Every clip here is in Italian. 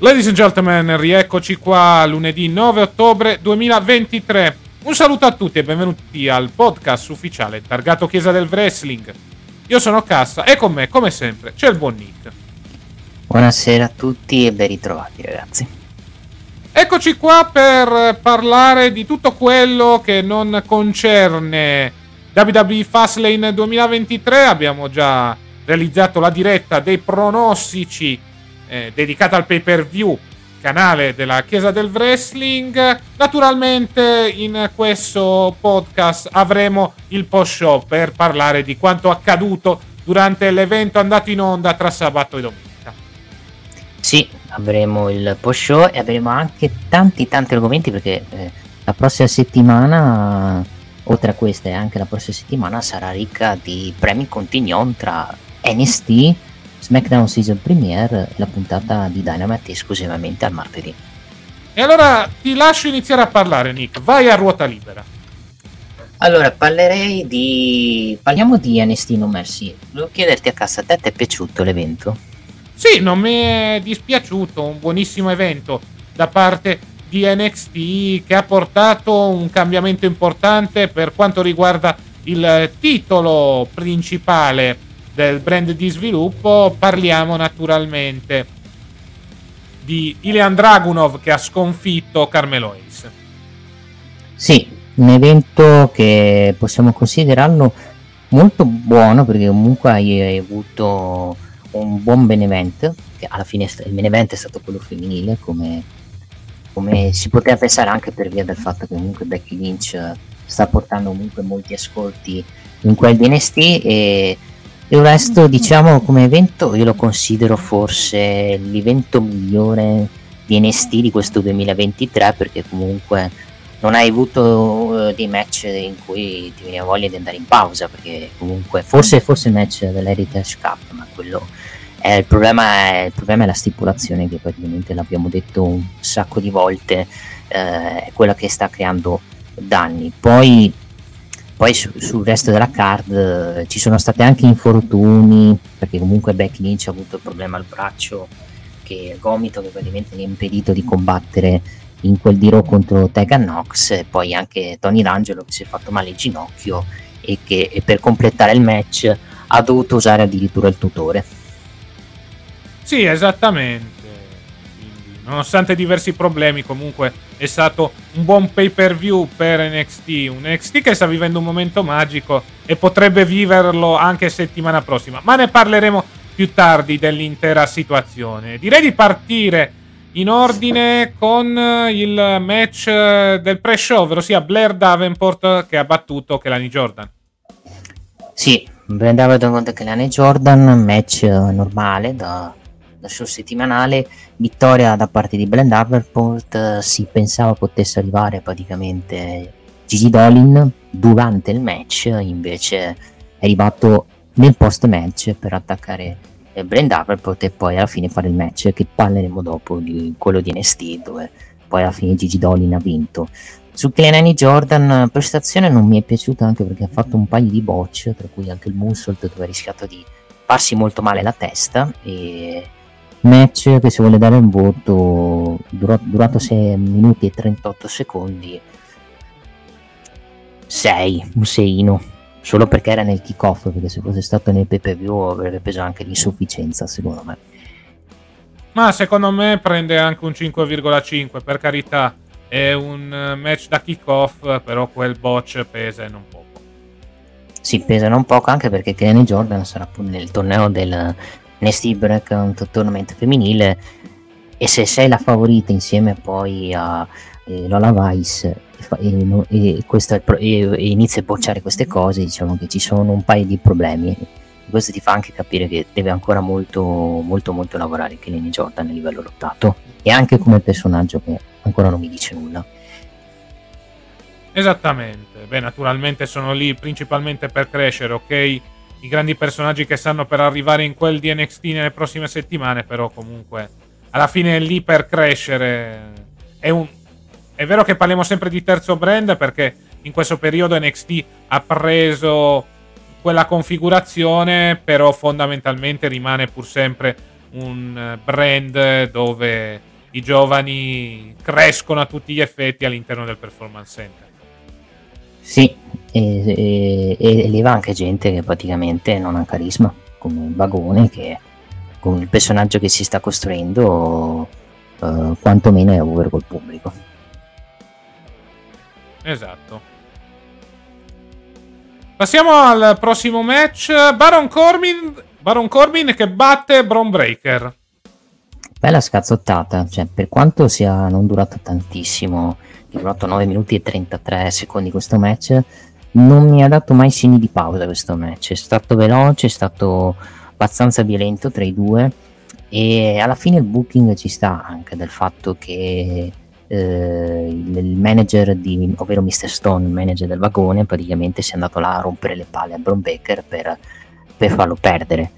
Ladies and gentlemen, rieccoci qua lunedì 9 ottobre 2023. Un saluto a tutti e benvenuti al podcast ufficiale targato Chiesa del Wrestling. Io sono Cassa e con me, come sempre, c'è il buon Nick. Buonasera a tutti e ben ritrovati ragazzi. Eccoci qua per parlare di tutto quello che non concerne WWE Fastlane 2023. Abbiamo già realizzato la diretta dei pronostici eh, dedicata al pay per view, canale della Chiesa del Wrestling. Naturalmente in questo podcast avremo il post show per parlare di quanto accaduto durante l'evento andato in onda tra sabato e domenica. Sì, avremo il post show e avremo anche tanti tanti argomenti perché eh, la prossima settimana, oltre a questa e anche la prossima settimana, sarà ricca di premi continuum tra NST, SmackDown Season Premiere la puntata di Dynamite esclusivamente al martedì. E allora ti lascio iniziare a parlare, Nick. Vai a ruota libera. Allora, parlerei di... parliamo di NST No Mercy. Volevo chiederti a cassa, a te ti è piaciuto l'evento? Sì, non mi è dispiaciuto, un buonissimo evento da parte di NXT che ha portato un cambiamento importante per quanto riguarda il titolo principale del brand di sviluppo. Parliamo naturalmente di Ilian Dragunov che ha sconfitto Carmelo Hayes. Sì, un evento che possiamo considerarlo molto buono perché comunque hai, avuto un buon main event, che alla fine il main event è stato quello femminile come, come si poteva pensare anche per via del fatto che comunque Becky Lynch sta portando comunque molti ascolti in quel di NXT e il resto diciamo come evento io lo considero forse l'evento migliore di NXT di questo 2023 perché comunque non hai avuto eh, dei match in cui ti veniva voglia di andare in pausa perché comunque forse fosse il match dell'Heritage Cup ma quello è il problema è, il problema è la stipulazione che praticamente l'abbiamo detto un sacco di volte eh, è quella che sta creando danni. Poi poi su- sul resto della card eh, ci sono stati anche infortuni perché comunque Becky Lynch ha avuto il problema al braccio che gomito che praticamente gli ha impedito di combattere in quel di Raw contro Tegan Knox e poi anche Tony D'Angelo che si è fatto male il ginocchio e che e per completare il match ha dovuto usare addirittura il tutore. Sì, esattamente. Nonostante diversi problemi, comunque è stato un buon pay per view per NXT. Un NXT che sta vivendo un momento magico e potrebbe viverlo anche settimana prossima. Ma ne parleremo più tardi dell'intera situazione. Direi di partire in ordine con il match del pre-show, ovvero sia Blair Davenport che ha battuto Kelani Jordan. Sì, Brenda contro Kelani Jordan, match eh, normale da show settimanale, vittoria da parte di Brand Davenport, eh, si pensava potesse arrivare praticamente Gigi Dolin durante il match, invece è arrivato nel post match per attaccare eh, Brand Davenport e poi alla fine fare il match che parleremo dopo di quello di NXT dove poi alla fine Gigi Dolin ha vinto. Su Kelani Jordan prestazione non mi è piaciuta anche perché ha fatto un paio di botch, tra cui anche il moonsault dove ha rischiato di farsi molto male la testa e, match che se vuole dare un voto durato, durato 6 minuti e 38 secondi. 6 un 6 solo perché era nel kick off perché se fosse stato nel pay per view avrebbe preso anche l'insufficienza secondo me. Ma secondo me prende anche un 5,5 per carità. È un match da kick off però quel botch pesa e non poco. Sì pesano un poco anche perché Kenny Jordan sarà nel torneo del Nasty Break un tournament femminile e se sei la favorita insieme poi a eh, Lola Vice e, e, e, questo e, inizia a bocciare queste cose diciamo che ci sono un paio di problemi. Questo ti fa anche capire che deve ancora molto molto molto lavorare Kenny Jordan a livello lottato e anche come personaggio che ancora non mi dice nulla. Esattamente. Beh naturalmente sono lì principalmente per crescere ok i grandi personaggi che stanno per arrivare in quel di NXT nelle prossime settimane, però comunque alla fine è lì per crescere. È, un... è vero che parliamo sempre di terzo brand perché in questo periodo NXT ha preso quella configurazione, però fondamentalmente rimane pur sempre un brand dove i giovani crescono a tutti gli effetti all'interno del performance center. Sì, e, e, e leva anche gente che praticamente non ha carisma, come il vagone che con il personaggio che si sta costruendo uh, quantomeno è over col pubblico. Esatto. Passiamo al prossimo match. Baron Corbin, Baron Corbin che batte Braun Breaker. Bella scazzottata, cioè per quanto sia non durato tantissimo durato 9 minuti e 33 secondi questo match. Non mi ha dato mai segni di pausa questo match. È stato veloce è stato abbastanza violento tra i due. E alla fine il booking ci sta anche del fatto che eh, il manager di, ovvero Mr. Stone il manager del vagone praticamente si è andato là a rompere le palle a Bron Baker per, per farlo perdere.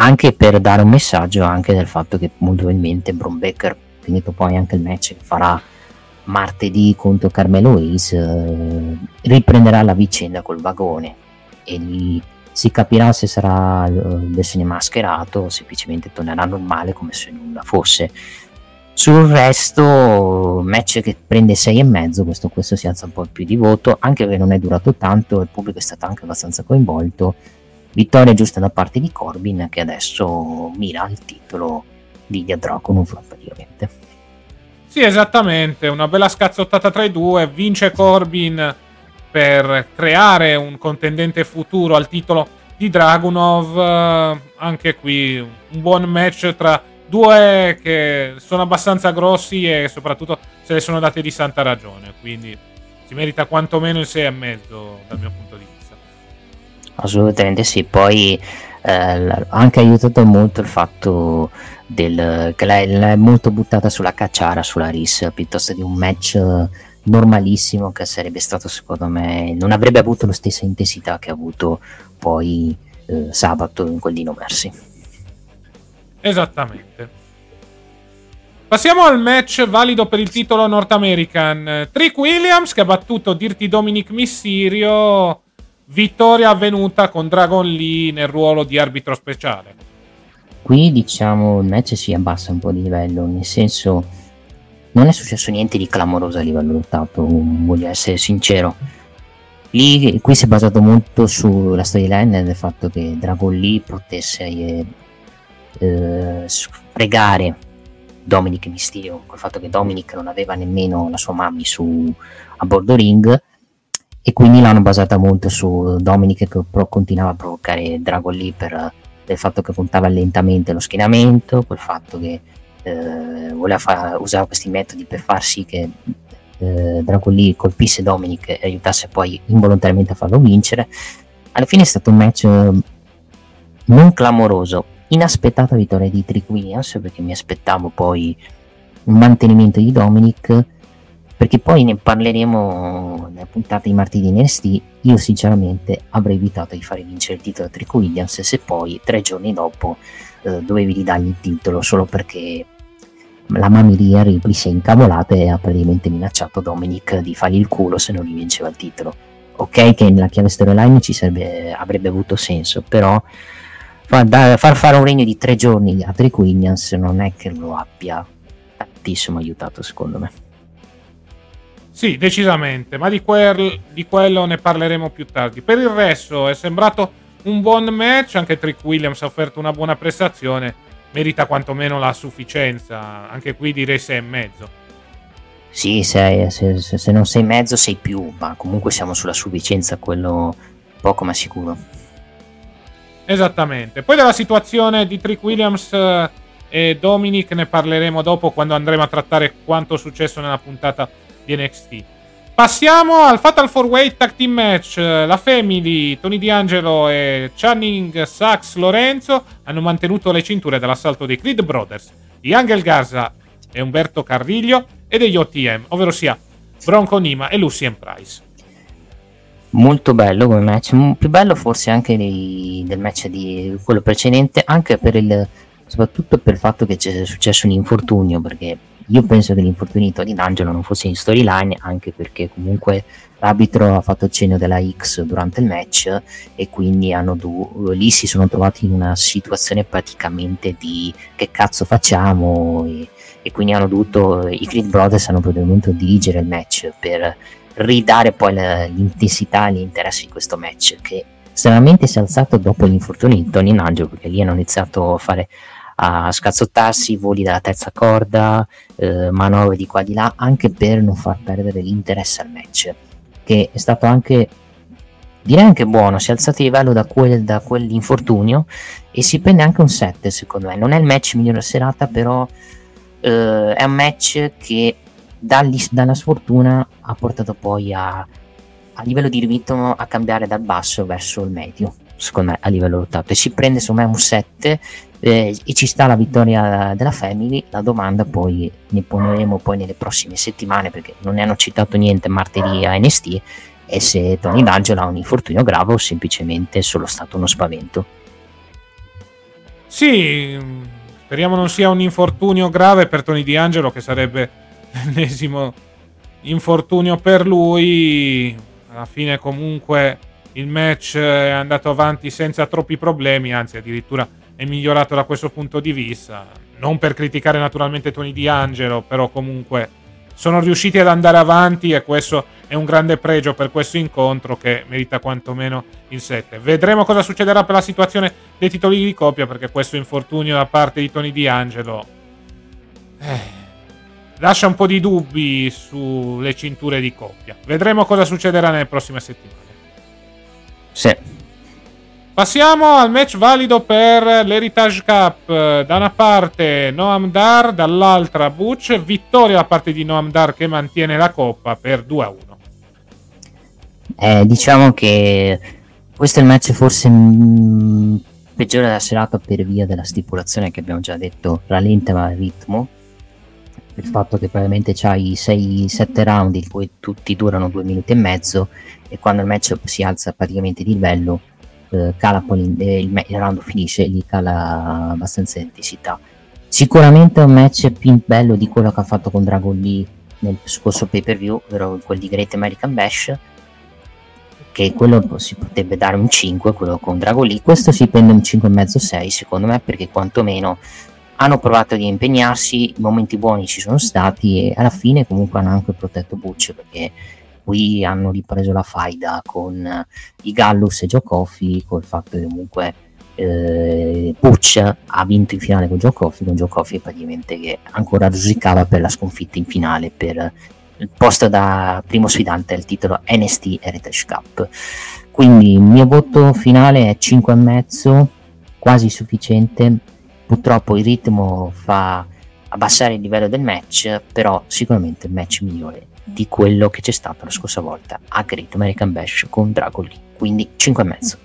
Anche per dare un messaggio anche del fatto che molto probabilmente Bron Baker finito poi anche il match farà martedì contro Carmelo Hayes eh, riprenderà la vicenda col vagone e lì si capirà se sarà eh, mascherato o semplicemente tornerà normale come se nulla fosse. Sul resto match che prende 6,5 questo, questo si alza un po' più di voto anche perché non è durato tanto il pubblico è stato anche abbastanza coinvolto. Vittoria giusta da parte di Corbin che adesso mira il titolo di Dragunov praticamente sì, esattamente, una bella scazzottata tra i due, vince Corbin per creare un contendente futuro al titolo di Dragunov, anche qui un buon match tra due che sono abbastanza grossi e soprattutto se le sono date di santa ragione, quindi si merita quantomeno il 6,5 dal mio punto di vista. Assolutamente sì, poi eh, ha anche aiutato molto il fatto del, che lei, è molto buttata sulla cacciara, sulla RIS, piuttosto di un match normalissimo che sarebbe stato secondo me, non avrebbe avuto la stessa intensità che ha avuto poi eh, sabato in quel di No Mercy. Esattamente. Passiamo al match valido per il titolo North American. Trick Williams che ha battuto Dirty Dominic Mysterio. Vittoria avvenuta con Dragon Lee nel ruolo di arbitro speciale qui diciamo il match si abbassa un po' di livello, nel senso non è successo niente di clamoroso a livello lottato, voglio essere sincero. Lì, qui si è basato molto sulla storyline del fatto che Dragon Lee potesse eh, eh, fregare Dominic Mysterio, col fatto che Dominic non aveva nemmeno la sua mamma su, a bordo ring e quindi l'hanno basata molto su Dominic che continuava a provocare Dragon Lee per del fatto che puntava lentamente lo schienamento, col fatto che eh, voleva fa- usare questi metodi per far sì che eh, Dragon colpisse Dominic e aiutasse poi involontariamente a farlo vincere. Alla fine è stato un match eh, non clamoroso, inaspettata vittoria di Trick Williams perché mi aspettavo poi un mantenimento di Dominic perché poi ne parleremo nella puntata di martedì NXT io sinceramente avrei evitato di fare vincere il titolo a Trick Williams se poi tre giorni dopo eh, dovevi ridargli il titolo solo perché la mamiria Ripley si è incavolata e ha praticamente minacciato Dominic di fargli il culo se non gli vinceva il titolo ok che nella chiave storyline ci sarebbe, avrebbe avuto senso però far, da, far fare un regno di tre giorni a Trick Williams non è che lo abbia tantissimo aiutato secondo me. Sì, decisamente, ma di, quel, di quello ne parleremo più tardi. Per il resto è sembrato un buon match, anche Trick Williams ha offerto una buona prestazione, merita quantomeno la sufficienza, anche qui direi 6 e mezzo. Sì, sei, se, se, non sei mezzo sei più, ma comunque siamo sulla sufficienza, quello poco ma sicuro. Esattamente. Poi della situazione di Trick Williams eh, e Dominic ne parleremo dopo quando andremo a trattare quanto è successo nella puntata di NXT. Passiamo al Fatal 4 Way Tag Team Match. La Family, Tony D'Angelo e Channing Sachs Lorenzo hanno mantenuto le cinture dall'assalto dei Creed Brothers, di Angel Garza e Umberto Carriglio e degli OTM, ovvero sia Bronco Nima e Lucien Price. Molto bello come match, più bello forse anche dei, del match di quello precedente, anche per il, soprattutto per il fatto che c'è successo un infortunio, perché io penso che l'infortunio di D'Angelo non fosse in storyline, anche perché comunque l'arbitro ha fatto cenno della X durante il match e quindi du- lì si sono trovati in una situazione praticamente di che cazzo facciamo? E, e quindi hanno dovuto, i Creed Brothers hanno dovuto dirigere il match per ridare poi l'intensità e l'interesse di questo match che stranamente si è alzato dopo l'infortunio di Tony D'Angelo perché lì hanno iniziato a fare a scazzottarsi voli dalla terza corda, eh, manovre di qua di là, anche per non far perdere l'interesse al match, che è stato anche, direi anche buono, si è alzato di livello da, quel, da quell'infortunio e si prende anche un 7 secondo me, non è il match migliore della serata, però eh, è un match che dalla sfortuna ha portato poi a, a livello di ritmo a cambiare dal basso verso il medio secondo me a livello lottato e si prende secondo me un 7 eh, ci sta la vittoria della Family. La domanda poi ne poneremo poi nelle prossime settimane perché non ne hanno citato niente martedì a NST e se Tony D'Angelo ha un infortunio grave o semplicemente è solo stato uno spavento. Sì speriamo non sia un infortunio grave per Tony D'Angelo che sarebbe l'ennesimo infortunio per lui. Alla fine comunque il match è andato avanti senza troppi problemi, anzi addirittura è migliorato da questo punto di vista. Non per criticare naturalmente Tony D'Angelo, però comunque sono riusciti ad andare avanti e questo è un grande pregio per questo incontro che merita quantomeno il 7. Vedremo cosa succederà per la situazione dei titoli di coppia perché questo infortunio da parte di Tony D'Angelo eh, lascia un po' di dubbi sulle cinture di coppia. Vedremo cosa succederà nelle prossime settimane. Sì. Passiamo al match valido per l'Heritage Cup. Da una parte Noam Dar, dall'altra Butch. Vittoria da parte di Noam Dar che mantiene la coppa per 2 a 1. Eh, diciamo che questo è il match forse mh, peggiore della serata per via della stipulazione che abbiamo già detto, rallenta il ritmo. Il fatto che probabilmente c'hai 6-7 round, in cui tutti durano 2 minuti e mezzo e quando il match si alza praticamente di livello eh, cala poi eh, il, il, round finisce gli cala abbastanza intensità. Sicuramente è un match più bello di quello che ha fatto con Dragon Lee nel scorso pay per view ovvero quel di Great American Bash che quello si potrebbe dare un 5 quello con Dragon Lee. Questo si prende un 5,5-6 secondo me perché quantomeno hanno provato di impegnarsi, i momenti buoni ci sono stati e alla fine comunque hanno anche protetto Butch perché qui hanno ripreso la faida con eh, i Gallus e Coffey, col fatto che comunque eh, Butch ha vinto in finale con Coffey, con Coffey praticamente che ancora rosicava per la sconfitta in finale per il posto da primo sfidante al titolo NST Heritage Cup. Quindi il mio voto finale è 5,5, quasi sufficiente. Purtroppo il ritmo fa abbassare il livello del match, però sicuramente il match migliore di quello che c'è stato la scorsa volta a Great American Bash con Dragon Lee, quindi 5,5.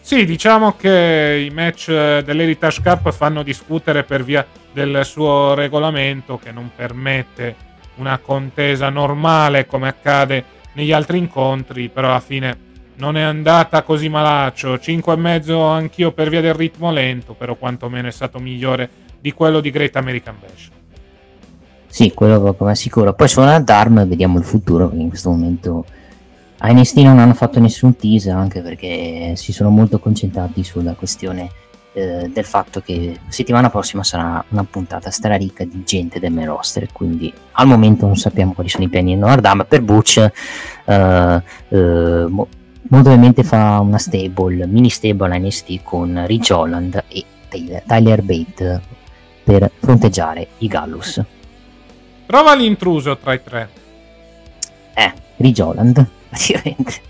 Sì, diciamo che i match dell'Heritage Cup fanno discutere per via del suo regolamento che non permette una contesa normale come accade negli altri incontri, però alla fine non è andata così malaccio. 5,5 anch'io per via del ritmo lento, però quantomeno è stato migliore di quello di Great American Bash. Sì, quello poco ma sicuro. Poi suona Darm, vediamo il futuro, perché in questo momento a NST non hanno fatto nessun teaser anche perché si sono molto concentrati sulla questione eh, del fatto che settimana prossima sarà una puntata straricca di gente del main roster quindi al momento non sappiamo quali sono i piani di Nordam per Butch eh, eh, mo- molto ovviamente fa una stable mini stable a NST con Rich Holland e Tyler Bate per fronteggiare i Gallus Prova l'intruso tra i tre. eh, Rich Holland praticamente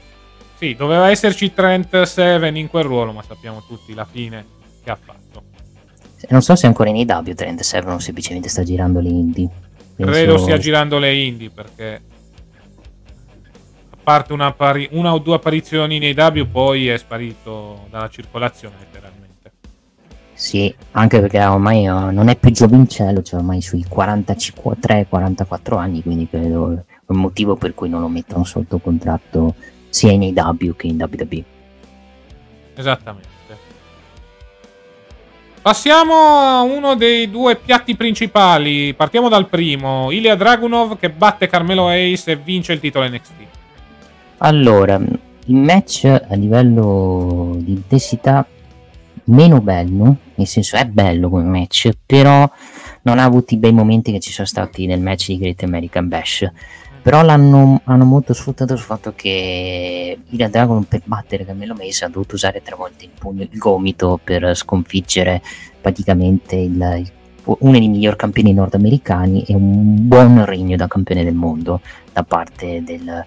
Sì, doveva esserci Trent Seven in quel ruolo, ma sappiamo tutti la fine che ha fatto. non so se è ancora in AW Trent Seven o semplicemente sta girando le indie Penso- Credo stia girando le indie perché a parte una, appari- una o due apparizioni nei W poi è sparito dalla circolazione letteralmente. Sì, anche perché ormai eh, non è più giovincello, cioè ormai sui 43-44 anni, quindi credo è un motivo per cui non lo mettono sotto contratto sia in AW che in WWE. Esattamente. Passiamo a uno dei due piatti principali. Partiamo dal primo, Ilya Dragunov che batte Carmelo Ace e vince il titolo NXT. Allora, il match a livello di intensità meno bello, nel senso è bello come match, però non ha avuto i bei momenti che ci sono stati nel match di Great American Bash. Però l'hanno hanno molto sfruttato sul fatto che il Dragon per battere Carmelo Mace ha dovuto usare tre volte il pugno, il gomito per sconfiggere praticamente il, il- uno dei migliori campioni nordamericani e un buon regno da campione del mondo da parte del,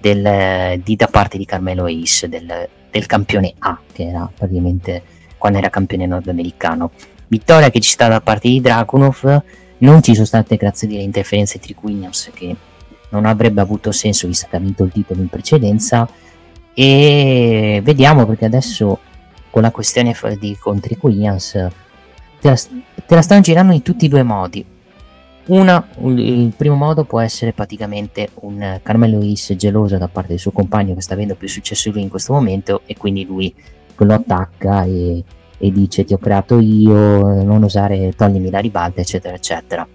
del- di, da parte di Carmelo Ace, del, del campione A, che era praticamente quando era campione nordamericano. Vittoria che ci sta da parte di Dragunov, non ci sono state grazie alle interferenze Trick Williams che non avrebbe avuto senso visto che ha vinto il titolo in precedenza e vediamo perché adesso con la questione di con Trick Williams te la, te la stanno girando in tutti e due modi una, un- il primo modo può essere praticamente un Carmelo Is geloso da parte del suo compagno che sta avendo più successo di lui in questo momento e quindi lui lo attacca e, e dice ti ho creato io, non usare, toglimi la ribalta eccetera eccetera.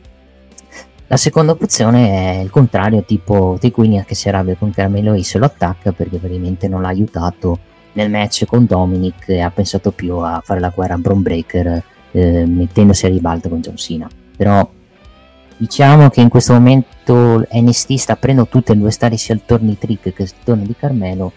La seconda opzione è il contrario, tipo Tequini che si arrabbia con Carmelo e lo attacca perché praticamente non l'ha aiutato nel match con Dominic e ha pensato più a fare la guerra a Bron Breaker eh, mettendosi a ribalta con John Cena. Però diciamo che in questo momento NST sta prendendo tutte e due stare sia il torno di Trick che il torno di Carmelo.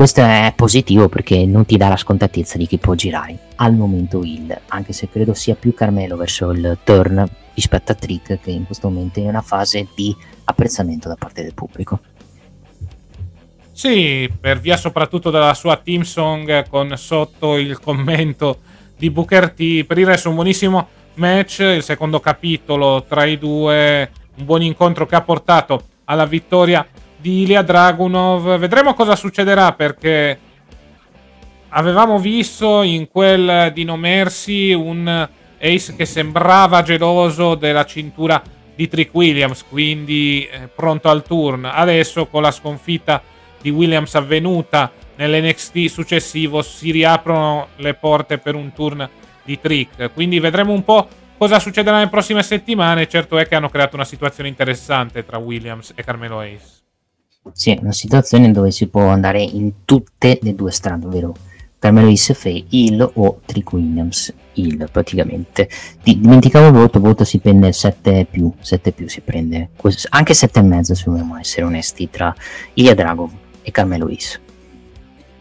Questo è positivo perché non ti dà la scontatezza di chi può girare al momento il, anche se credo sia più Carmelo verso il turn rispetto a Trick che in questo momento è in una fase di apprezzamento da parte del pubblico. Sì, per via soprattutto della sua team song con sotto il commento di Booker T. Per il resto un buonissimo match, il secondo capitolo tra i due, un buon incontro che ha portato alla vittoria di Ilya Dragunov. Vedremo cosa succederà perché avevamo visto in quel di No Mercy un Ace che sembrava geloso della cintura di Trick Williams, quindi eh, pronto al turn. Adesso con la sconfitta di Williams avvenuta nell'NXT successivo si riaprono le porte per un turn di Trick. Quindi vedremo un po' cosa succederà nelle prossime settimane. Certo è che hanno creato una situazione interessante tra Williams e Carmelo Ace. Sì, una situazione dove si può andare in tutte le due strade, ovvero Carmelo Issefei, Hill o Trick Williams, Hill praticamente. Di- dimenticavo il voto, il voto si prende 7 più, 7 più si prende, anche 7 e mezzo se dobbiamo essere onesti, tra Ilya Dragov e Carmelo Is.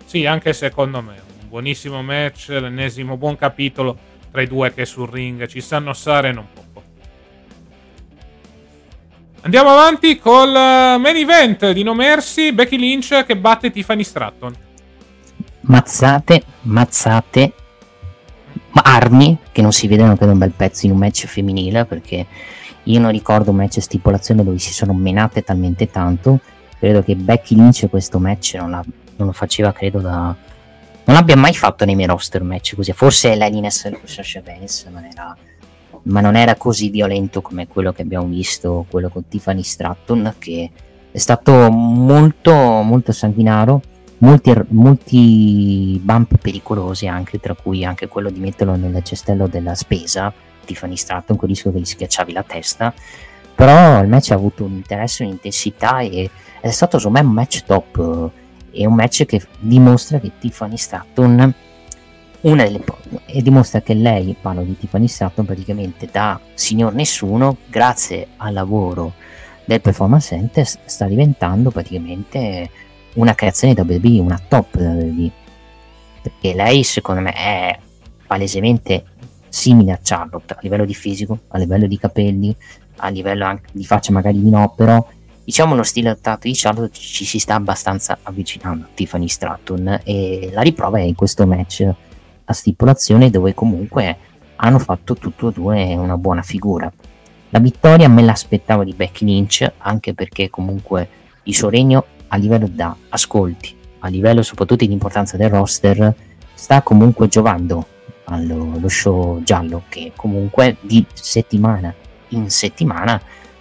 Sì, anche secondo me. Un buonissimo match, l'ennesimo buon capitolo tra i due che sul ring ci sanno stare non poco. Andiamo avanti col eh, main event di No Mercy, Becky Lynch che batte Tiffany Stratton. Mazzate, mazzate, ma armi che non si vedono per un bel pezzo in un match femminile perché io non ricordo un match stipulazione dove si sono menate talmente tanto. Credo che Becky Lynch questo match non, l'ha- non lo faceva, credo, da. Non l'abbia mai fatto nei miei roster match così. Forse l'Alines con Sasha Banks, ma era ma non era così violento come quello che abbiamo visto, quello con Tiffany Stratton, che è stato molto, molto sanguinaro, molti, molti bump pericolosi anche, tra cui anche quello di metterlo nel cestello della spesa, Tiffany Stratton, quel rischio che gli schiacciavi la testa, però il match ha avuto un interesse, un'intensità e è stato secondo me un match top. È un match che dimostra che Tiffany Stratton una delle e dimostra che lei, parlo di Tiffany Stratton, praticamente da signor nessuno, grazie al lavoro del performance center, sta diventando praticamente una creazione da WWE, una top da WWE. Perché lei, secondo me, è palesemente simile a Charlotte a livello di fisico, a livello di capelli, a livello anche di faccia, magari di no, però diciamo lo stile adattato di Charlotte ci si sta abbastanza avvicinando a Tiffany Stratton e la riprova è in questo match a stipulazione dove comunque hanno fatto tutti e due una buona figura. La vittoria me l'aspettavo di Becky Lynch anche perché comunque il suo regno a livello da ascolti, a livello soprattutto di importanza del roster, sta comunque giovando allo show giallo che comunque di settimana in settimana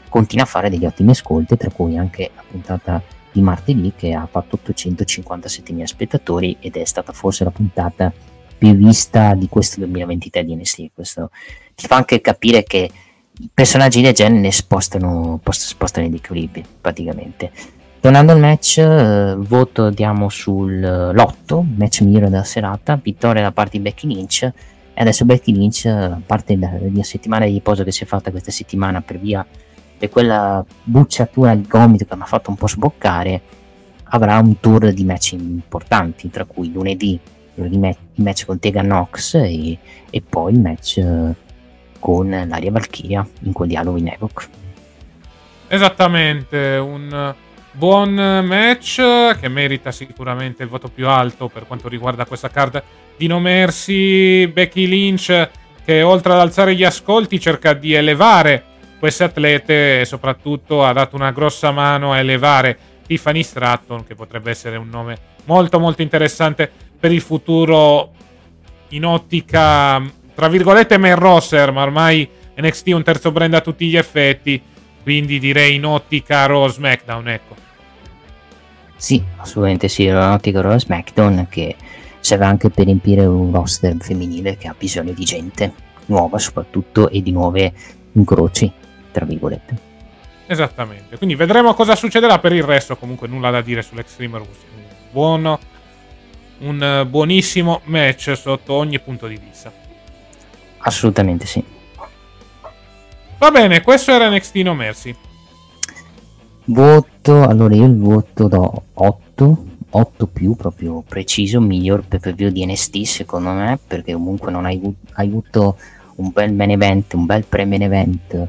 continua a fare degli ottimi ascolti, tra cui anche la puntata di martedì che ha fatto 857.000 spettatori ed è stata forse la puntata più vista di questo 2023 di NST. Questo ti fa anche capire che i personaggi del genere spostano, spostano i equilibri praticamente. Tornando al match, eh, voto diamo sull'8, match migliore della serata, vittoria da parte di Becky Lynch. E adesso Becky Lynch, a parte la, la settimana di riposo che si è fatta questa settimana per via e quella bucciatura al gomito che mi ha fatto un po' sboccare avrà un tour di match importanti tra cui lunedì il match con Tegan Nox e, e poi il match eh, con l'Aria Valkyria in quel dialogo in Evoc esattamente un buon match che merita sicuramente il voto più alto per quanto riguarda questa card di No Mercy Becky Lynch che oltre ad alzare gli ascolti cerca di elevare queste atlete e soprattutto ha dato una grossa mano a elevare Tiffany Stratton che potrebbe essere un nome molto molto interessante per il futuro in ottica tra virgolette main roster ma ormai NXT è un terzo brand a tutti gli effetti quindi direi in ottica Raw SmackDown ecco sì assolutamente sì in ottica Raw SmackDown che serve anche per riempire un roster femminile che ha bisogno di gente nuova soprattutto e di nuove incroci tra virgolette. Esattamente, quindi vedremo cosa succederà per il resto, comunque nulla da dire sull'Extreme Rules. Buono, un buonissimo match sotto ogni punto di vista. Assolutamente sì. Va bene, questo era NXT No Mercy. Voto, allora io il voto do 8, 8 più proprio preciso, miglior per view di NST secondo me, perché comunque non hai avuto un bel main event, un bel pre-main event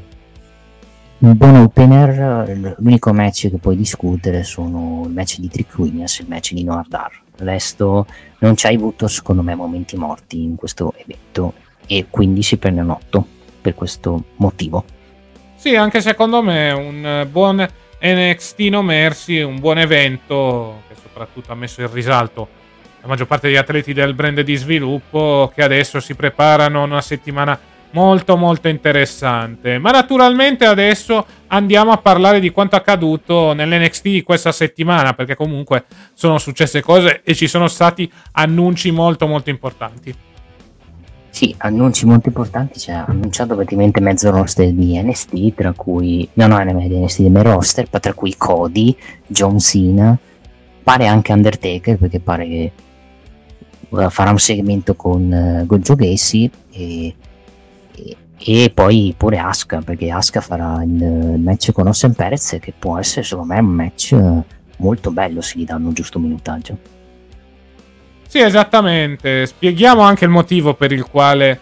un buon opener, l'unico match che puoi discutere sono il match di Trick Williams e il match di Noir Dar. Il resto non ci hai avuto, secondo me, momenti morti in questo evento e quindi si prende un 8 per questo motivo. Sì, anche secondo me un buon NXT No Mercy, un buon evento che soprattutto ha messo in risalto la maggior parte degli atleti del brand di sviluppo che adesso si preparano una settimana molto molto interessante. Ma naturalmente adesso andiamo a parlare di quanto accaduto nell'NXT di questa settimana, perché comunque sono successe cose e ci sono stati annunci molto molto importanti. Sì, annunci molto importanti, cioè ha annunciato praticamente mezzo roster di NST, tra cui, no no, di NST del roster, tra cui Cody, John Cena, pare anche Undertaker, perché pare che uh, farà un segmento con uh, Gojo Gacy e e poi pure Asuka perché Asuka farà il match con Ossen Perez che può essere secondo me un match molto bello se gli danno un giusto minutaggio. Sì esattamente. Spieghiamo anche il motivo per il quale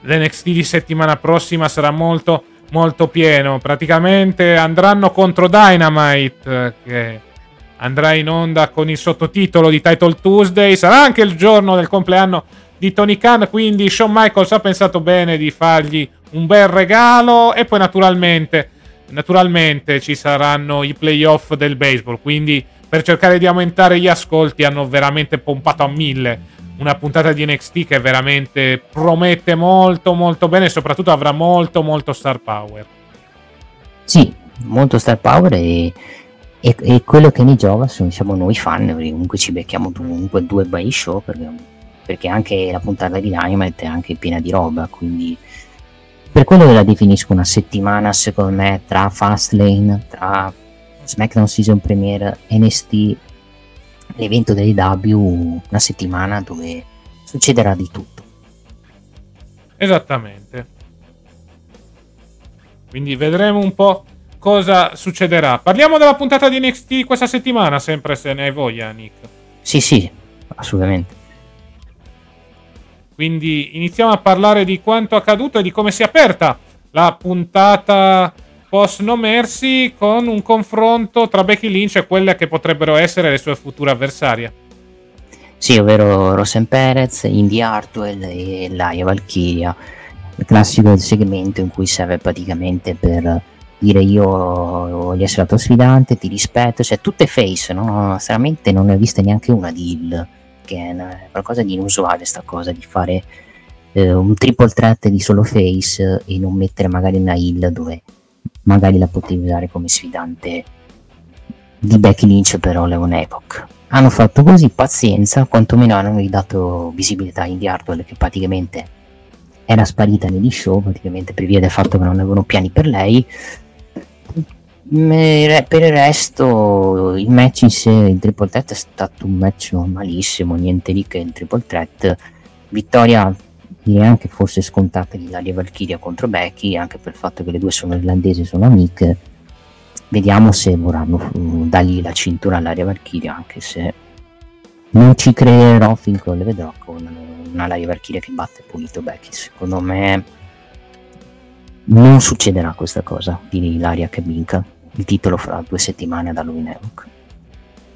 l'NXT di settimana prossima sarà molto molto pieno. Praticamente andranno contro Dynamite che andrà in onda con il sottotitolo di Title Tuesday. Sarà anche il giorno del compleanno di Tony Khan quindi Shawn Michaels ha pensato bene di fargli un bel regalo e poi naturalmente, naturalmente ci saranno i playoff del baseball, quindi per cercare di aumentare gli ascolti hanno veramente pompato a mille una puntata di NXT che veramente promette molto molto bene e soprattutto avrà molto molto star power. Sì, molto star power e, e, quello che mi giova sono, siamo noi fan, comunque ci becchiamo comunque due by show perché, perché anche la puntata di Dynamite è anche piena di roba, quindi per quello la definisco una settimana secondo me tra Fastlane, tra SmackDown Season Premiere, NST, l'evento dell'IW, una settimana dove succederà di tutto. Esattamente. Quindi vedremo un po' cosa succederà. Parliamo della puntata di NXT questa settimana, sempre se ne hai voglia, Nick. Sì, sì, assolutamente. Quindi iniziamo a parlare di quanto accaduto e di come si è aperta la puntata post No Mercy con un confronto tra Becky Lynch e quelle che potrebbero essere le sue future avversarie. Sì, ovvero Rosen Perez, Indy Hartwell e Laia Valkyria. Il classico segmento in cui serve praticamente per dire io voglio essere la tua sfidante, ti rispetto, cioè tutte face, no? Sinceramente non ne ho viste neanche una di Hill, che è qualcosa di inusuale sta cosa di fare eh, un triple threat di solo face e non mettere magari una Hill dove magari la potevi usare come sfidante di Becky Lynch per Leon Epoch. Hanno fatto così, pazienza, quantomeno hanno ridato visibilità a Indy Hartwell che praticamente era sparita negli show, praticamente per via del fatto che non avevano piani per lei. Per il resto, il match in sé, il triple threat è stato un match normalissimo, niente di che il triple threat. Vittoria direi anche forse scontata di Dalia Valkyria contro Becky, anche per il fatto che le due sono irlandesi e sono amiche. Vediamo se vorranno uh, dargli la cintura all'aria Valkyria, anche se non ci crederò finché le vedrò con una Laria Valkyria che batte pulito Becky. Secondo me non succederà questa cosa di Laria che vinca il titolo fra due settimane ad Halloween Evoc.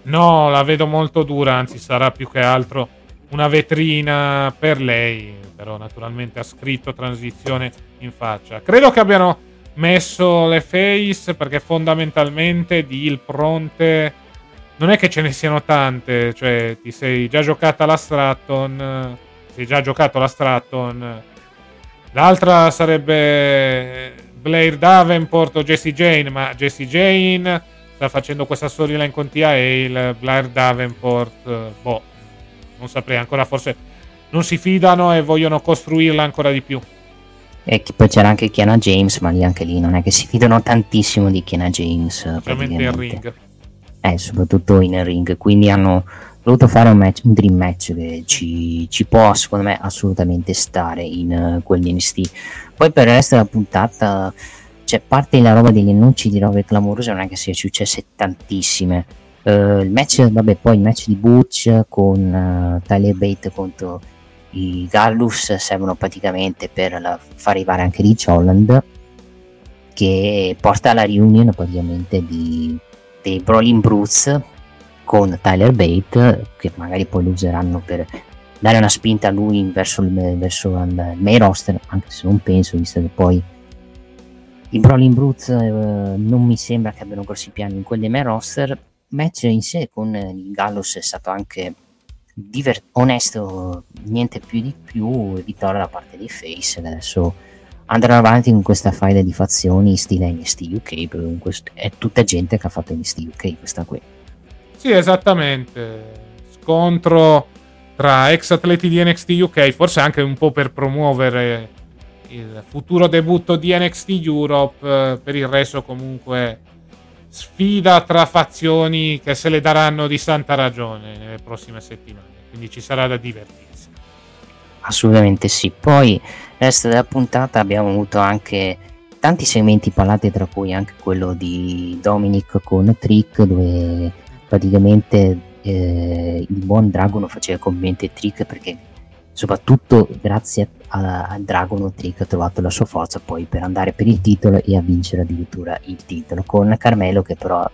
No, la vedo molto dura, anzi sarà più che altro una vetrina per lei, però naturalmente ha scritto transizione in faccia. Credo che abbiano messo le face perché fondamentalmente di il pronte non è che ce ne siano tante, cioè ti sei già giocata la Stratton, sei già giocato la Stratton. L'altra sarebbe Blair Davenport o Jesse Jane, ma Jesse Jane sta facendo questa storyline con Tia Hale, Blair Davenport, boh, non saprei ancora, forse non si fidano e vogliono costruirla ancora di più. E poi c'era anche Kiana James, ma lì anche lì non è che si fidano tantissimo di Kiana James. Specialmente in ring. Eh, soprattutto in ring, quindi hanno voluto fare un, match, un dream match che ci, ci, può secondo me assolutamente stare in uh, quel NXT. Poi per il resto della puntata, cioè parte la roba degli annunci di robe clamorose, non è che sia successe tantissime. Uh, il match, vabbè, poi il match di Butch con uh, Tyler Bate contro i Gallus servono praticamente per la, far arrivare anche Rich Holland che porta alla riunione praticamente di, dei Brawling Brutes con Tyler Bate che magari poi lo useranno per dare una spinta a lui verso il, verso il main roster anche se non penso visto che poi i Brawling Brutes eh, non mi sembra che abbiano grossi piani in quel main roster match in sé con il Gallus è stato anche divert- onesto, niente più di più, vittoria da parte dei Face. Adesso andranno avanti con questa file di fazioni stile NST UK, perché è tutta gente che ha fatto NST UK questa qui. Sì, esattamente. Scontro tra ex atleti di NXT UK, forse anche un po' per promuovere il futuro debutto di NXT Europe, eh, per il resto comunque sfida tra fazioni che se le daranno di santa ragione nelle prossime settimane, quindi ci sarà da divertirsi. Assolutamente sì. Poi, resto della puntata abbiamo avuto anche tanti segmenti parlati, tra cui anche quello di Dominic con Trick, dove praticamente eh, il buon Dragono faceva commenti e Trick perché soprattutto grazie a, a Dragon Trick ha trovato la sua forza poi per andare per il titolo e a vincere addirittura il titolo con Carmelo che però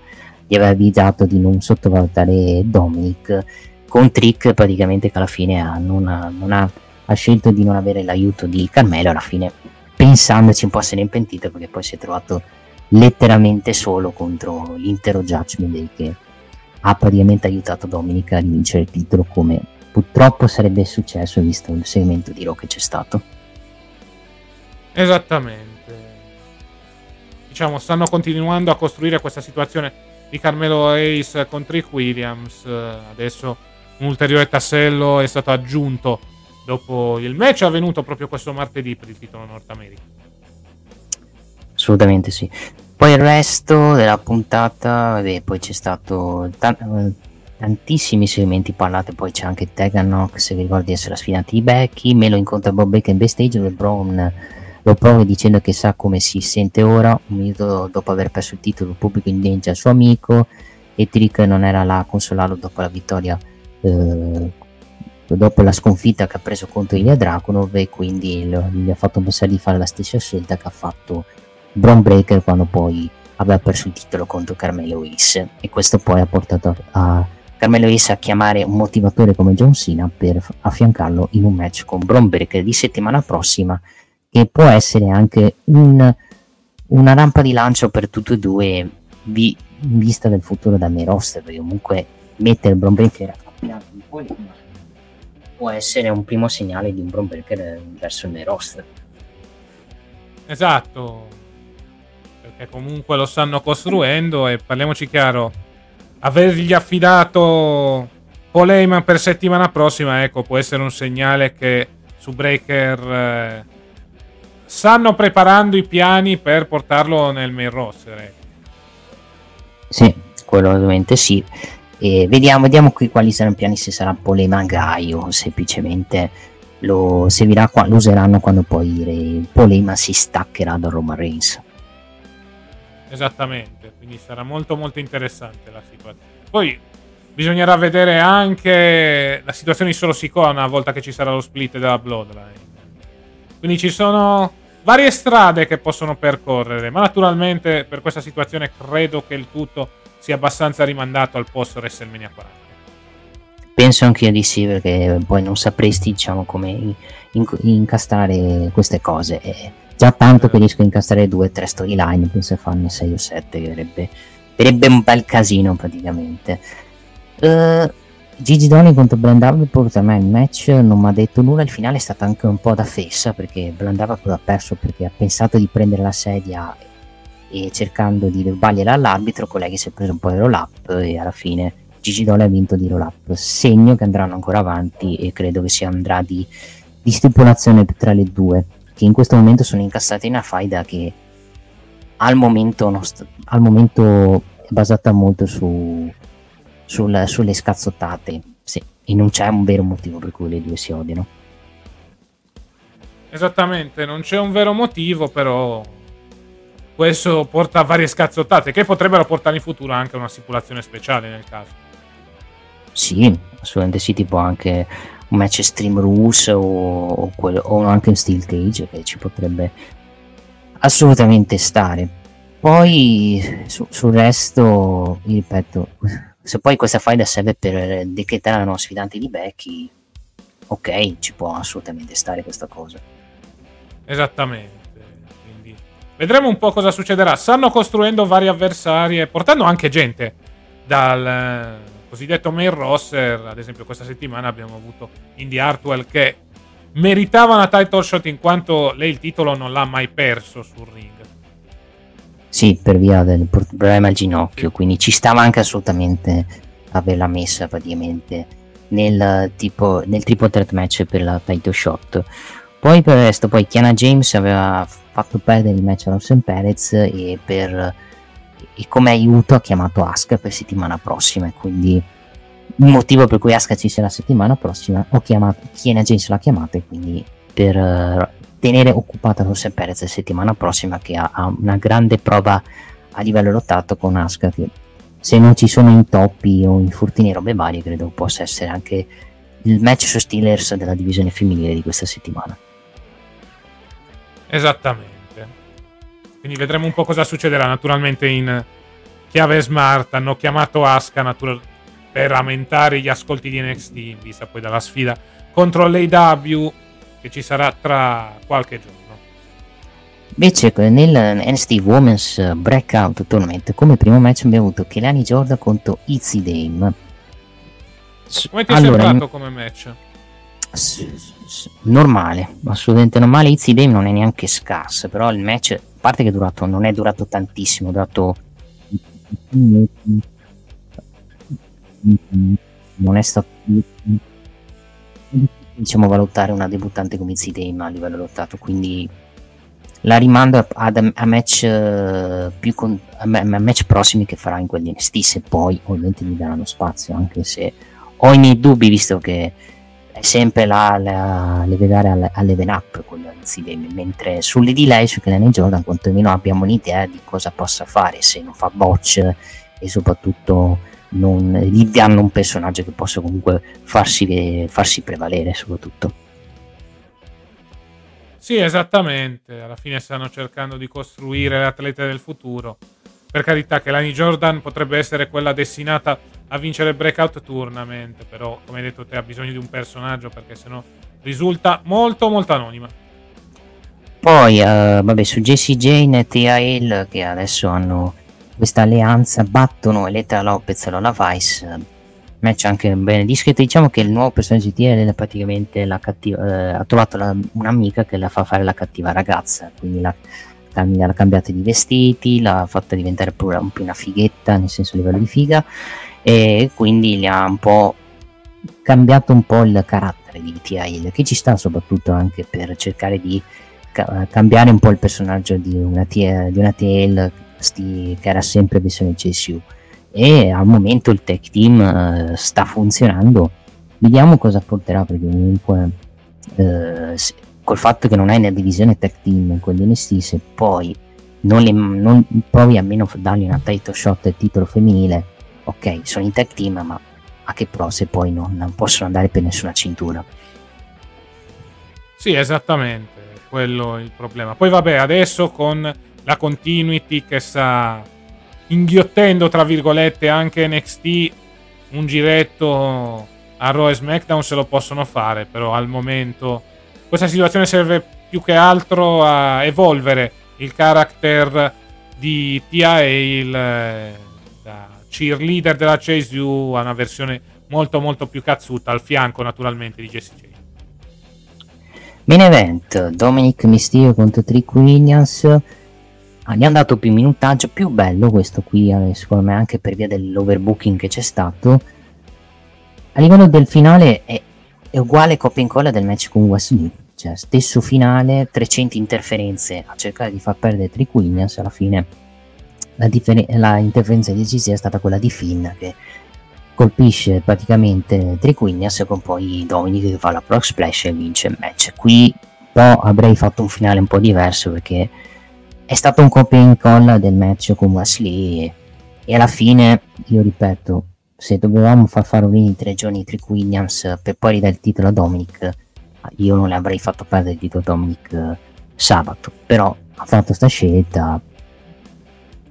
gli aveva avvisato di non sottovalutare Dominic con Trick praticamente che alla fine ha, non, ha, non ha, ha, scelto di non avere l'aiuto di Carmelo alla fine pensandoci un po' se ne è pentito perché poi si è trovato letteralmente solo contro l'intero Judgment Day che ha praticamente aiutato Dominic a vincere il titolo come purtroppo sarebbe successo visto il segmento di Raw che c'è stato. Esattamente. Diciamo, stanno continuando a costruire questa situazione di Carmelo Ace con Trick Williams. Adesso un ulteriore tassello è stato aggiunto dopo il match avvenuto proprio questo martedì per il titolo Nord America. assolutamente sì. Poi il resto della puntata, vabbè, poi c'è stato t- tantissimi segmenti parlati, poi c'è anche Tegan Knox che ricordi essere la sfidante di Becky, me lo incontra Bob Baker in backstage dove Brown lo prova dicendo che sa come si sente ora, un minuto dopo aver perso il titolo, il pubblico indeggia il suo amico e Trick non era là a consolarlo dopo la vittoria eh, dopo la sconfitta che ha preso contro Ilya Dragunov e quindi gli ha fatto pensare di fare la stessa scelta che ha fatto Braun Breaker quando poi aveva perso il titolo contro Carmelo Hayes. E questo poi ha portato a Carmelo Hayes a chiamare un motivatore come John Cena per affiancarlo in un match con Braun Breaker di settimana prossima che può essere anche un, una rampa di lancio per tutti e due vi, in vista del futuro da roster perché comunque mettere Braun Breaker a un può essere un primo segnale di un Braun Breaker verso il main esatto perché comunque lo stanno costruendo e parliamoci chiaro avergli affidato Paul Heyman per settimana prossima ecco può essere un segnale che su Breaker eh, stanno preparando i piani per portarlo nel main roster. Ecco. Sì, quello ovviamente sì. E vediamo, vediamo qui quali saranno i piani, se sarà Polema Gai o semplicemente lo, servirà, lo useranno quando poi il Polema si staccherà da Roman Reigns. Esattamente, quindi sarà molto molto interessante la situazione. Poi bisognerà vedere anche la situazione di Solo Sikoa una volta che ci sarà lo split della Bloodline. Quindi ci sono varie strade che possono percorrere, ma naturalmente per questa situazione credo che il tutto sia abbastanza rimandato al post WrestleMania 40. Penso anche io di sì, perché poi non sapresti, diciamo, come incastrare queste cose. E già tanto che riesco a incastrare due o tre storyline, penso farne 6 o 7, che verrebbe un bel casino praticamente. Uh, Gigi Doni contro Blandav a me il match non mi ha detto nulla, il finale è stato anche un po' da fessa perché Blandav ha perso? Perché ha pensato di prendere la sedia e cercando di rubargliela all'arbitro, colleghi si è preso un po' di roll up e alla fine Gigi Doni ha vinto di roll up, segno che andranno ancora avanti e credo che si andrà di, di stipulazione tra le due, che in questo momento sono incassate in una faida che al momento, st- al momento è basata molto su sul, sulle scazzottate. Sì, e non c'è un vero motivo per cui le due si odiano. Esattamente, non c'è un vero motivo, però questo porta a varie scazzottate che potrebbero portare in futuro anche una stipulazione speciale nel caso. Sì, assolutamente sì, tipo anche un match Stream Rules o, quello, o anche un Steel Cage che ci potrebbe assolutamente stare. Poi su, sul resto, ripeto, se poi questa faida serve per decretare la nuova sfidante di Becky, ok, ci può assolutamente stare questa cosa. Esattamente. Vedremo un po' cosa succederà. Stanno costruendo vari avversari e portando anche gente dal cosiddetto main roster. Ad esempio, questa settimana abbiamo avuto Indy Hartwell che meritava una title shot in quanto lei il titolo non l'ha mai perso sul ring. Sì, per via del problema al ginocchio, quindi ci stava anche assolutamente averla messa praticamente nel, tipo, nel triple threat match per la title shot. Poi per il resto, poi Kiana James aveva fatto perdere il match a Rosen Perez e, per, e come aiuto ha chiamato Asuka per settimana prossima, quindi il motivo per cui Asuka ci sarà settimana prossima, ho chiamato, Kiana James l'ha chiamata e quindi per tenere occupata Rosse Perez la settimana prossima che ha, ha, una grande prova a livello lottato con Asuka che se non ci sono intoppi o infortuni e robe varie credo possa essere anche il match su Steelers della divisione femminile di questa settimana. Esattamente quindi vedremo un po' cosa succederà naturalmente in chiave smart hanno chiamato Asuka natural- per aumentare gli ascolti di NXT in vista poi dalla sfida contro l'AW che ci sarà tra qualche giorno. Invece nel NXT Women's Breakout Tournament come primo match abbiamo avuto Kelani Jordan contro Izzy Dame. Come ti è allora, sembrato come match? Normale, assolutamente normale. Izzy Dame non è neanche scarso, però il match, parte che è durato, non è durato tantissimo, è durato non è stato diciamo valutare una debuttante come Zidane a livello lottato quindi la rimando a, a match uh, più con, a, match prossimi che farà in quelli NXT se poi ovviamente gli daranno spazio anche se ho i miei dubbi visto che è sempre la, le vedere alle, all'Even Up quello insieme mentre sulle lei su Kelly Jordan quantomeno abbiamo un'idea di cosa possa fare se non fa botch e soprattutto non, gli danno un personaggio che possa comunque farsi, farsi prevalere soprattutto sì, esattamente. Alla fine stanno cercando di costruire l'atleta del futuro. Per carità, che Lani Jordan potrebbe essere quella destinata a vincere il breakout tournament, però come hai detto te ha bisogno di un personaggio perché sennò risulta molto molto anonima. Poi, uh, vabbè, su JC Jane e Tia Hill che adesso hanno questa alleanza, battono Elettra Lopez e Lola Vice match anche bene discreto. Diciamo che il nuovo personaggio di TL è praticamente la cattiva, eh, ha trovato la, un'amica che la fa fare la cattiva ragazza, quindi la, l'ha cambiata di vestiti, l'ha fatta diventare pure un po' una fighetta, nel senso a livello di figa, e quindi gli ha un po' cambiato un po' il carattere di TL, che ci sta soprattutto anche per cercare di ca- cambiare un po' il personaggio di una, T- di una TL sti, che era sempre versione CSU e al momento il tech team uh, sta funzionando. Vediamo cosa porterà perché comunque uh, se, col fatto che non hai una divisione tech team con l'NST se poi non, le, non provi almeno a dargli una title shot del titolo femminile ok sono in tech team ma a che pro se poi non, possono andare per nessuna cintura? Sì esattamente quello è il problema. Poi vabbè adesso con la continuity che sta inghiottendo tra virgolette anche NXT un giretto a Raw e SmackDown se lo possono fare però al momento questa situazione serve più che altro a evolvere il character di Tia Hale da cheerleader della Chase U a una versione molto molto più cazzuta al fianco naturalmente di Jesse J Main event Dominic Mysterio contro Trick Williams. Hanno dato più minutaggio, più bello questo qui, eh, secondo me, anche per via dell'overbooking che c'è stato. A livello del finale è, è uguale copia e incolla del match con Wesley, cioè stesso finale, 300 interferenze a cercare di far perdere Trick Williams, alla fine la, differ- la interferenza decisiva è stata quella di Finn che colpisce praticamente Trick Williams con poi Dominic che fa la Proc Splash e vince il match. Qui però avrei fatto un finale un po' diverso perché è stato un copia e incolla del match con Wesley e, alla fine, io ripeto, se dovevamo far fare un tre giorni Trick Williams per poi ridare il titolo a Dominic, io non le avrei fatto perdere il titolo a Dominic eh, sabato, però ha fatto questa scelta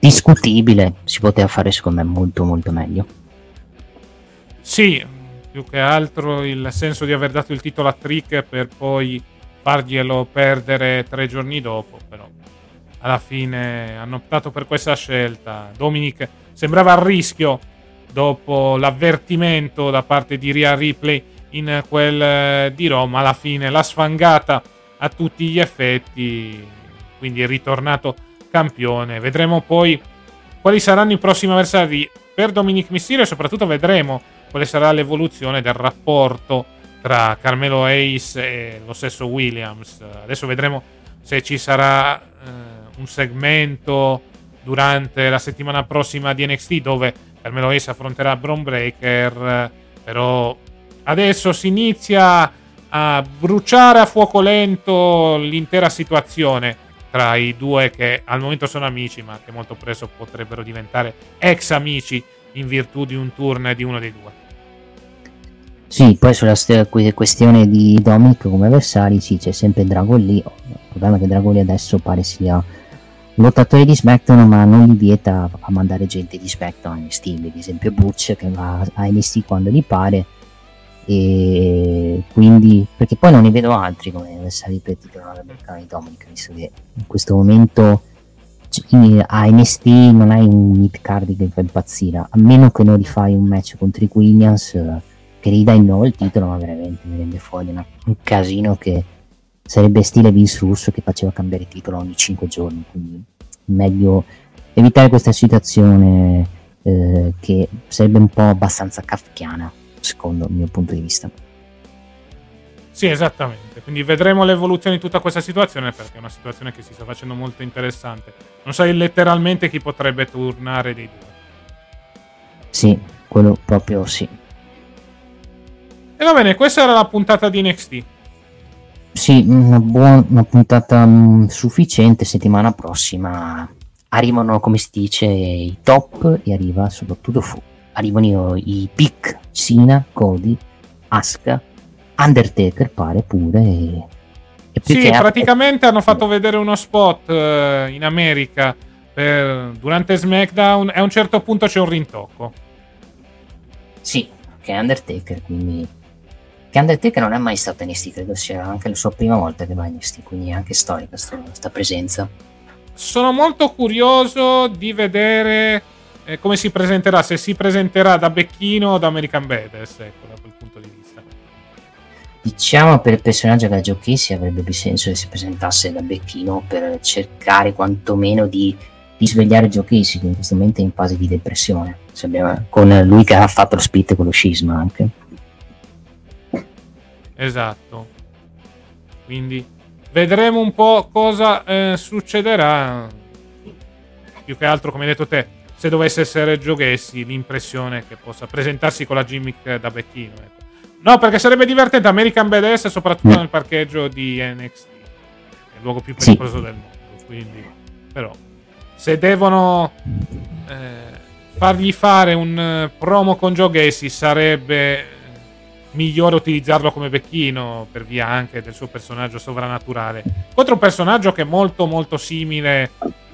discutibile, si poteva fare secondo me molto molto meglio. Sì, più che altro il senso di aver dato il titolo a Trick per poi farglielo perdere tre giorni dopo, però alla fine hanno optato per questa scelta. Dominic sembrava a rischio dopo l'avvertimento da parte di Ria Ripley in quel eh, di Roma. Alla fine l'ha sfangata a tutti gli effetti, quindi è ritornato campione. Vedremo poi quali saranno i prossimi avversari per Dominic Mysterio e soprattutto vedremo quale sarà l'evoluzione del rapporto tra Carmelo Ace e lo stesso Williams. Adesso vedremo se ci sarà eh, un segmento durante la settimana prossima di NXT dove Carmelo Ace affronterà Braun Breaker però adesso si inizia a bruciare a fuoco lento l'intera situazione tra i due che al momento sono amici ma che molto presto potrebbero diventare ex amici in virtù di un turn di uno dei due sì, poi sulla questione di Dominic come avversari, sì, c'è sempre Dragon lì. Il problema è che Dragon lì adesso pare sia lottatore di SmackDown ma non gli vieta a mandare gente di SmackDown a NXT ad esempio Butch che va a NXT quando gli pare e quindi perché poi non ne vedo altri come avversari per il titolo americano di Dominic visto che in questo momento a NXT non hai un mid card che fa impazzire. A meno che non rifai un match con Trick Williams che gli dai nuovo il titolo ma veramente mi rende fuori una, un casino che sarebbe stile Vince Russo che faceva cambiare titolo ogni 5 giorni, quindi meglio evitare questa situazione eh, che sarebbe un po' abbastanza kafkiana, secondo il mio punto di vista. Sì, esattamente. Quindi vedremo l'evoluzione di tutta questa situazione perché è una situazione che si sta facendo molto interessante. Non sai letteralmente chi potrebbe tornare dei due. Sì, quello proprio sì. E va bene, questa era la puntata di NXT. Sì, una, buona, una puntata mh, sufficiente. Settimana prossima arrivano, come si dice, i top e arriva soprattutto fu. Arrivano i pick, Sina, Cody, Asuka Undertaker pare pure. E, e sì, praticamente hanno fatto vedere uno spot uh, in America per, durante SmackDown e a un certo punto c'è un rintocco. Sì, che è Undertaker, quindi... Che Undertaker non è mai stato in NXT, credo sia anche la sua prima volta che va in NXT, quindi è anche storica questa presenza. Sono molto curioso di vedere eh, come si presenterà, se si presenterà da Becchino o da American Badass, ecco, da quel punto di vista. Diciamo per il personaggio che giochi si avrebbe più senso che si presentasse da Becchino per cercare quantomeno di, di svegliare Giochisi che in questo momento è in fase di depressione. Abbiamo, con lui che ha fatto lo split con lo scisma anche. Esatto. Quindi vedremo un po' cosa eh, succederà. Più che altro, come hai detto te, se dovesse essere Giochessi, l'impressione che possa presentarsi con la gimmick da Becchino. Ecco. No, perché sarebbe divertente American Badass, soprattutto mm. nel parcheggio di NXT, è il luogo più pericoloso sì. del mondo. Quindi, però, se devono eh, fargli fare un eh, promo con Joe Gacy, sarebbe eh, migliore utilizzarlo come becchino per via anche del suo personaggio sovrannaturale. Contro un personaggio che è molto, molto simile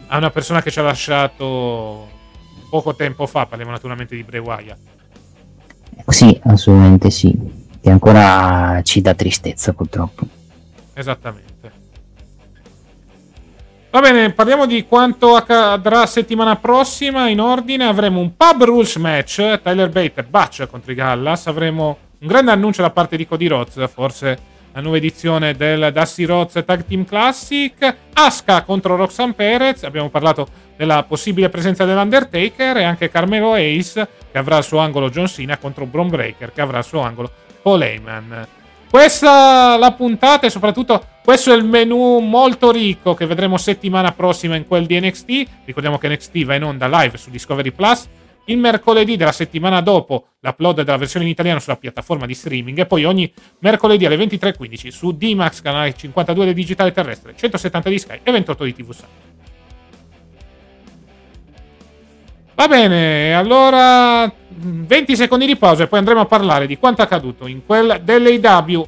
a una persona che ci ha lasciato poco tempo fa. Parliamo naturalmente di Bray Wyatt. Sì, assolutamente sì che ancora ci dà tristezza purtroppo. Esattamente. Va bene, parliamo di quanto accadrà settimana prossima. In ordine avremo un pub rules match, Tyler Bate e Butch contro i Gallas. Avremo un grande annuncio da parte di Cody Rhodes, forse la nuova edizione del Dusty Rhodes Tag Team Classic. Asuka contro Roxanne Perez. Abbiamo parlato della possibile presenza dell'Undertaker e anche Carmelo Ace che avrà il suo angolo John Cena contro Bron Breaker che avrà il suo angolo Paul Heyman. Questa la puntata e soprattutto questo è il menu molto ricco che vedremo settimana prossima in quel di NXT. Ricordiamo che NXT va in onda live su Discovery Plus. Il mercoledì della settimana dopo l'upload della versione in italiano sulla piattaforma di streaming e poi ogni mercoledì alle 23.15 su D-Max canale 52 del digitale terrestre, 170 di Sky e 28 di TV Sun. Va bene, allora 20 secondi di pausa e poi andremo a parlare di quanto accaduto in quel dell'AW.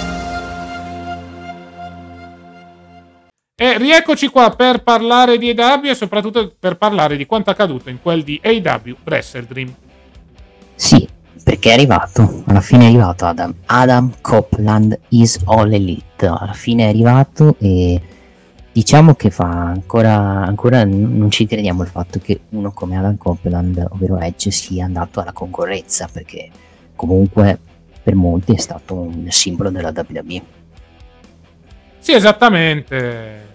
E rieccoci qua per parlare di AW e soprattutto per parlare di quanto accaduto in quel di AW Wrestle Dream. Sì, perché è arrivato, alla fine è arrivato Adam. Adam Copeland is all elite. Alla fine è arrivato e diciamo che fa ancora, ancora non ci crediamo il fatto che uno come Adam Copeland, ovvero Edge, sia andato alla concorrenza, perché comunque per molti è stato un simbolo della WWE. Sì, esattamente.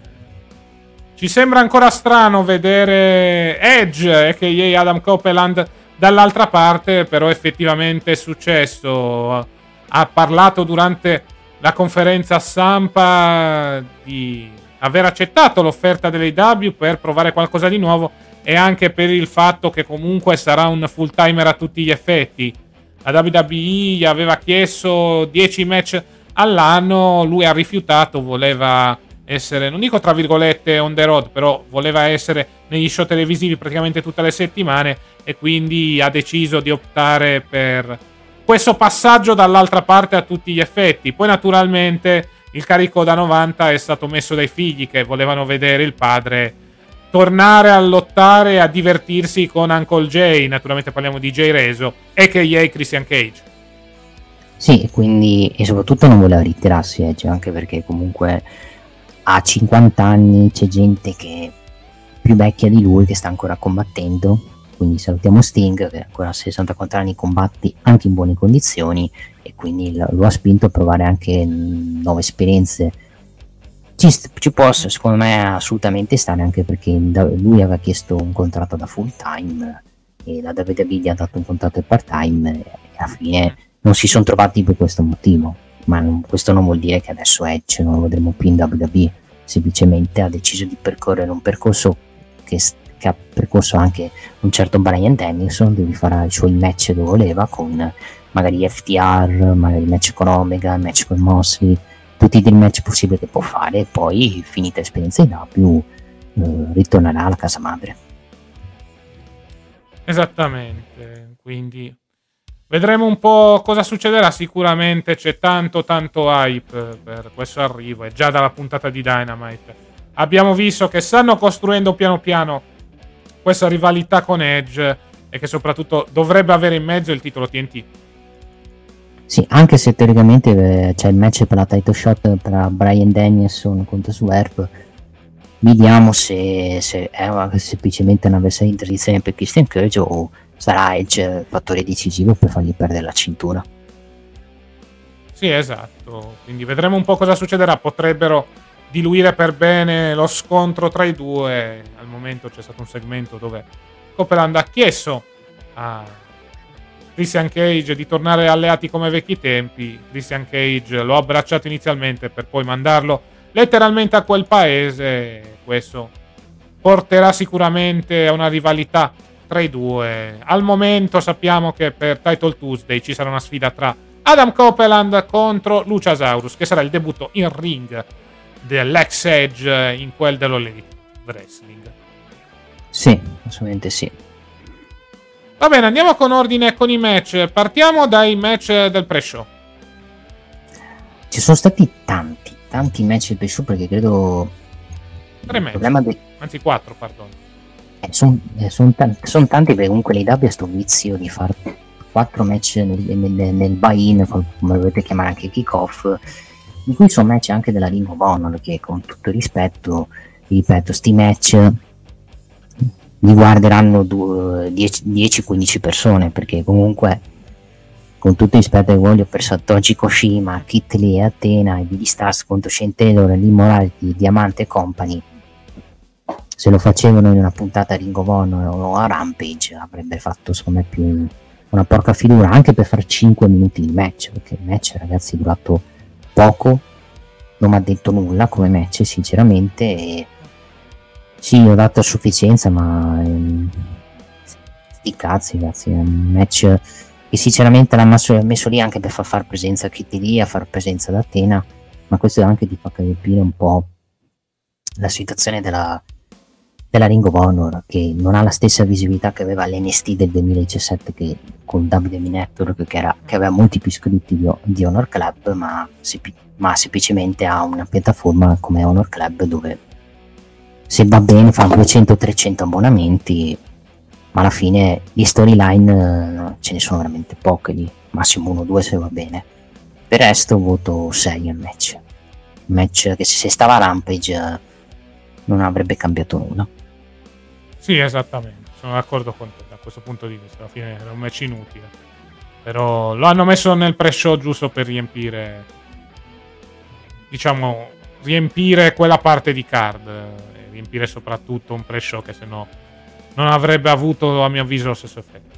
Ci sembra ancora strano vedere Edge, a.k.a. Adam Copeland, dall'altra parte, però effettivamente è successo. Ha parlato durante la conferenza stampa di aver accettato l'offerta dell'AW per provare qualcosa di nuovo e anche per il fatto che comunque sarà un full timer a tutti gli effetti. La WWE gli aveva chiesto 10 match all'anno, lui ha rifiutato, voleva essere, non dico tra virgolette on the road, però voleva essere negli show televisivi praticamente tutte le settimane e quindi ha deciso di optare per questo passaggio dall'altra parte a tutti gli effetti. Poi naturalmente il carico da 90 è stato messo dai figli che volevano vedere il padre tornare a lottare e a divertirsi con Uncle Jay, naturalmente parliamo di Jay Reso, a.k.a. Christian Cage. Sì, quindi e soprattutto non voleva ritirarsi Edge, anche perché comunque a 50 anni c'è gente che è più vecchia di lui che sta ancora combattendo. Quindi salutiamo Sting che ancora a 64 anni combatti anche in buone condizioni e quindi lo ha spinto a provare anche nuove esperienze. Ci, ci può secondo me assolutamente stare anche perché lui aveva chiesto un contratto da full time e la WWE gli ha dato un contratto part time e alla fine non si sono trovati per questo motivo ma non, questo non vuol dire che adesso Edge non lo vedremo più in WWE semplicemente ha deciso di percorrere un percorso che, che ha percorso anche un certo Brian Dennison dove farà i suoi match dove voleva con magari FTR, magari match con Omega, match con Mosley tutti i match possibili che può fare e poi finita l'esperienza in W eh, ritornerà alla casa madre. Esattamente quindi Vedremo un po' cosa succederà. Sicuramente c'è tanto, tanto hype per questo arrivo. E già dalla puntata di Dynamite abbiamo visto che stanno costruendo piano piano questa rivalità con Edge. E che soprattutto dovrebbe avere in mezzo il titolo TNT. Sì, anche se teoricamente eh, c'è il match per la title shot tra Brian Danielson contro Swerve. Vediamo se, se è semplicemente una versione di tradizione per Christian Cage o sarà Edge fattore decisivo per fargli perdere la cintura. Sì, esatto. Quindi vedremo un po' cosa succederà. Potrebbero diluire per bene lo scontro tra i due. Al momento c'è stato un segmento dove Copeland ha chiesto a Christian Cage di tornare alleati come vecchi tempi. Christian Cage lo ha abbracciato inizialmente per poi mandarlo letteralmente a quel paese. Questo porterà sicuramente a una rivalità tra i due. Al momento sappiamo che per Title Tuesday ci sarà una sfida tra Adam Copeland contro Luciasaurus, che sarà il debutto in ring dell'ex Edge in quel dell'Elite Wrestling. Sì, assolutamente sì. Va bene, andiamo con ordine con i match. Partiamo dai match del pre-show. Ci sono stati tanti, tanti match del pre-show perché credo... Tre match. De... Anzi, quattro, perdono eh, sono eh, son t- son tanti perché comunque l'AW ha questo vizio di fare quattro match nel, nel, nel buy-in, come lo volete chiamare anche kick-off, di cui sono match anche della of Honor, che con tutto rispetto, ripeto, sti match li guarderanno 10-15 persone, perché comunque con tutto il rispetto che voglio per Satoshi Koshima, Kit Lee, Atena, e Billy Stars contro Taylor, Lee Morality, Diamante Company, se lo facevano in una puntata a Ring of Honor o a Rampage avrebbe fatto secondo me più una porca figura anche per fare 5 minuti di match perché il match ragazzi è durato poco non mi ha detto nulla come match sinceramente e sì ho dato a sufficienza ma ehm, sti cazzi ragazzi è un match che sinceramente l'ha messo, messo lì anche per far fare presenza a Kitty lì a far presenza ad Atena ma questo anche ti fa capire un po' la situazione della, della Ring of Honor che non ha la stessa visibilità che aveva l'NST del 2017 che con WWE Network che, era, che aveva molti più iscritti di, di Honor Club ma, ma, semplicemente ha una piattaforma come Honor Club dove se va bene fa 200-300 abbonamenti ma alla fine di storyline eh, ce ne sono veramente poche lì massimo 1-2 se va bene. Per resto voto 6 al match. Match che se stava a Rampage eh, non avrebbe cambiato nulla sì, esattamente, sono d'accordo con te da questo punto di vista, alla fine era un match inutile. Però lo hanno messo nel pre-show giusto per riempire, diciamo, riempire quella parte di card, e riempire soprattutto un pre-show che se no non avrebbe avuto, a mio avviso, lo stesso effetto.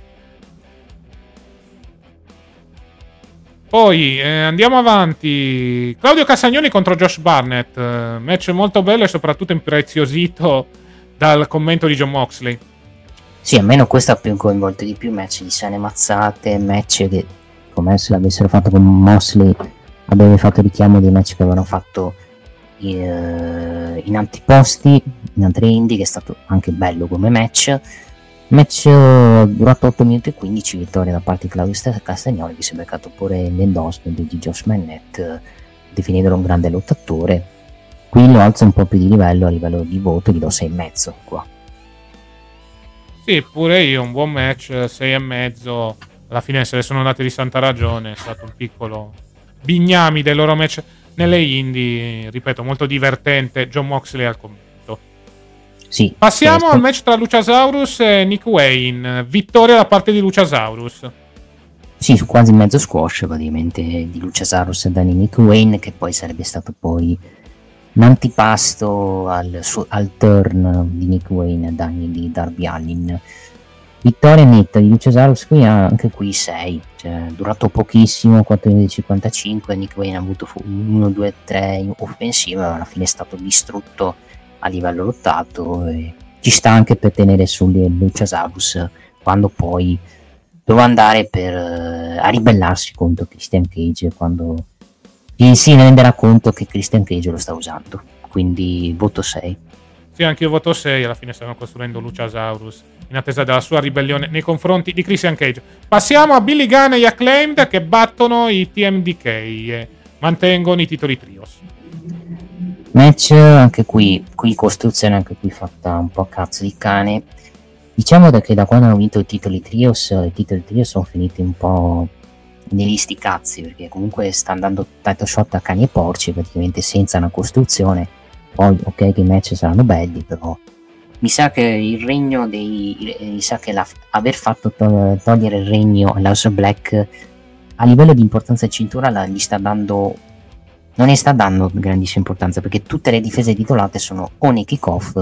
Poi eh, andiamo avanti. Claudio Cassagnoni contro Josh Barnett. Eh, match molto bello e soprattutto impreziosito dal commento di John Moxley. Sì, almeno questo ha più coinvolto di più match di sane mazzate, match che come se l'avessero fatto con Moxley avrebbe fatto richiamo dei match che avevano fatto in, uh, in antiposti, in altri indie, che è stato anche bello come match. Match uh, durato 8 minuti e 15 vittorie da parte di Claudio Castagnoli che si è beccato pure l'endorsement di Josh Mannett, uh, definendolo un grande lottatore Qui lo alzo un po' più di livello a livello di voto, gli do 6,5 qua. Sì, pure io un buon match, 6,5. alla fine se ne sono andati di santa ragione, è stato un piccolo bignami del loro match nelle indie, ripeto, molto divertente, John Moxley al commento. Sì, Passiamo certo. al match tra Luciasaurus e Nick Wayne, vittoria da parte di Luciasaurus. Sì, su quasi mezzo squash praticamente di Luciasaurus e Danny Nick Wayne, che poi sarebbe stato poi un antipasto al, su- al turn di Nick Wayne a danni di Darby Allin. Vittoria netta di Luciasaurus qui anche qui 6, cioè durato pochissimo, 4,55, Nick Wayne ha avuto 1, 2, 3 offensive, alla fine è stato distrutto a livello lottato e ci sta anche per tenere su Luciasaurus quando poi doveva andare per, eh, a ribellarsi contro Christian Cage quando si si renderà conto che Christian Cage lo sta usando. Quindi voto 6. Sì, anche io voto 6, alla fine stanno costruendo Luciasaurus in attesa della sua ribellione nei confronti di Christian Cage. Passiamo a Billy Gunn e gli Acclaimed che battono i TMDK e mantengono i titoli trios. Match anche qui, qui costruzione anche qui fatta un po' a cazzo di cane. Diciamo che da quando hanno vinto i titoli trios, i titoli trios sono finiti un po' negli sti cazzi perché comunque sta andando title shot a cani e porci praticamente senza una costruzione. Poi ok che i match saranno belli però mi sa che il regno dei mi sa che la- aver fatto to- togliere il regno all'House Black a livello di importanza di cintura la- gli sta dando non ne sta dando grandissima importanza perché tutte le difese titolate sono o nei kick-off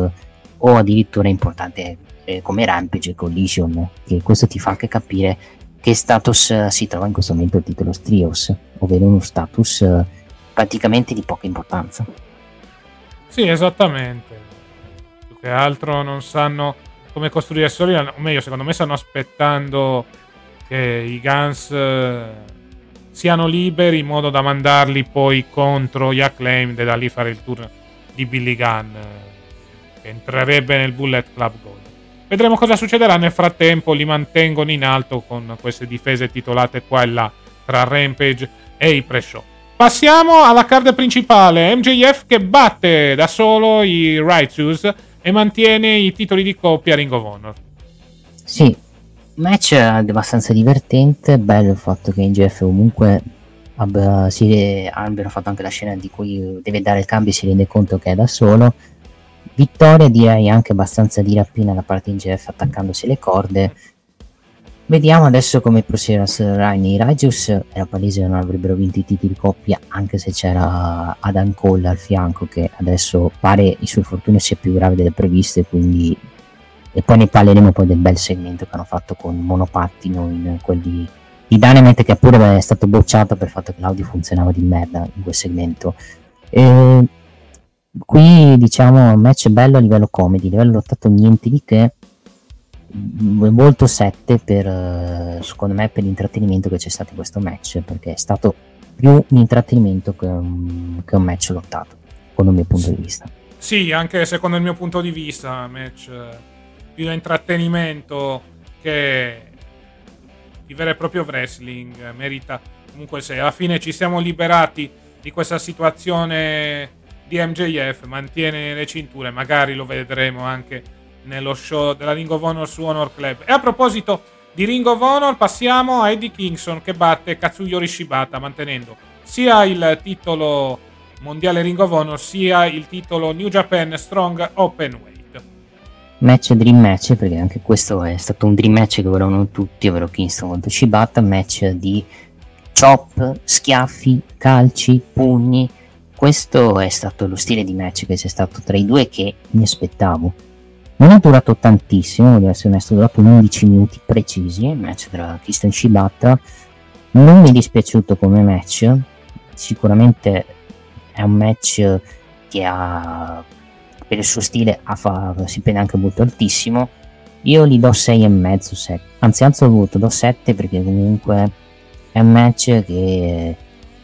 o addirittura importante eh, come Rampage e Collision che questo ti fa anche capire che status eh, si trova in questo momento il titolo Trios ovvero uno status eh, praticamente di poca importanza Sì, esattamente. Più che altro non sanno come costruire storia, o meglio, secondo me stanno aspettando che i Guns eh, siano liberi in modo da mandarli poi contro gli Acclaimed e da lì fare il tour di Billy Gunn che entrerebbe nel Bullet Club Gold. Vedremo cosa succederà nel frattempo, li mantengono in alto con queste difese titolate qua e là tra Rampage e i pre-show. Passiamo alla card principale, MJF che batte da solo i Righteous e mantiene i titoli di coppia Ring of Honor. Sì, match abbastanza divertente, bello il fatto che GF comunque abbia, si, abbiano fatto anche la scena di cui deve dare il cambio e si rende conto che è da solo. Vittoria direi anche abbastanza di rapina da parte di GF attaccandosi le corde. Vediamo adesso come proseguirà nei Rajus. Era palese non avrebbero vinto i titoli di coppia anche se c'era Adam Cole al fianco che adesso pare il suo infortunio sia più grave delle previste quindi e poi ne parleremo poi del bel segmento che hanno fatto con Monopattino in quelli di Dynamite che pure è stato bocciato per il fatto che l'audio funzionava di merda in quel segmento e qui diciamo un match bello a livello comedy a livello lottato niente di che m- molto 7 per eh, secondo me per l'intrattenimento che c'è stato in questo match perché è stato più un intrattenimento che un, che un match lottato secondo il mio punto di vista Sì, anche secondo il mio punto di vista, match eh, più da intrattenimento che di vero e proprio wrestling. eh, Merita comunque se alla fine ci siamo liberati di questa situazione di MJF, mantiene le cinture, magari lo vedremo anche nello show della Ring of Honor su Honor Club. E a proposito di Ring of Honor, passiamo a Eddie Kingston che batte Katsuyori Shibata mantenendo sia il titolo mondiale Ring of Honor sia il titolo New Japan Strong Openweight. match dream match perché anche questo è stato un dream match che volevano tutti ovvero Kingston contro Shibata match di chop, schiaffi, calci, pugni questo è stato lo stile di match che c'è stato tra i due che mi aspettavo. Non è durato tantissimo devo essere onesto è durato 11 minuti precisi il match tra e Shibata non mi è dispiaciuto come match sicuramente è un match che ha per il suo stile fa- si prende anche molto altissimo. Io gli do 6,5 7 anzi alzo il voto do 7 perché comunque è un match che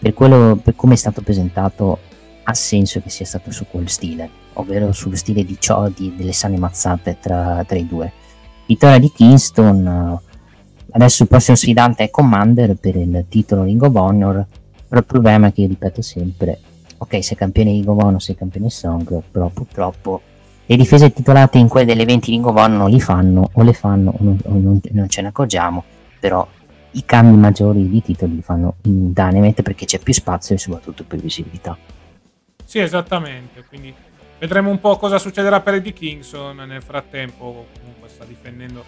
per quello per come è stato presentato ha senso che sia stato su quel stile ovvero sullo stile di ciò di, delle sane mazzate tra, tra i due. Vittoria di Kingston adesso il prossimo sfidante è Commander per il titolo Ring of Honor però il problema è che io ripeto sempre ok sei campione Ring of Honor sei campione Song però purtroppo le difese titolate in quelle degli eventi Ring of Honor non li fanno o le fanno o non, o non- non ce ne accorgiamo però i cambi maggiori di titoli li fanno in Dynamite perché c'è più spazio e soprattutto più visibilità. Sì, esattamente. Quindi vedremo un po' cosa succederà per Eddie Kingston. Nel frattempo, comunque, sta difendendo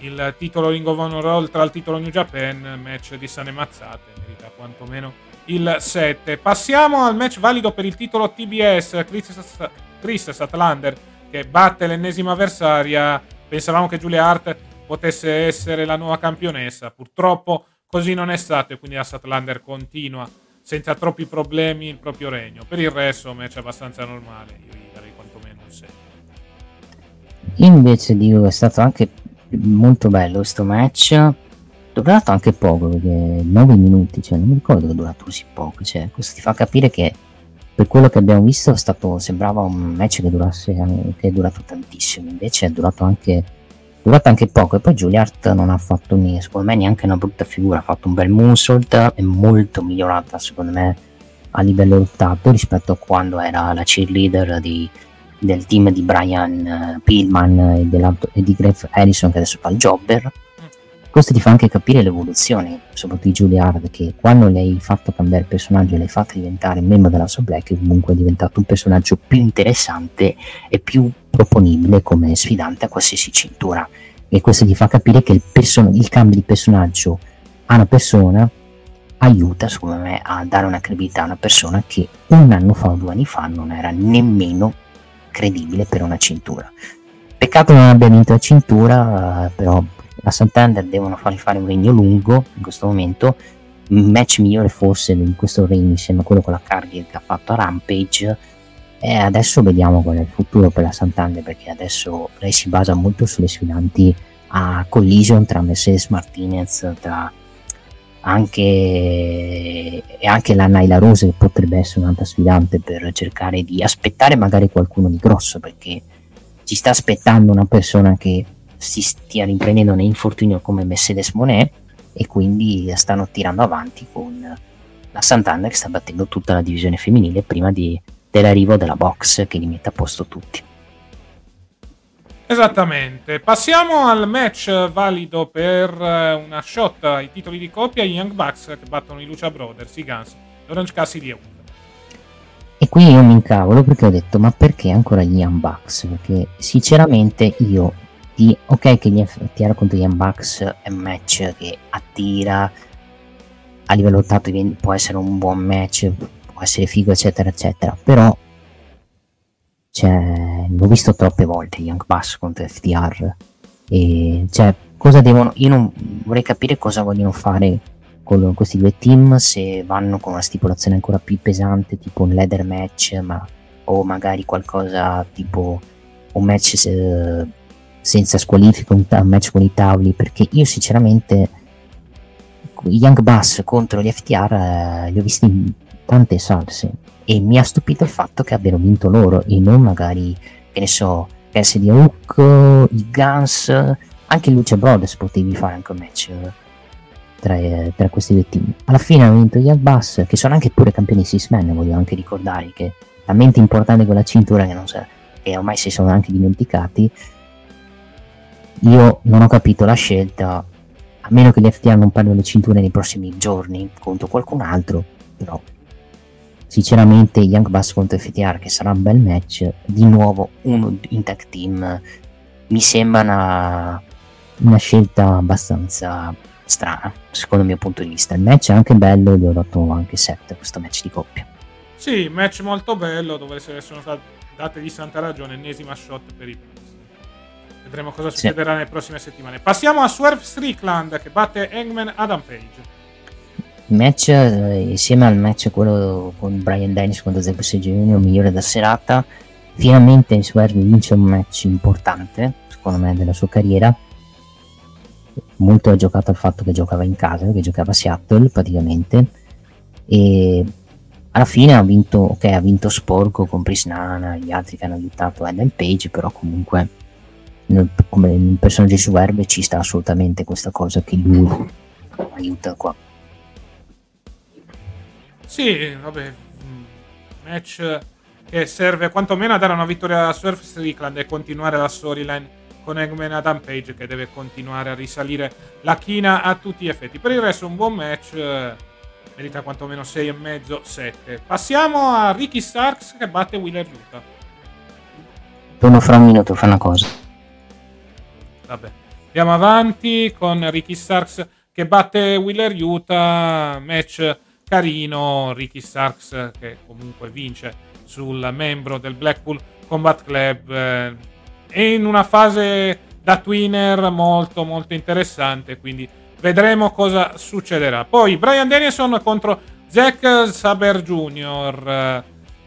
il titolo Ring of Honor oltre al titolo New Japan. Match di sane mazzate. Merita quantomeno il 7. Passiamo al match valido per il titolo TBS. Chris, Chris Statlander che batte l'ennesima avversaria. Pensavamo che Julia Hart potesse essere la nuova campionessa. Purtroppo così non è stato e quindi la Statlander continua senza troppi problemi il proprio regno. Per il resto, match abbastanza normale. Io gli darei quantomeno un 6. Invece dico che è stato anche molto bello questo match. È durato anche poco perché 9 minuti, cioè non mi ricordo che è durato così poco. Cioè, questo ti fa capire che per quello che abbiamo visto stato, sembrava un match che, durasse, che è durato tantissimo. Invece è durato anche durato anche poco e poi Juilliard non ha fatto niente, secondo me neanche una brutta figura, ha fatto un bel moonsault, è molto migliorata secondo me a livello lottato rispetto a quando era la cheerleader di, del team di Brian uh, Pillman e, e, di Greg Harrison che adesso fa il jobber. Questo ti fa anche capire l'evoluzione soprattutto di Juilliard che quando le hai fatto cambiare personaggio e l'hai fatta diventare membro della sua Black comunque è diventato un personaggio più interessante e più proponibile come sfidante a qualsiasi cintura. E questo ti fa capire che il, person- il cambio di personaggio a una persona aiuta secondo me a dare una credibilità a una persona che un anno fa o due anni fa non era nemmeno credibile per una cintura. Peccato non abbia vinto la cintura però la Santander devono fargli fare un regno lungo in questo momento. Il match migliore forse in questo regno insieme a quello con la Cargill che ha fatto a Rampage e adesso vediamo qual è il futuro per la Santander perché adesso lei si basa molto sulle sfidanti a collision tra Mercedes Martinez, tra anche, e anche la Naila Rose che potrebbe essere un'altra sfidante per cercare di aspettare magari qualcuno di grosso perché ci sta aspettando una persona che si stia riprendendo un infortunio come Mercedes Monet e quindi stanno tirando avanti con la Santander che sta battendo tutta la divisione femminile prima di dell'arrivo della box che li mette a posto tutti. Esattamente, passiamo al match valido per eh, una shot ai titoli di coppia, i Young Bucks che battono i Lucia Brothers, i Guns, l'Orange Cassidy e Wood. E qui io mi incavolo perché ho detto ma perché ancora gli Young Bucks? Perché sinceramente io, di, ok che gli FTR contro gli Young Bucks è un match che attira, a livello lottato può essere un buon match, può essere figo, eccetera, eccetera. Però cioè, l'ho visto troppe volte Young Bucks contro FTR. E cioè, cosa devono. Io non vorrei capire cosa vogliono fare con questi due team. Se vanno con una stipulazione ancora più pesante, tipo un leather match, ma, o magari qualcosa tipo un match se, senza squalifica, un, un match con i tavoli. Perché io, sinceramente, Young Bucks contro gli FTR eh, li ho visti tante salse e mi ha stupito il fatto che abbiano vinto loro e non magari, che ne so, Cassidy Hook, i Guns, anche Lucia Brothers potevi fare anche un match eh, tra, eh, tra, questi due team. Alla fine hanno vinto gli Bucks, che sono anche pure campioni Six Man, voglio anche ricordare che è talmente importante quella cintura che, so, che ormai si sono anche dimenticati. Io non ho capito la scelta, a meno che gli FTA non parlino le cinture nei prossimi giorni contro qualcun altro, però sinceramente Young Bucks contro FTR che sarà un bel match di nuovo uno in tag team mi sembra una, una scelta abbastanza strana secondo il mio punto di vista. Il match è anche bello gli ho dato anche 7 questo match di coppia. Sì match molto bello dove sono state date di santa ragione ennesima shot per i Bucks. Vedremo cosa succederà sì. nelle prossime settimane. Passiamo a Swerve Strickland che batte Hangman Adam Page match eh, insieme al match quello con Brian Dennis contro Zack Jr. migliore da serata finalmente Swerve vince un match importante secondo me della sua carriera molto ha giocato al fatto che giocava in casa che giocava a Seattle praticamente e alla fine ha vinto ok ha vinto sporco con Prisnana gli altri che hanno aiutato Ellen Page però comunque nel, come personaggio di Swerve ci sta assolutamente questa cosa che lui aiuta qua sì, vabbè, mm, match che serve quantomeno a dare una vittoria a Surf Strickland e continuare la storyline con Eggman Adam Page che deve continuare a risalire la china a tutti gli effetti. Per il resto un buon match, eh, merita quantomeno 6,5, 7. Passiamo a Ricky Starks che batte Wheeler Utah. Torno fra un minuto, fa una cosa. Vabbè. Andiamo avanti con Ricky Starks che batte Wheeler Utah, match carino, Ricky Starks che comunque vince sul membro del Blackpool Combat Club eh, è in una fase da twinner molto molto interessante, quindi vedremo cosa succederà. Poi Brian Danielson contro Zack Saber Jr.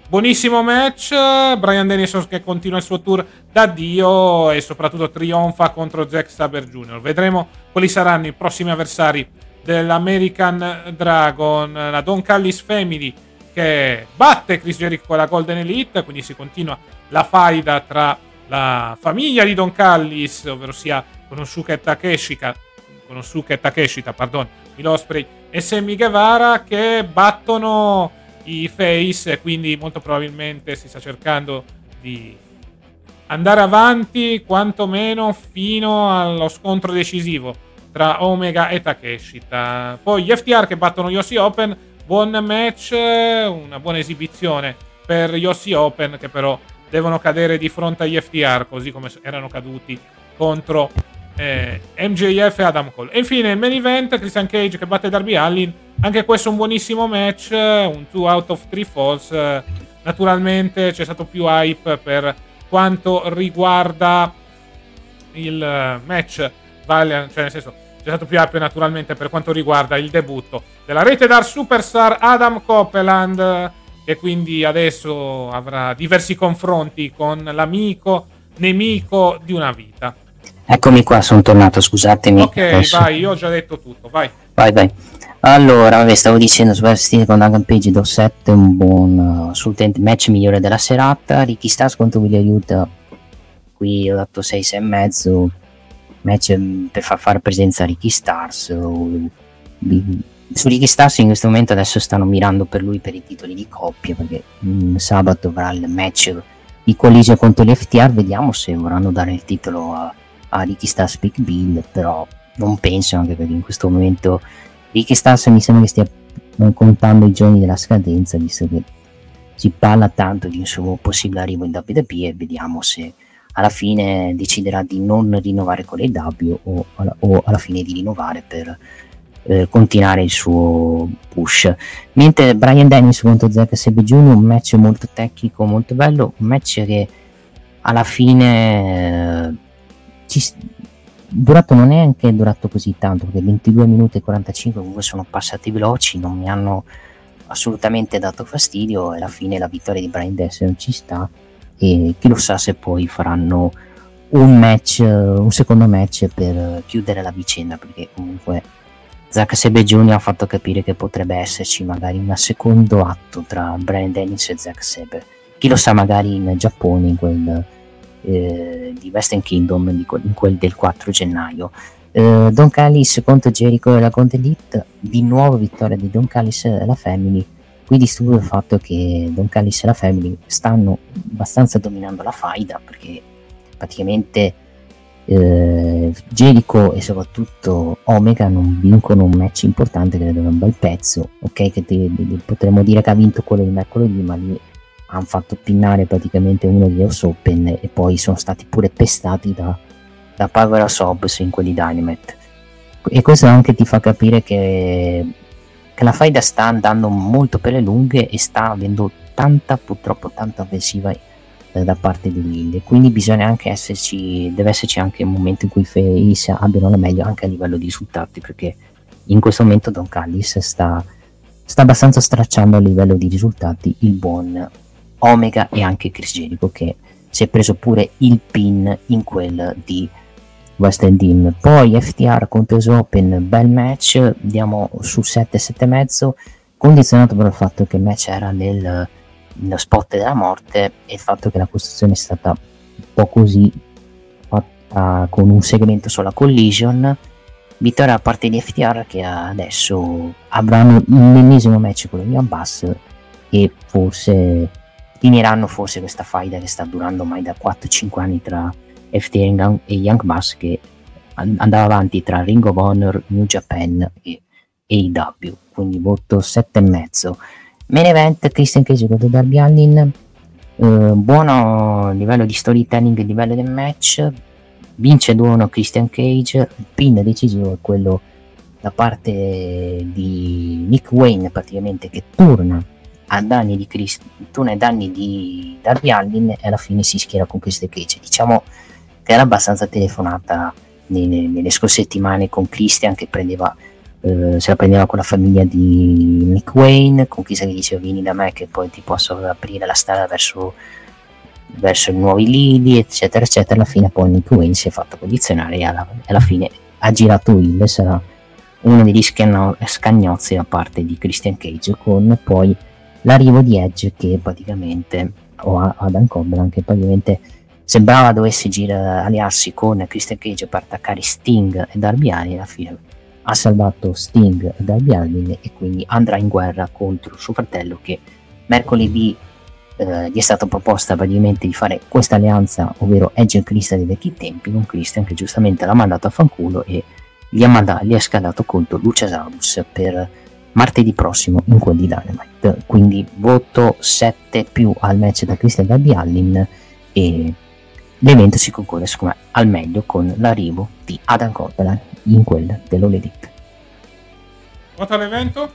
Buonissimo match, Brian Danielson che continua il suo tour da Dio e soprattutto trionfa contro Zack Saber Jr. Vedremo quali saranno i prossimi avversari dell'American Dragon, la Don Callis Family che batte Chris Jericho con la Golden Elite, quindi si continua la faida tra la famiglia di Don Callis, ovvero sia Konosuke Takeshita, Konosuke Takeshita, pardon, Osprey e Sammy Guevara che battono i face e quindi molto probabilmente si sta cercando di andare avanti quantomeno fino allo scontro decisivo tra Omega e Takeshita. Poi gli FTR che battono Yossi Open, buon match, una buona esibizione per Yossi Open che però devono cadere di fronte agli FTR così come erano caduti contro eh, MJF e Adam Cole. E infine il main event, Christian Cage che batte Darby Allin, anche questo un buonissimo match, un 2 out of 3 falls. Naturalmente c'è stato più hype per quanto riguarda il match, vale, cioè nel senso c'è stato più hype naturalmente per quanto riguarda il debutto della rete dar superstar Adam Copeland che quindi adesso avrà diversi confronti con l'amico nemico di una vita. Eccomi qua, sono tornato, scusatemi. Ok, adesso. vai, io ho già detto tutto, vai. Vai, vai. Allora, vabbè, stavo dicendo Superstile con Dragon Page do 7, un buon uh, assolutamente match migliore della serata. Ricky Stars contro William Utah, qui ho dato 6, 6 e mezzo. Match mm, per far fare presenza a Ricky Stars. Uh, su Ricky Stars in questo momento adesso stanno mirando per lui per i titoli di coppia perché mh, sabato avrà il match di collision contro gli FTR. Vediamo se vorranno dare il titolo a a Ricky Stars Big Bill, però non penso anche perché in questo momento Ricky Stars mi sembra che stia contando i giorni della scadenza, visto che si parla tanto di un suo possibile arrivo in WWE e vediamo se alla fine deciderà di non rinnovare con le W o alla, o alla fine di rinnovare per eh, continuare il suo push. Mentre Brian Dennis contro Zack Sebe Jr. un match molto tecnico, molto bello, un match che alla fine eh, ci, durato non è anche durato così tanto perché 22 minuti e 45 comunque sono passati veloci non mi hanno assolutamente dato fastidio e alla fine la vittoria di Brian Dessler ci sta e chi lo sa se poi faranno un match un secondo match per chiudere la vicenda perché comunque Zack Sebe Jr. ha fatto capire che potrebbe esserci magari un secondo atto tra Brian Dennis e Zack Sebe chi lo sa magari in Giappone in quel eh, di Western Kingdom, in quel del 4 gennaio. Eh, Don Callis contro Jericho e la Conte Elite, di nuovo vittoria di Don Callis e la Family. Qui disturba il fatto che Don Callis e la Family stanno abbastanza dominando la faida perché praticamente eh, Jericho e soprattutto Omega non vincono un match importante che vedono un bel pezzo ok che ti, potremmo dire che ha vinto quello di mercoledì ma lì hanno fatto pinnare praticamente uno degli House Open e poi sono stati pure pestati da, da Power Hobbs in quelli Dynamite. E questo anche ti fa capire che, che la faida sta andando molto per le lunghe e sta avendo tanta, purtroppo tanta offensiva da parte di Lille. Quindi bisogna anche esserci, deve esserci anche un momento in cui i face abbiano la meglio anche a livello di risultati, perché in questo momento Don Callis sta, sta abbastanza stracciando a livello di risultati il buon Omega e anche Chris Jericho che si è preso pure il pin in quel di Western Team. Poi FTR contro Open, bel match, andiamo su 7, 7,5, condizionato il fatto che il match era nel, nello spot della morte e il fatto che la costruzione è stata un po' così fatta con un segmento sulla collision. Vittoria da parte di FTR che adesso avranno l'ennesimo match con Young Bass e forse finiranno forse questa faida che sta durando ormai da 4-5 anni tra FTR e Young Bucks che andava avanti tra Ring of Honor, New Japan e AEW, quindi voto 7,5. Main event Christian Cage contro Darby Allin, eh, buono livello di storytelling e livello del match, vince 2-1 Christian Cage, il pin decisivo è quello da parte di Nick Wayne praticamente che torna a danni di, Christ- torna ai danni di Darby Allin e alla fine si schiera con Christian Cage. Diciamo era abbastanza telefonata nelle, nelle scorse settimane con Christian che prendeva, eh, se la prendeva con la famiglia di Nick Wayne, con chi che diceva vieni da me che poi ti posso aprire la strada verso, verso nuovi lidi, eccetera, eccetera. Alla fine poi Nick Wayne si è fatto posizionare e alla, alla fine ha girato il, sarà uno degli scanno, scagnozzi da parte di Christian Cage con poi l'arrivo di Edge che praticamente o Adam Cobblan che praticamente sembrava dovesse gira, aliarsi con Christian Cage per attaccare Sting e Darby Allin alla fine ha salvato Sting e Darby Allin e quindi andrà in guerra contro suo fratello che mercoledì eh, gli è stata proposta praticamente di fare questa alleanza ovvero Edge e Christian dei vecchi tempi con Christian che giustamente l'ha mandato a fanculo e gli ha, mandato, gli ha scalato contro Luciasaurus per martedì prossimo in quel di Dynamite. Quindi voto 7 più al match da Christian Darby Allin e L'evento si conclude secondo me al meglio con l'arrivo di Adam Copeland in quel dell'All Elite. Voto all'evento?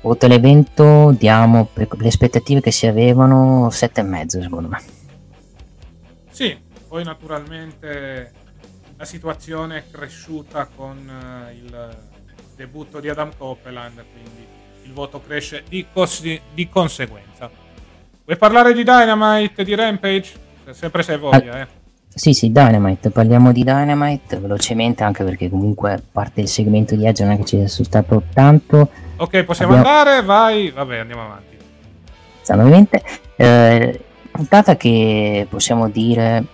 Voto all'evento diamo per le aspettative che si avevano 7,5 secondo me. Sì, poi naturalmente la situazione è cresciuta con eh, il debutto di Adam Copeland, quindi il voto cresce di, cos- di conseguenza. Vuoi parlare di Dynamite, di Rampage? Sempre se hai voglia, eh. Sì, sì, Dynamite, parliamo di Dynamite velocemente anche perché comunque parte il segmento di Edge non è che ci sia assustato tanto. Ok, possiamo Abbiamo... andare, vai, vabbè, andiamo avanti. Ovviamente, eh, puntata che possiamo dire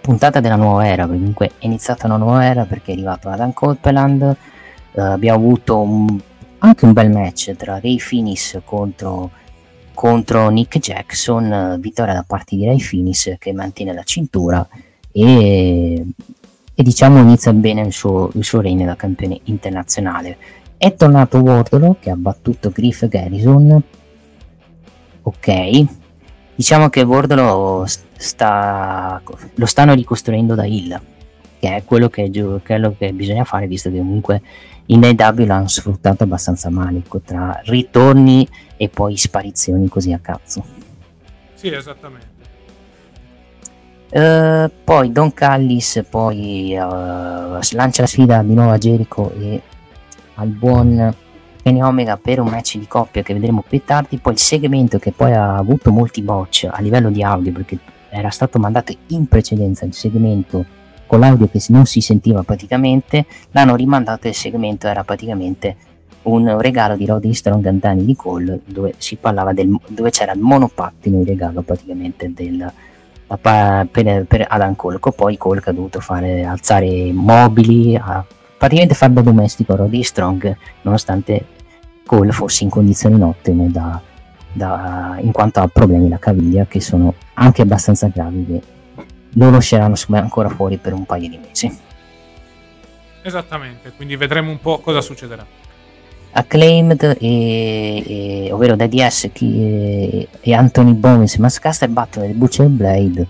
puntata della nuova era, comunque è iniziata una nuova era perché è arrivato Adam Copeland, eh, abbiamo avuto un, anche un bel match tra Ray Finis contro contro Nick Jackson, vittoria da parte di Ray Finis che mantiene la cintura e, e diciamo inizia bene il suo, il suo regno da campione internazionale. È tornato Wardlow che ha battuto Griff Garrison. Ok, diciamo che Wardlow sta, lo stanno ricostruendo da Hill, che è quello che, quello che bisogna fare visto che comunque in AW l'hanno sfruttato abbastanza male tra ritorni e poi sparizioni così a cazzo. Sì, esattamente. Uh, poi Don Callis poi uh, lancia la sfida di nuovo a Jericho e al buon Kenny Omega per un match di coppia che vedremo più tardi. Poi il segmento che poi ha avuto molti botch a livello di audio perché era stato mandato in precedenza il segmento con l'audio che non si sentiva praticamente, l'hanno rimandato e il segmento era praticamente un regalo di Roddy Strong Antani di Cole dove si parlava del dove c'era il monopattino in regalo praticamente del, per, per Adam Cole. Poi Cole che ha dovuto fare alzare mobili a praticamente far da domestico Roddy Strong nonostante Cole fosse in condizioni ottime da, da, in quanto ha problemi alla caviglia che sono anche abbastanza gravi loro usciranno ancora fuori per un paio di mesi. Esattamente, quindi vedremo un po' cosa succederà. Acclaimed, e, e, ovvero Daddy S e, e Anthony Bones Mascaster battono il Butcher Blade,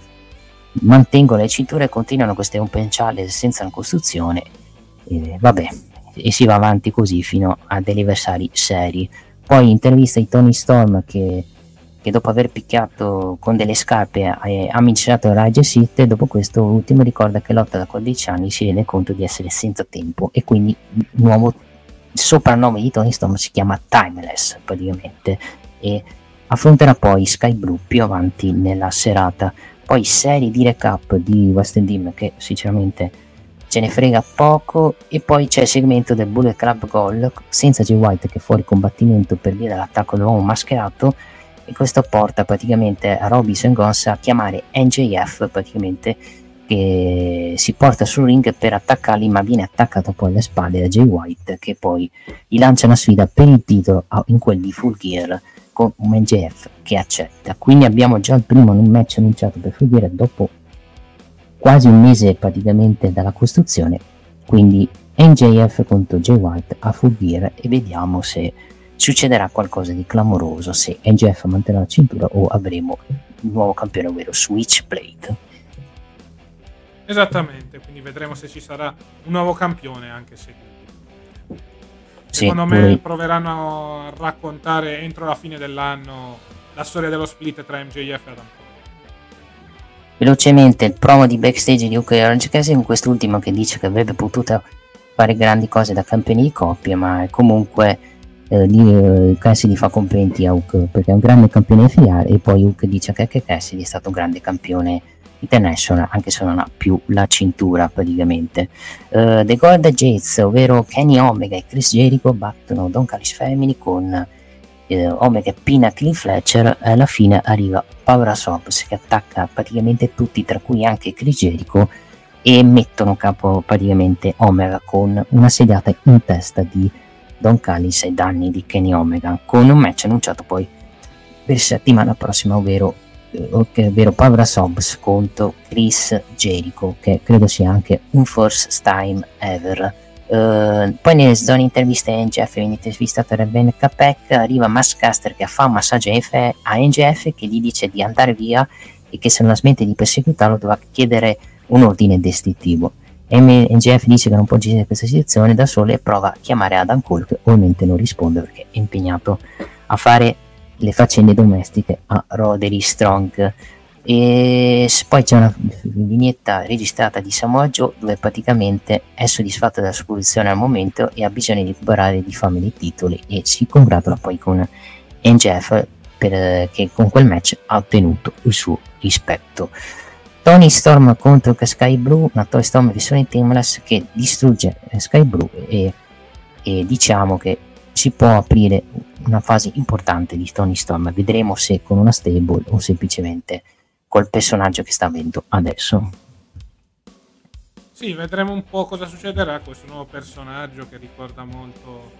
mantengono le cinture e continuano queste open challenge senza una costruzione. E, vabbè, e si va avanti così fino a degli avversari seri. Poi intervista di Tony Storm che che dopo aver picchiato con delle scarpe ha miciato Rage Sit e dopo questo ultimo ricorda che lotta da 14 anni si rende conto di essere senza tempo e quindi il nuovo soprannome di Tony Storm si chiama Timeless praticamente e affronterà poi Sky Blue più avanti nella serata. Poi serie di recap di West End che sinceramente ce ne frega poco e poi c'è il segmento del Bullet Club Goal senza Jay White che è fuori combattimento per via dell'attacco dell'uomo mascherato e questo porta praticamente a Robinson Gons a chiamare NJF praticamente che si porta sul ring per attaccarli ma viene attaccato poi alle spalle da Jay White che poi gli lancia una sfida per il titolo in quel di Full Gear con un NJF che accetta. Quindi abbiamo già il primo match annunciato per Full Gear dopo quasi un mese praticamente dalla costruzione, quindi NJF contro Jay White a Full Gear e vediamo se succederà qualcosa di clamoroso, se NJF manterrà la cintura o avremo un nuovo campione, ovvero Switchblade. Esattamente, quindi vedremo se ci sarà un nuovo campione anche se Sì, secondo me pure- proveranno a raccontare entro la fine dell'anno la storia dello split tra MJF e Adam. Velocemente il promo di backstage di e Orange Cassidy con quest'ultimo che dice che avrebbe potuto fare grandi cose da campione di coppia, ma comunque eh, lì, eh, Cassidy fa complimenti a Hook perché è un grande campione filiale e poi Hook dice che anche Cassidy è stato un grande campione international anche se non ha più la cintura praticamente. Eh, The Gold Jets, ovvero Kenny Omega e Chris Jericho battono Don Callis Family con eh, Omega e Pinnacle Fletcher e alla fine arriva Power Sops che attacca praticamente tutti tra cui anche Chris Jericho e mettono capo praticamente Omega con una sediata in testa di Don Callis ai danni di Kenny Omega. Con un match annunciato poi per settimana prossima ovvero, eh, ovvero Power Sops contro Chris Jericho che credo sia anche un first time ever. Uh, poi nelle zone interviste a NGF viene intervistato Rebecca Peck arriva Mascaster che fa un massaggio a NGF che gli dice di andare via e che se non smette di perseguitarlo dovrà chiedere un ordine destinativo M- NGF dice che non può gestire questa situazione da solo e prova a chiamare Adam Cole che ovviamente non risponde perché è impegnato a fare le faccende domestiche a Roderick Strong e poi c'è una vignetta registrata di Samoa Joe dove praticamente è soddisfatto della sua posizione al momento e ha bisogno di recuperare di fame dei titoli e si congratula poi con NGF per, che con quel match ha ottenuto il suo rispetto. Tony Storm contro Sky Blue, una Tony Storm versione Timeless che distrugge eh, Sky Blue e, e diciamo che si può aprire una fase importante di Tony Storm. Vedremo se con una stable o semplicemente col personaggio che sta avendo adesso. Sì, vedremo un po' cosa succederà con questo nuovo personaggio che ricorda molto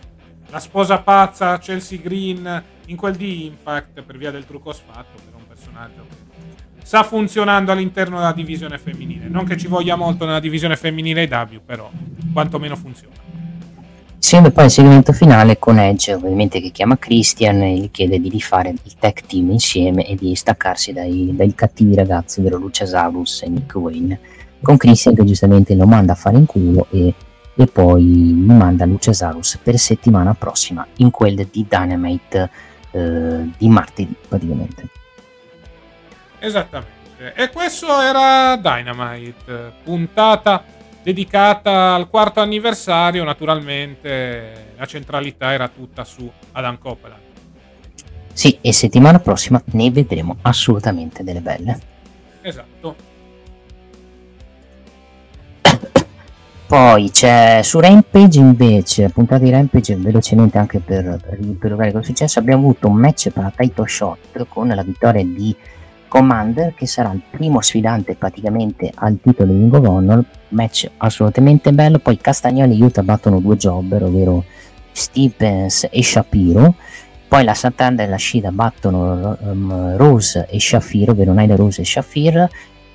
la sposa pazza Chelsea Green in quel di Impact per via del trucco sfatto, però un personaggio che sta funzionando all'interno della divisione femminile. Non che ci voglia molto nella divisione femminile W, però quantomeno funziona. Segue poi il segmento finale con Edge, ovviamente che chiama Christian e gli chiede di rifare il tag team insieme e di staccarsi dai, dai cattivi ragazzi, ovvero Luciasaurus e Nick Wayne. Con Christian che giustamente lo manda a fare in culo e, e poi gli manda Luciasaurus per settimana prossima in quel di Dynamite eh, di martedì praticamente. Esattamente. E questo era Dynamite, puntata dedicata al quarto anniversario. Naturalmente la centralità era tutta su Adam Copeland. Sì, e settimana prossima ne vedremo assolutamente delle belle. Esatto. Poi c'è su Rampage invece, puntata di Rampage velocemente anche per, riepilogare cosa è successo, abbiamo avuto un match per la title shot con la vittoria di Commander che sarà il primo sfidante praticamente al titolo di Ring of match assolutamente bello, poi Castagnoli e Utah battono due jobber, ovvero Stevens e Shapiro, poi la Santander e la Shida battono um, Rose e Shafir, ovvero Nyla Rose e Shafir,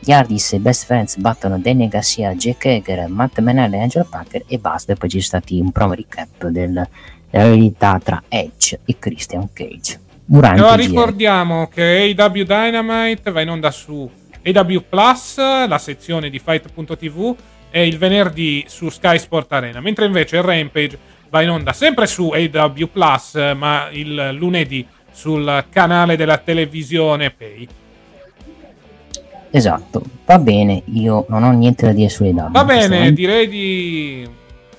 Hardys e Best Friends battono Danny Garcia, Jack Hager, Matt Menard e Angelo Packer e basta, e poi ci sono stati un promo recap del- della verità tra Edge e Christian Cage. Il GR. ricordiamo che AW Dynamite va in onda su AW Plus, la sezione di Fight.tv, e il venerdì su Sky Sport Arena, mentre invece il Rampage va in onda sempre su AW Plus, ma il lunedì sul canale della televisione Pay. Esatto, va bene, io non ho niente da dire sulle W. Va bene, direi di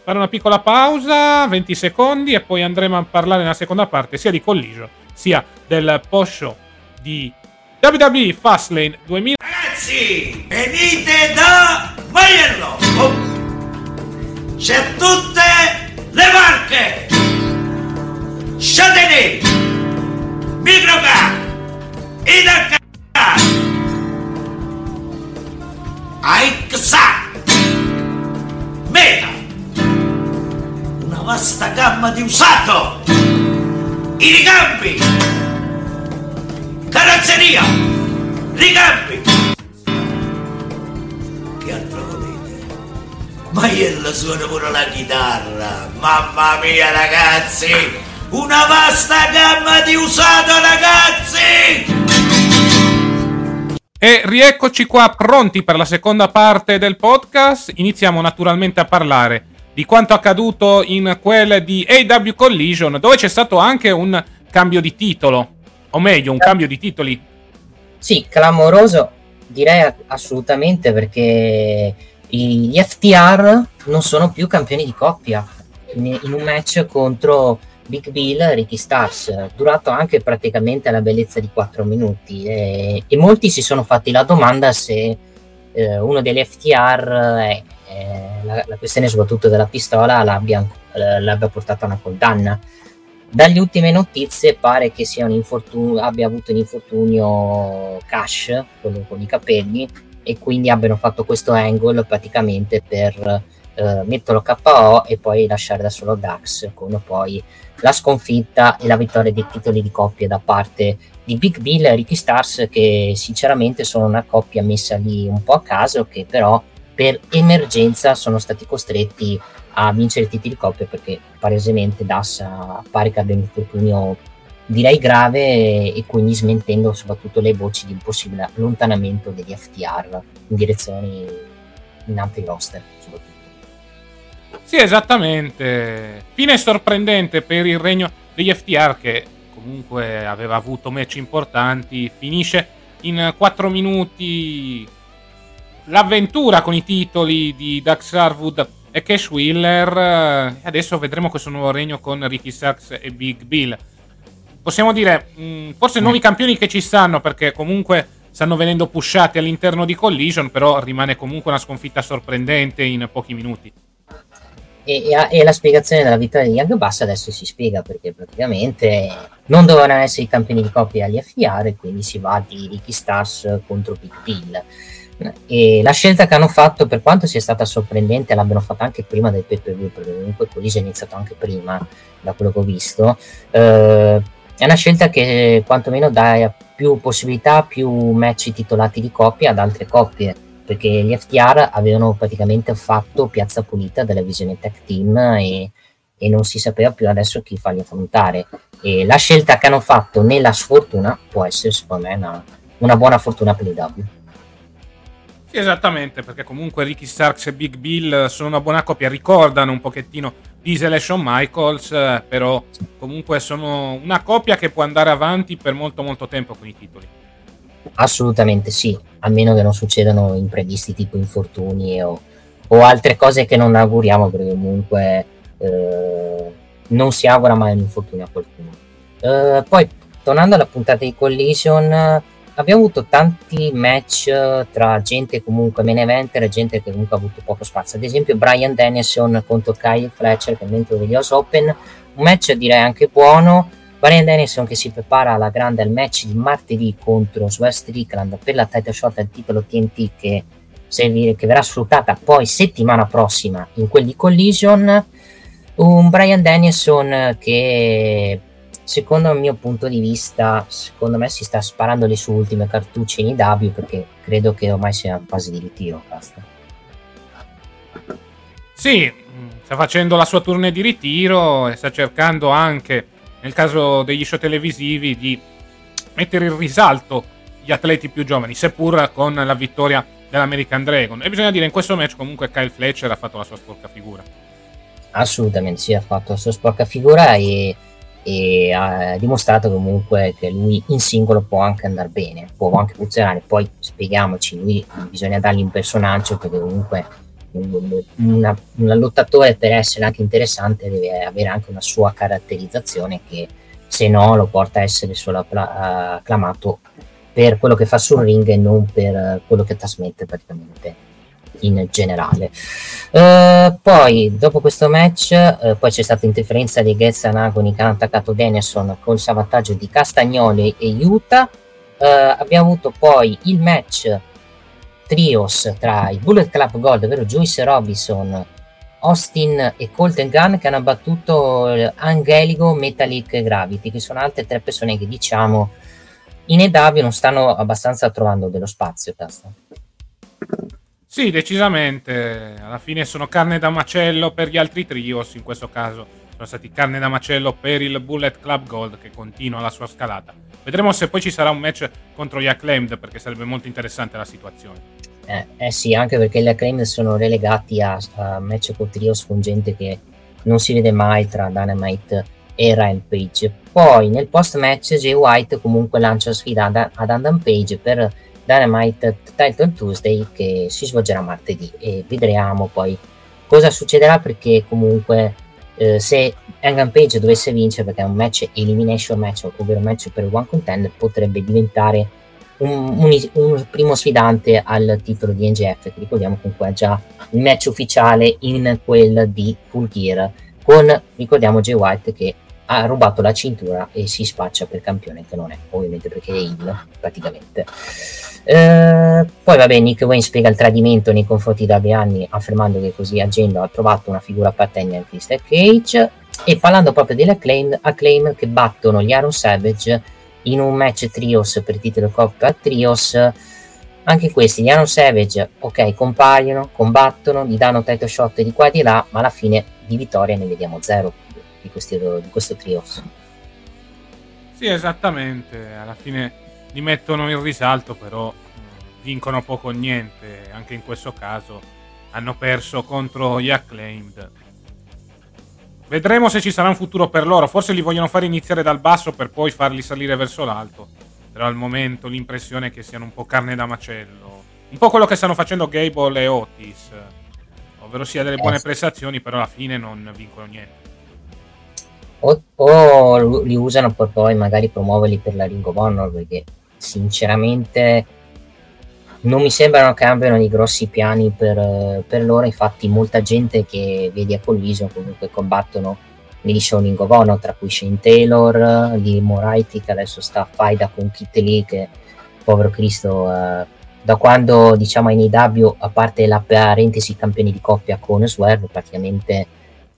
fare una piccola pausa, 20 secondi, e poi andremo a parlare nella seconda parte sia di Collision sia del post show di WWE Fastlane 2000. Ragazzi, venite da Maiello! Oh. C'è tutte le marche! Châtelet, Microcar, Idacar, Aixa, Meta, una vasta gamma di usato, i ricambi, carrozzeria, ricambi, Che altro volete? Ma io suono pure la chitarra. Mamma mia ragazzi! Una vasta gamma di usato ragazzi! E rieccoci qua pronti per la seconda parte del podcast. Iniziamo naturalmente a parlare di quanto accaduto in quel di AW Collision, dove c'è stato anche un cambio di titolo, o meglio, un cambio di titoli. Sì, clamoroso, direi assolutamente perché gli FTR non sono più campioni di coppia in, un match contro Big Bill e Ricky Stars, durato anche praticamente la bellezza di 4 minuti e, e molti si sono fatti la domanda se eh, uno degli FTR è eh, la, la, questione soprattutto della pistola l'abbia, eh, l'abbia portata a una condanna. Dalle ultime notizie pare che sia un infortunio, abbia avuto un infortunio Cash, quello con i capelli, e quindi abbiano fatto questo angle praticamente per eh, metterlo KO e poi lasciare da solo Dax, con poi la sconfitta e la vittoria dei titoli di coppia da parte di Big Bill e Ricky Stars, che sinceramente sono una coppia messa lì un po' a caso, che però per emergenza sono stati costretti a vincere i titoli di coppia perché palesemente Das pare che abbia un infortunio direi grave e quindi smentendo soprattutto le voci di un possibile allontanamento degli FTR in direzioni in altri roster soprattutto. Sì, esattamente. Fine sorprendente per il regno degli FTR che comunque aveva avuto match importanti, finisce in 4 minuti l'avventura con i titoli di Dax Harwood e Cash Wheeler. E adesso vedremo questo nuovo regno con Ricky Sachs e Big Bill. Possiamo dire, mh, mm, forse nuovi campioni che ci stanno perché comunque stanno venendo pushati all'interno di Collision, però rimane comunque una sconfitta sorprendente in pochi minuti. E, e, e la spiegazione della vittoria di Young Bass adesso si spiega perché praticamente non dovevano essere i campioni di coppia agli FIR e quindi si va di Ricky Stars contro Big Bill e la scelta che hanno fatto, per quanto sia stata sorprendente, l'abbiano fatta anche prima del pay per view, perché comunque Colise è iniziato anche prima, da quello che ho visto. Eh, è una scelta che quantomeno dà più possibilità, più match titolati di coppia ad altre coppie, perché gli FTR avevano praticamente fatto piazza pulita della visione tech team e, e non si sapeva più adesso chi farli affrontare. E la scelta che hanno fatto nella sfortuna può essere, secondo me, una, una buona fortuna per i W. Esattamente, perché comunque Ricky Starks e Big Bill sono una buona coppia, ricordano un pochettino Diesel e Shawn Michaels, eh, però comunque sono una coppia che può andare avanti per molto molto tempo con i titoli. Assolutamente sì, a meno che non succedano imprevisti tipo infortuni o, o altre cose che non auguriamo, perché comunque eh, non si augura mai un infortunio a qualcuno. Eh, poi, tornando alla puntata di Collision abbiamo avuto tanti match eh, tra gente comunque main eventer e gente che comunque ha avuto poco spazio. Ad esempio Brian Dennison contro Kyle Fletcher che è dentro degli US Open, un match direi anche buono. Brian Dennison che si prepara alla grande al match di martedì contro Swear Strickland per la title shot al titolo TNT che, servire, che verrà sfruttata poi settimana prossima in quelli collision. Un Brian Dennison che secondo il mio punto di vista, secondo me si sta sparando le sue ultime cartucce in IW perché credo che ormai sia in fase di ritiro. Basta. Sì, sta facendo la sua tournée di ritiro e sta cercando anche, nel caso degli show televisivi, di mettere in risalto gli atleti più giovani, seppur con la vittoria dell'American Dragon. E bisogna dire, in questo match comunque Kyle Fletcher ha fatto la sua sporca figura. Assolutamente sì, ha fatto la sua sporca figura e e ha dimostrato comunque che lui in singolo può anche andare bene, può anche funzionare. Poi spieghiamoci, lui bisogna dargli un personaggio perché comunque un, lottatore per essere anche interessante deve avere anche una sua caratterizzazione che se no lo porta a essere solo acclamato per quello che fa sul ring e non per quello che trasmette praticamente in generale. Uh, poi, dopo questo match, uh, poi c'è stata interferenza di Getz Agoni che hanno attaccato Denison col salvataggio di Castagnoli e Utah. Uh, abbiamo avuto poi il match trios tra i Bullet Club Gold, ovvero Joyce Robinson, Austin e Colton Gunn che hanno battuto Angelico, Metallic e Gravity, che sono altre tre persone che diciamo in EW non stanno abbastanza trovando dello spazio. Casta. Sì, decisamente. Alla fine sono carne da macello per gli altri trios, in questo caso sono stati carne da macello per il Bullet Club Gold che continua la sua scalata. Vedremo se poi ci sarà un match contro gli Acclaimed perché sarebbe molto interessante la situazione. Eh, eh sì, anche perché gli Acclaimed sono relegati a, a match con trios con gente che non si vede mai tra Dynamite e Rampage. Poi nel post match Jay White comunque lancia sfida ad, ad Adam Page per Dynamite Title Tuesday che si svolgerà martedì e vedremo poi cosa succederà perché comunque eh, se Hangman Page dovesse vincere perché è un match elimination match ovvero un match per one contender potrebbe diventare un, un, un, primo sfidante al titolo di NGF che ricordiamo comunque è già il match ufficiale in quel di Full Gear con ricordiamo Jay White che ha rubato la cintura e si spaccia per campione che non è ovviamente perché è il praticamente. Eh, poi vabbè Nick Wayne spiega il tradimento nei confronti di Abianni affermando che così agendo ha trovato una figura patenna in Crystal Cage. E parlando proprio delle acclaim, acclaim che battono gli Aaron Savage in un match trios per titolo Coppa Trios. Anche questi, gli Aaron Savage, ok, compaiono, combattono, gli danno title shot di qua e di là, ma alla fine di vittoria ne vediamo zero di, questi, di questo trios. Sì, esattamente, alla fine li mettono in risalto, però vincono poco o niente, anche in questo caso hanno perso contro gli Acclaimed. Vedremo se ci sarà un futuro per loro, forse li vogliono fare iniziare dal basso per poi farli salire verso l'alto, però al momento l'impressione è che siano un po' carne da macello, un po' quello che stanno facendo Gable e Otis, ovvero sia delle buone prestazioni, però alla fine non vincono niente o, o, li usano per poi magari promuoverli per la Ring of Honor perché sinceramente non mi sembrano che abbiano dei grossi piani per, per loro. Infatti molta gente che vedi a Collision comunque combattono negli show Ring of Honor tra cui Shane Taylor di Moraiti che adesso sta a faida con Kit Lee che povero Cristo eh, da quando diciamo in AW a parte la parentesi campioni di coppia con Swerve praticamente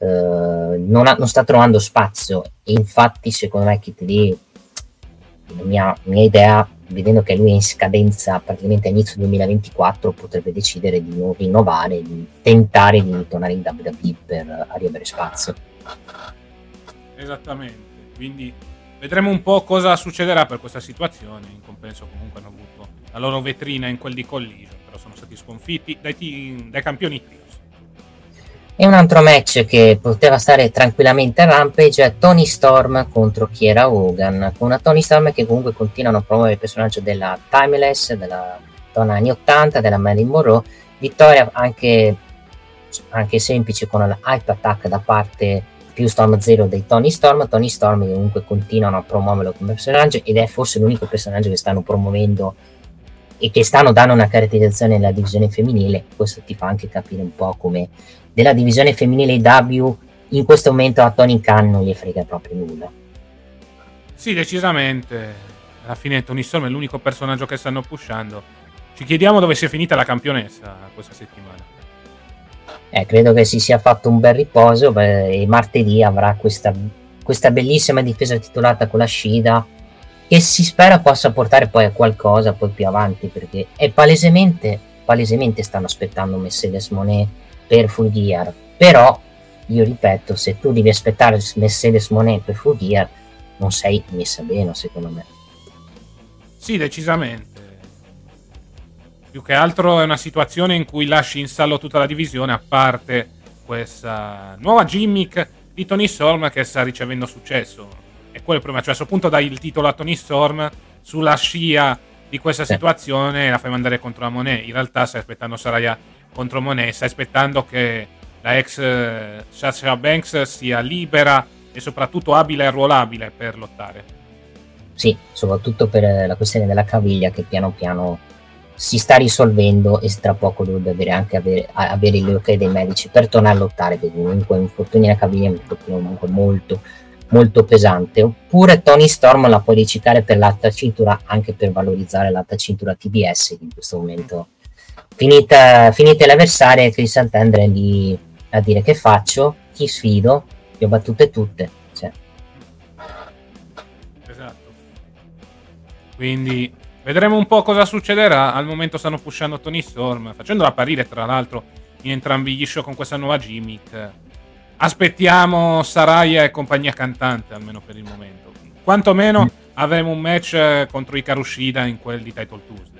non, ha, non, sta trovando spazio. Infatti secondo me Kit Lee la mia, mia, idea vedendo che lui è in scadenza praticamente a inizio 2024 potrebbe decidere di non rinnovare di tentare di tornare in WWE per riavere spazio. Esattamente. Quindi vedremo un po' cosa succederà per questa situazione. In compenso comunque hanno avuto la loro vetrina in quel di Collision però sono stati sconfitti dai, dai campioni e un altro match che poteva stare tranquillamente a Rampage è Tony Storm contro Kiera Hogan, con una Tony Storm che comunque continuano a promuovere il personaggio della Timeless, della donna anni 80, della Marilyn Monroe, vittoria anche, anche semplice con la Hype Attack da parte più Storm Zero dei Tony Storm, Tony Storm comunque continuano a promuoverlo come personaggio ed è forse l'unico personaggio che stanno promuovendo e che stanno dando una caratterizzazione nella divisione femminile, questo ti fa anche capire un po' come della divisione femminile W in questo momento a Tony Khan non gli frega proprio nulla. Sì, decisamente. Alla fine Tony Storm è l'unico personaggio che stanno pushando. Ci chiediamo dove sia finita la campionessa questa settimana. Eh, credo che si sia fatto un bel riposo beh, e martedì avrà questa, questa bellissima difesa titolata con la Shida che si spera possa portare poi a qualcosa poi più avanti perché è palesemente, palesemente stanno aspettando Mercedes Monet per Full Gear, però io ripeto, se tu devi aspettare Mercedes Monet per Full Gear, non sei messa bene secondo me. Sì, decisamente. Più che altro è una situazione in cui lasci in stallo tutta la divisione, a parte questa nuova gimmick di Tony Storm che sta ricevendo successo. E quello è il problema, cioè a questo punto dai il titolo a Tony Storm sulla scia di questa sì. situazione e la fai mandare contro la Monet. In realtà stai aspettando Saraya contro Monet, stai aspettando che la ex uh, Sasha Banks sia libera e soprattutto abile e arruolabile per lottare. Sì, soprattutto per la questione della caviglia che piano piano si sta risolvendo e tra poco dovrebbe avere anche avere, avere il ok dei medici per tornare a lottare. Perché comunque un infortunio alla caviglia è un infortunio comunque molto molto pesante. Oppure Tony Storm la puoi riciclare per l'alta cintura anche per valorizzare l'alta cintura TBS che in questo momento finita, finite l'avversario Chris Sant'Andre lì a dire che faccio, chi sfido, le ho battute tutte. Cioè. Esatto. Quindi Vedremo un po' cosa succederà. Al momento stanno pushando Tony Storm, facendola apparire tra l'altro in entrambi gli show con questa nuova gimmick. Aspettiamo Saraya e compagnia cantante, almeno per il momento. Quantomeno avremo un match contro i Karushida in quel di Title Tuesday.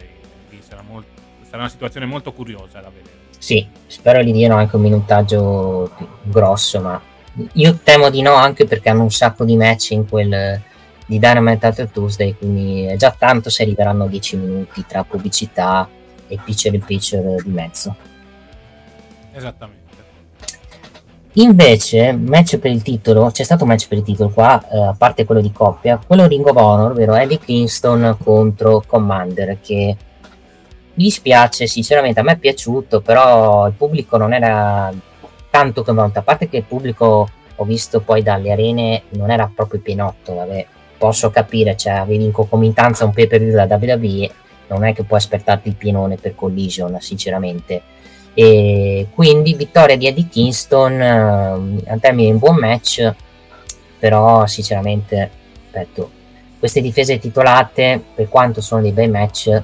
Sarà, una situazione molto curiosa da vedere. Sì, spero gli diano anche un minutaggio grosso, ma io temo di no anche perché hanno un sacco di match in quel di Dynamite Title Tuesday, quindi è già tanto se arriveranno 10 minuti tra pubblicità e picture in picture di mezzo. Esattamente. Invece, match per il titolo, c'è stato un match per il titolo qua, eh, a parte quello di coppia, quello Ring of Honor, ovvero Eddie Kingston contro Commander, che mi dispiace, sinceramente a me è piaciuto, però il pubblico non era tanto coinvolto, a parte che il pubblico ho visto poi dalle arene non era proprio pienotto, vabbè, posso capire, cioè avevi in concomitanza un pay per view da WWE, non è che puoi aspettarti il pienone per Collision, sinceramente. E quindi vittoria di Eddie Kingston uh, a termine un buon match però sinceramente ripeto queste difese titolate per quanto sono dei bei match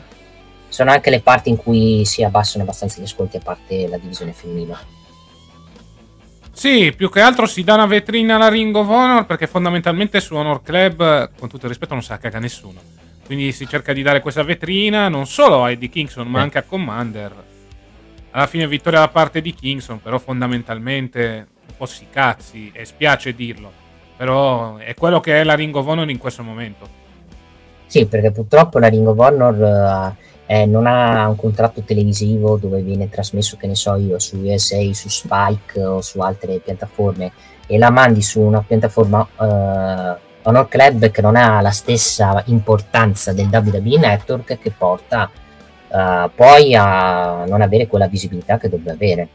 sono anche le parti in cui si abbassano abbastanza gli ascolti a parte la divisione femminile sì, più che altro si dà una vetrina alla Ring of Honor perché fondamentalmente su Honor Club, con tutto il rispetto, non sa caga nessuno. Quindi si cerca di dare questa vetrina non solo a Eddie Kingston, ma eh. anche a Commander alla fine vittoria da parte di Kingston, però fondamentalmente un po' si cazzi, e spiace dirlo, però è quello che è la Ring of Honor in questo momento. Sì, perché purtroppo la Ring of Honor eh, non ha un contratto televisivo dove viene trasmesso, che ne so io, su USA, su Spike o su altre piattaforme e la mandi su una piattaforma eh, Honor Club che non ha la stessa importanza del WWE Network che porta uh, poi a non avere quella visibilità che dovrebbe avere.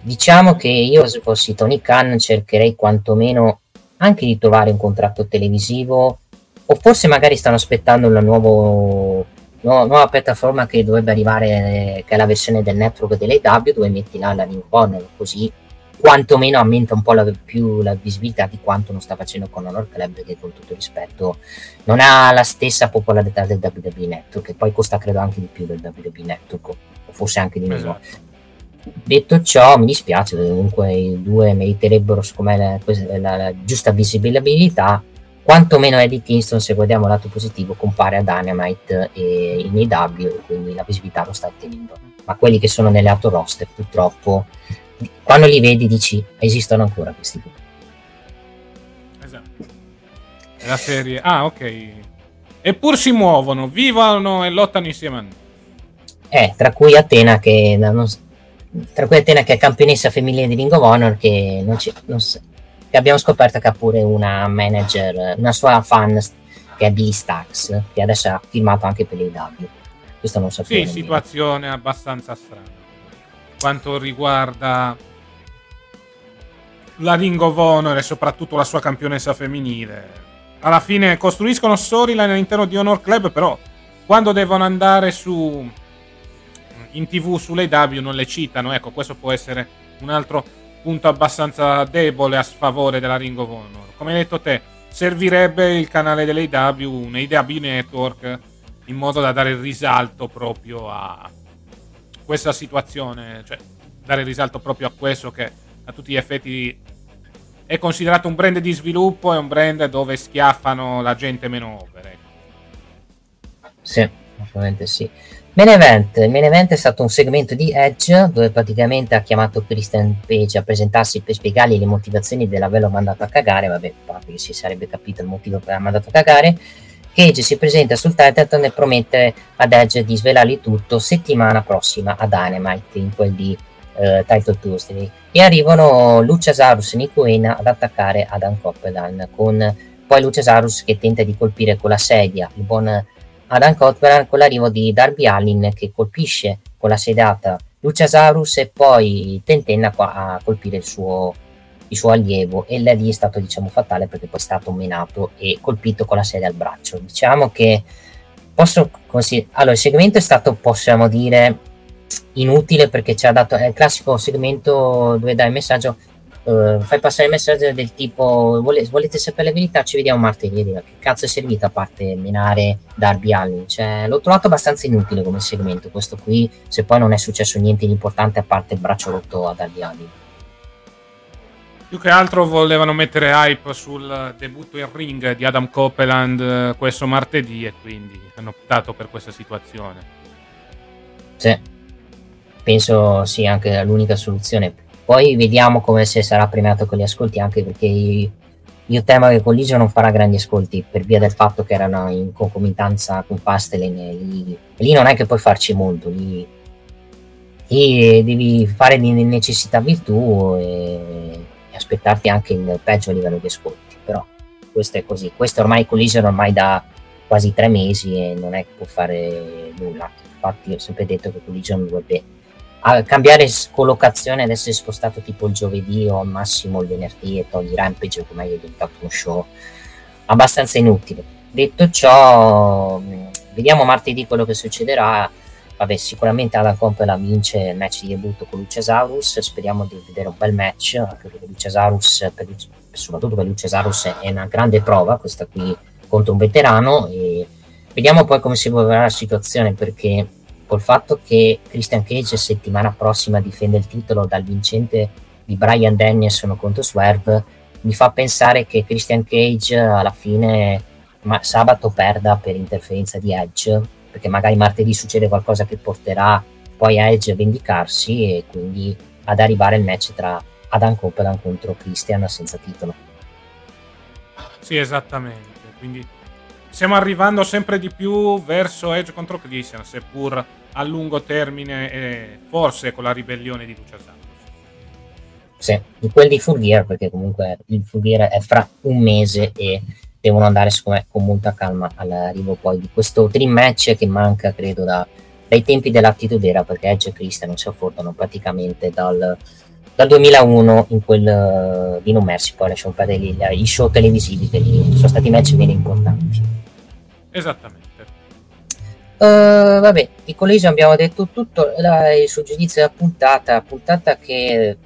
Diciamo che io se fossi Tony Khan cercherei quantomeno anche di trovare un contratto televisivo o forse magari stanno aspettando una nuovo, nu- nuova piattaforma che dovrebbe arrivare, che è la versione del network dell'AW dove metti là la Ring Honor così quantomeno aumenta un po' la, più la visibilità di quanto non sta facendo con Honor Club che con tutto rispetto non ha la stessa popolarità del WWE Network che poi costa credo anche di più del WWE Network o forse anche di meno esatto. detto ciò mi dispiace comunque i due meriterebbero secondo me la, la, la giusta visibilità quantomeno Eddie Kingston se guardiamo il lato positivo compare a Dynamite e in AW quindi la visibilità lo sta ottenendo ma quelli che sono nelle auto roster purtroppo quando li vedi dici esistono ancora questi qui. Esatto. La serie. Ah, ok. Eppur si muovono, vivono e lottano insieme a noi. Eh, tra cui Atena che non, tra cui Atena che è campionessa femminile di Ring of Honor che, non ci, non che abbiamo scoperto che ha pure una manager, una sua fan che è Billy Stax, che adesso ha firmato anche per l'AW. Questo non sapevo. Sì, situazione abbastanza strana quanto riguarda la Ring of Honor e soprattutto la sua campionessa femminile. Alla fine costruiscono storyline all'interno di Honor Club, però quando devono andare su in tv sulle W non le citano. Ecco, questo può essere un altro punto abbastanza debole a sfavore della Ring of Honor. Come hai detto te, servirebbe il canale dell'AW, un AW Network, in modo da dare risalto proprio a, questa situazione, cioè dare risalto proprio a questo che a tutti gli effetti è considerato un brand di sviluppo e un brand dove schiaffano la gente meno over. Ecco. Sì, ovviamente sì. Main event. Il main event è stato un segmento di Edge dove praticamente ha chiamato Christian Page a presentarsi per spiegargli le motivazioni dell'averlo mandato a cagare. Vabbè, che si sarebbe capito il motivo per aver mandato a cagare Cage si presenta sul Titan e promette ad Edge di svelargli tutto settimana prossima a Dynamite in quel di uh, Title Tuesday e arrivano Luciasaurus e Nikuena ad attaccare Adam Copeland con poi Luciasaurus che tenta di colpire con la sedia il buon Adam Copeland con l'arrivo di Darby Allin che colpisce con la sedata Luciasaurus e poi tentenna a colpire il suo il suo allievo. E lì è stato diciamo fatale perché poi è stato menato e colpito con la sedia al braccio. Diciamo che posso considerare allora il segmento è stato possiamo dire inutile perché ci ha dato è il classico segmento dove dai messaggio uh, fai passare il messaggio del tipo volete, volete sapere la verità ci vediamo martedì che cazzo è servita a parte minare Darby Allin cioè, l'ho trovato abbastanza inutile come segmento questo qui se poi non è successo niente di importante a parte il braccio rotto a Darby Allin più che altro volevano mettere hype sul debutto in ring di Adam Copeland eh, questo martedì e quindi hanno optato per questa situazione. Sì, penso sia anche l'unica soluzione. Poi vediamo come se sarà premiato con gli ascolti, anche perché io temo che Collision non farà grandi ascolti per via del fatto che erano in concomitanza con Pastelin. Lì, lì non è che puoi farci molto, lì, lì devi fare di necessità virtù e aspettarti anche il peggio a livello di ascolti, però questo è così. Questo ormai Collision ormai da quasi tre mesi e non è che può fare nulla. Infatti ho sempre detto che Collision dovrebbe cambiare collocazione ed essere spostato tipo il giovedì o al massimo il venerdì e togli Rampage come è diventato uno show abbastanza inutile. Detto ciò, vediamo martedì quello che succederà vabbè, sicuramente Adam Compela vince il match di debutto con Luciasaurus. Speriamo di vedere un bel match, anche perché Luciasaurus, per, soprattutto per Luciasaurus, è una grande prova questa qui contro un veterano. E vediamo poi come si evolverà la situazione perché col fatto che Christian Cage settimana prossima difende il titolo dal vincente di Brian Danielson contro Swerve, mi fa pensare che Christian Cage alla fine ma, sabato perda per interferenza di Edge perché magari martedì succede qualcosa che porterà poi a Edge a vendicarsi e quindi ad arrivare il match tra Adam Copeland contro Christian senza titolo. Sì, esattamente. Quindi stiamo arrivando sempre di più verso Edge contro Christian, seppur a lungo termine e forse con la ribellione di Lucia Santos. Sì, di quel di Furrier, perché comunque il Furrier è fra un mese e devono andare me, con molta calma all'arrivo poi di questo dream match che manca credo da, dai tempi dell'attitude era perché Edge e Christian non si affrontano praticamente dal, dal 2001 in quel uh, di No Mercy poi lasciamo perdere gli show televisivi che sono stati match meno importanti esattamente. Uh, vabbè, di Collision abbiamo detto tutto, il suo giudizio della puntata, puntata che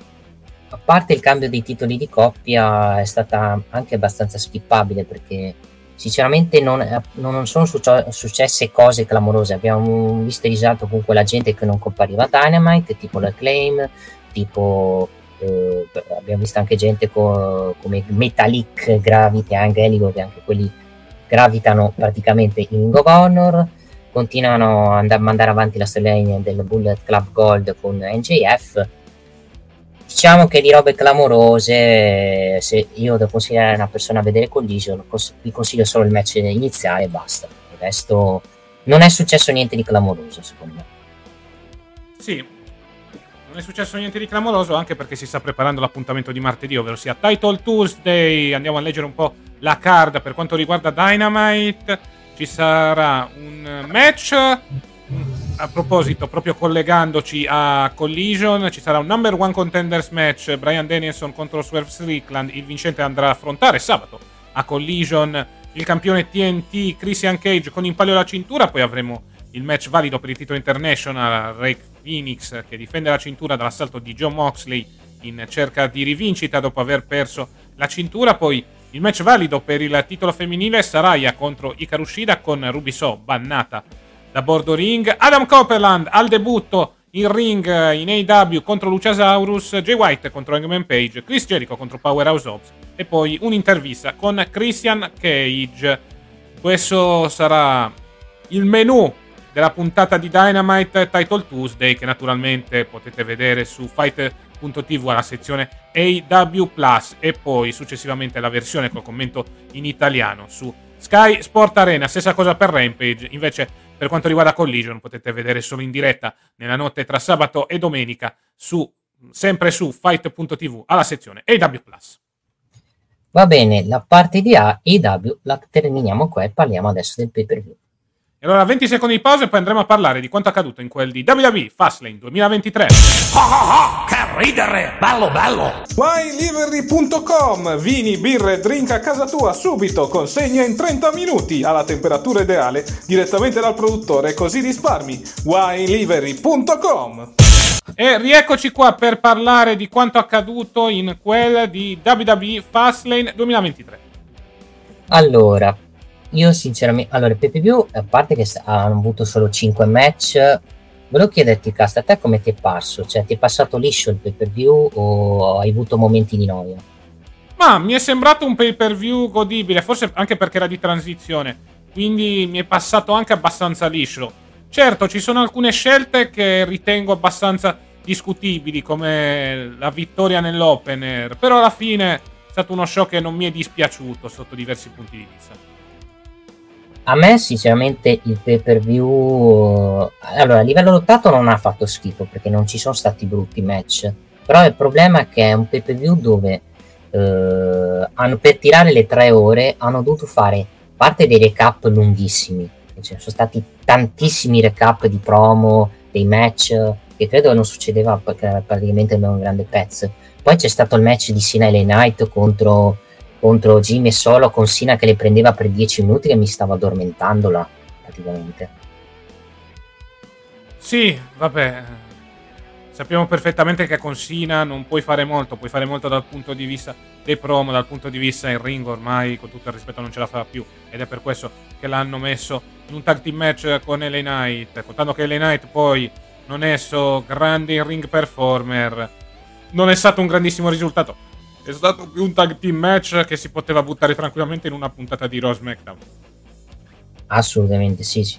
a parte il cambio dei titoli di coppia è stata anche abbastanza skippabile perché sinceramente non, non sono successe cose clamorose. Abbiamo visto in risalto comunque la gente che non compariva Dynamite tipo la Claim tipo eh, abbiamo visto anche gente co- come Metallic Gravity Angelico che anche quelli gravitano praticamente in Ring Honor continuano a mandare avanti la storyline del Bullet Club Gold con NJF diciamo che di robe clamorose se io devo consigliare una persona a vedere Collision vi consiglio solo il match iniziale e basta. Il resto non è successo niente di clamoroso secondo me. Sì non è successo niente di clamoroso anche perché si sta preparando l'appuntamento di martedì ovvero sia Title Tuesday andiamo a leggere un po' la card per quanto riguarda Dynamite ci sarà un match a proposito, proprio collegandoci a Collision, ci sarà un number one contenders match Brian Danielson contro Swerve Strickland. Il vincente andrà a affrontare sabato a Collision il campione TNT Christian Cage con in palio la cintura. Poi avremo il match valido per il titolo international Ray Phoenix che difende la cintura dall'assalto di John Moxley in cerca di rivincita dopo aver perso la cintura. Poi il match valido per il titolo femminile Saraya contro Ikarushida con Rubiso bannata da bordo ring. Adam Copeland al debutto in ring in AW contro Luciasaurus, Jay White contro Hangman Page, Chris Jericho contro Powerhouse Ops e poi un'intervista con Christian Cage. Questo sarà il menu della puntata di Dynamite Title Tuesday che naturalmente potete vedere su fight.tv alla sezione AW Plus e poi successivamente la versione col commento in italiano su Sky Sport Arena. Stessa cosa per Rampage, invece per quanto riguarda Collision potete vedere solo in diretta nella notte tra sabato e domenica su, sempre su fight.tv alla sezione AW+. Va bene, la parte di A AW la terminiamo qua e parliamo adesso del pay per view. E allora 20 secondi di pausa e poi andremo a parlare di quanto accaduto in quel di WWE Fastlane 2023. Oh oh oh, che ridere, bello bello! WineLivery.com Vini, birre, drink a casa tua subito, consegna in 30 minuti alla temperatura ideale direttamente dal produttore così risparmi. WineLivery.com E rieccoci qua per parlare di quanto accaduto in quel di WWE Fastlane 2023. Allora, io sinceramente, allora il PPV, a parte che hanno avuto solo 5 match, volevo chiederti, Cast, a te come ti è parso? Cioè, ti è passato liscio il view o hai avuto momenti di noia? Ma mi è sembrato un pay per view godibile, forse anche perché era di transizione, quindi mi è passato anche abbastanza liscio. Certo, ci sono alcune scelte che ritengo abbastanza discutibili, come la vittoria nell'opener, però alla fine è stato uno show che non mi è dispiaciuto sotto diversi punti di vista. A me sinceramente il pay per view allora a livello lottato non ha fatto schifo perché non ci sono stati brutti match. Però il problema è che è un pay per view dove eh, hanno, per tirare le tre ore hanno dovuto fare parte dei recap lunghissimi. Cioè, sono stati tantissimi recap di promo dei match che credo non succedeva perché era praticamente un grande pezzo. Poi c'è stato il match di Sina Knight contro contro Jimmy solo con Sina che le prendeva per 10 minuti e mi stava addormentando là praticamente. Sì, vabbè. Sappiamo perfettamente che con Sina non puoi fare molto, puoi fare molto dal punto di vista dei promo, dal punto di vista in ring ormai con tutto il rispetto non ce la fa più ed è per questo che l'hanno messo in un tag team match con LA Knight, contando che LA Knight poi non è so grande in ring performer, non è stato un grandissimo risultato è stato più un tag team match che si poteva buttare tranquillamente in una puntata di Raw SmackDown. Assolutamente sì, sì.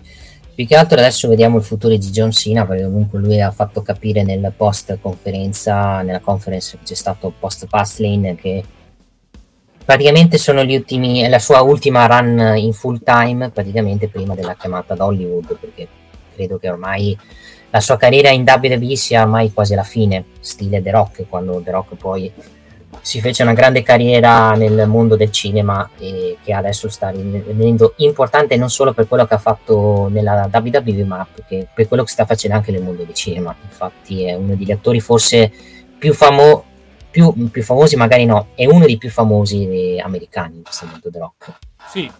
Più che altro adesso vediamo il futuro di John Cena perché comunque lui ha fatto capire nel post conferenza, nella conference che c'è stato post Fastlane che praticamente sono gli ultimi, la sua ultima run in full time praticamente prima della chiamata da Hollywood perché credo che ormai la sua carriera in WWE sia ormai quasi alla fine, stile The Rock, quando The Rock poi si fece una grande carriera nel mondo del cinema e che adesso sta divenendo importante non solo per quello che ha fatto nella WWE ma per quello che sta facendo anche nel mondo del cinema. Infatti è uno degli attori forse più, famo- più, più famosi magari no è uno dei più famosi americani in questo mondo del rock. Sì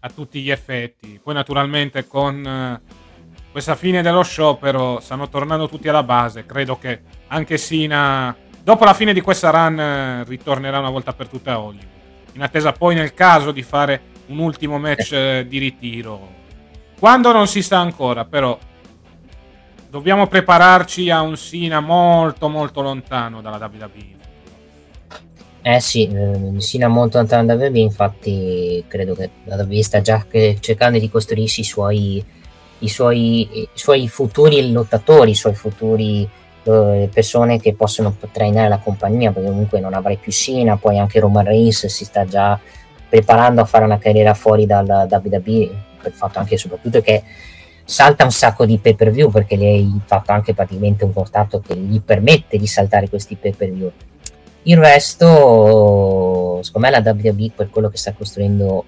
a tutti gli effetti. Poi naturalmente con eh, questa fine dello show però stanno tornando tutti alla base. Credo che anche Sina Dopo la fine di questa run eh, ritornerà una volta per tutte a Hollywood. In attesa poi nel caso di fare un ultimo match eh, di ritiro. Quando non si sa ancora, però dobbiamo prepararci a un Sina molto molto lontano dalla WWE. Eh sì, eh, Sina molto lontano dalla WWE, infatti credo che la WWE sta già cercando di costruirsi i suoi, i suoi, i suoi futuri lottatori, i suoi futuri eh, persone che possono trainare la compagnia perché comunque non avrai più Sina poi anche Roman Reigns si sta già preparando a fare una carriera fuori dal WWE per fatto anche e soprattutto che salta un sacco di pay per view perché lei ha fatto anche praticamente un contratto che gli permette di saltare questi pay per view il resto secondo me la WWE per quello che sta costruendo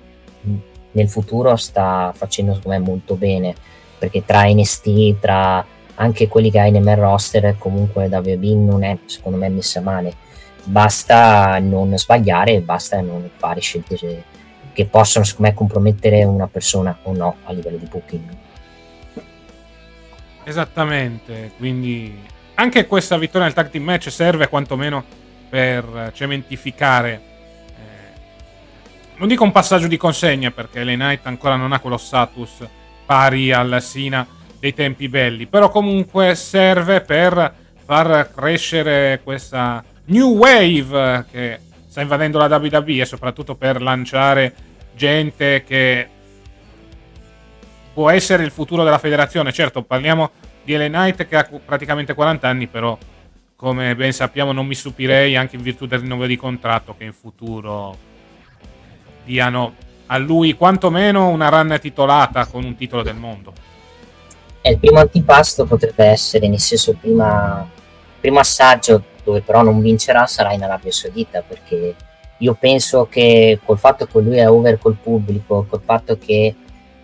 nel futuro sta facendo secondo me molto bene perché tra NST tra anche quelli che hai nel main roster comunque da WWE non è secondo me messa male. Basta non sbagliare basta non fare scelte che possono secondo me compromettere una persona o no a livello di booking. Esattamente quindi anche questa vittoria nel tag team match serve quantomeno per cementificare eh, non dico un passaggio di consegna perché le Knight ancora non ha quello status pari al Sina dei tempi belli, però comunque serve per far crescere questa new wave che sta invadendo la WWE e soprattutto per lanciare gente che può essere il futuro della federazione. Certo, parliamo di LA Knight che ha praticamente 40 anni, però come ben sappiamo non mi stupirei anche in virtù del rinnovo di contratto che in futuro diano a lui quantomeno una run titolata con un titolo del mondo. E il primo antipasto potrebbe essere, nel senso, prima, primo assaggio dove però non vincerà sarà in Arabia Saudita perché io penso che col fatto che lui è over col pubblico, col fatto che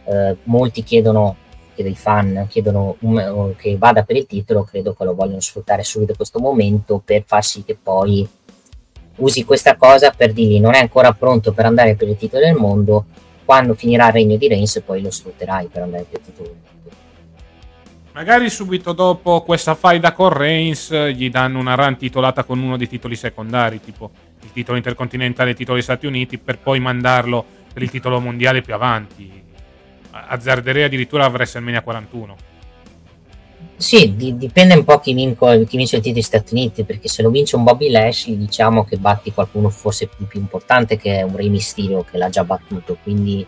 eh, molti chiedono, che dei fan chiedono un, che vada per il titolo, credo che lo vogliono sfruttare subito questo momento per far sì che poi usi questa cosa per dirgli non è ancora pronto per andare per il titolo del mondo, quando finirà il regno di Reigns poi lo sfrutterai per andare per il titolo del mondo. Magari subito dopo questa faida con Reigns gli danno una run titolata con uno dei titoli secondari, tipo il titolo intercontinentale e il titolo degli Stati Uniti, per poi mandarlo per il titolo mondiale più avanti. Azzarderei addirittura a WrestleMania 41. Sì, di- dipende un po' chi, vinco, chi vince il titolo degli Stati Uniti, perché se lo vince un Bobby Lashley diciamo che batti qualcuno forse più, più importante che è un Rey Mysterio che l'ha già battuto, quindi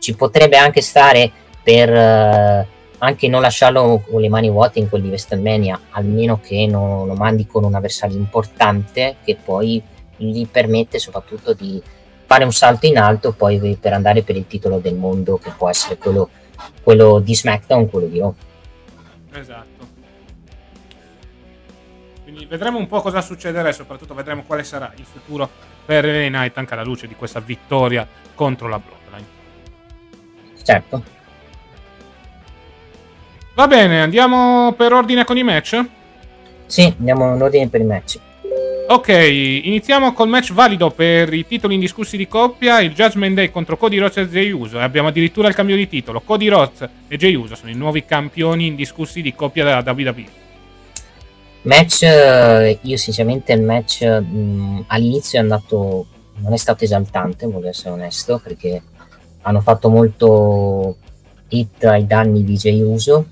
ci potrebbe anche stare per eh, anche non lasciarlo con le mani vuote in quel di WrestleMania, almeno che non lo mandi con un avversario importante che poi gli permette soprattutto di fare un salto in alto poi per andare per il titolo del mondo che può essere quello, quello di SmackDown, quello di Raw. Esatto. Quindi vedremo un po' cosa succederà e soprattutto vedremo quale sarà il futuro per LA Knight anche alla luce di questa vittoria contro la Bloodline. Certo. Va bene, andiamo per ordine con i match? Sì, andiamo in ordine per i match. Ok, iniziamo col match valido per i titoli indiscussi di coppia, il Judgment Day contro Cody Rhodes e Jey Uso e abbiamo addirittura il cambio di titolo. Cody Rhodes e Jey Uso sono i nuovi campioni indiscussi di coppia della WWE. Match, eh, io sinceramente il match mh, all'inizio è andato, non è stato esaltante, voglio essere onesto, perché hanno fatto molto hit ai danni di Jey Uso.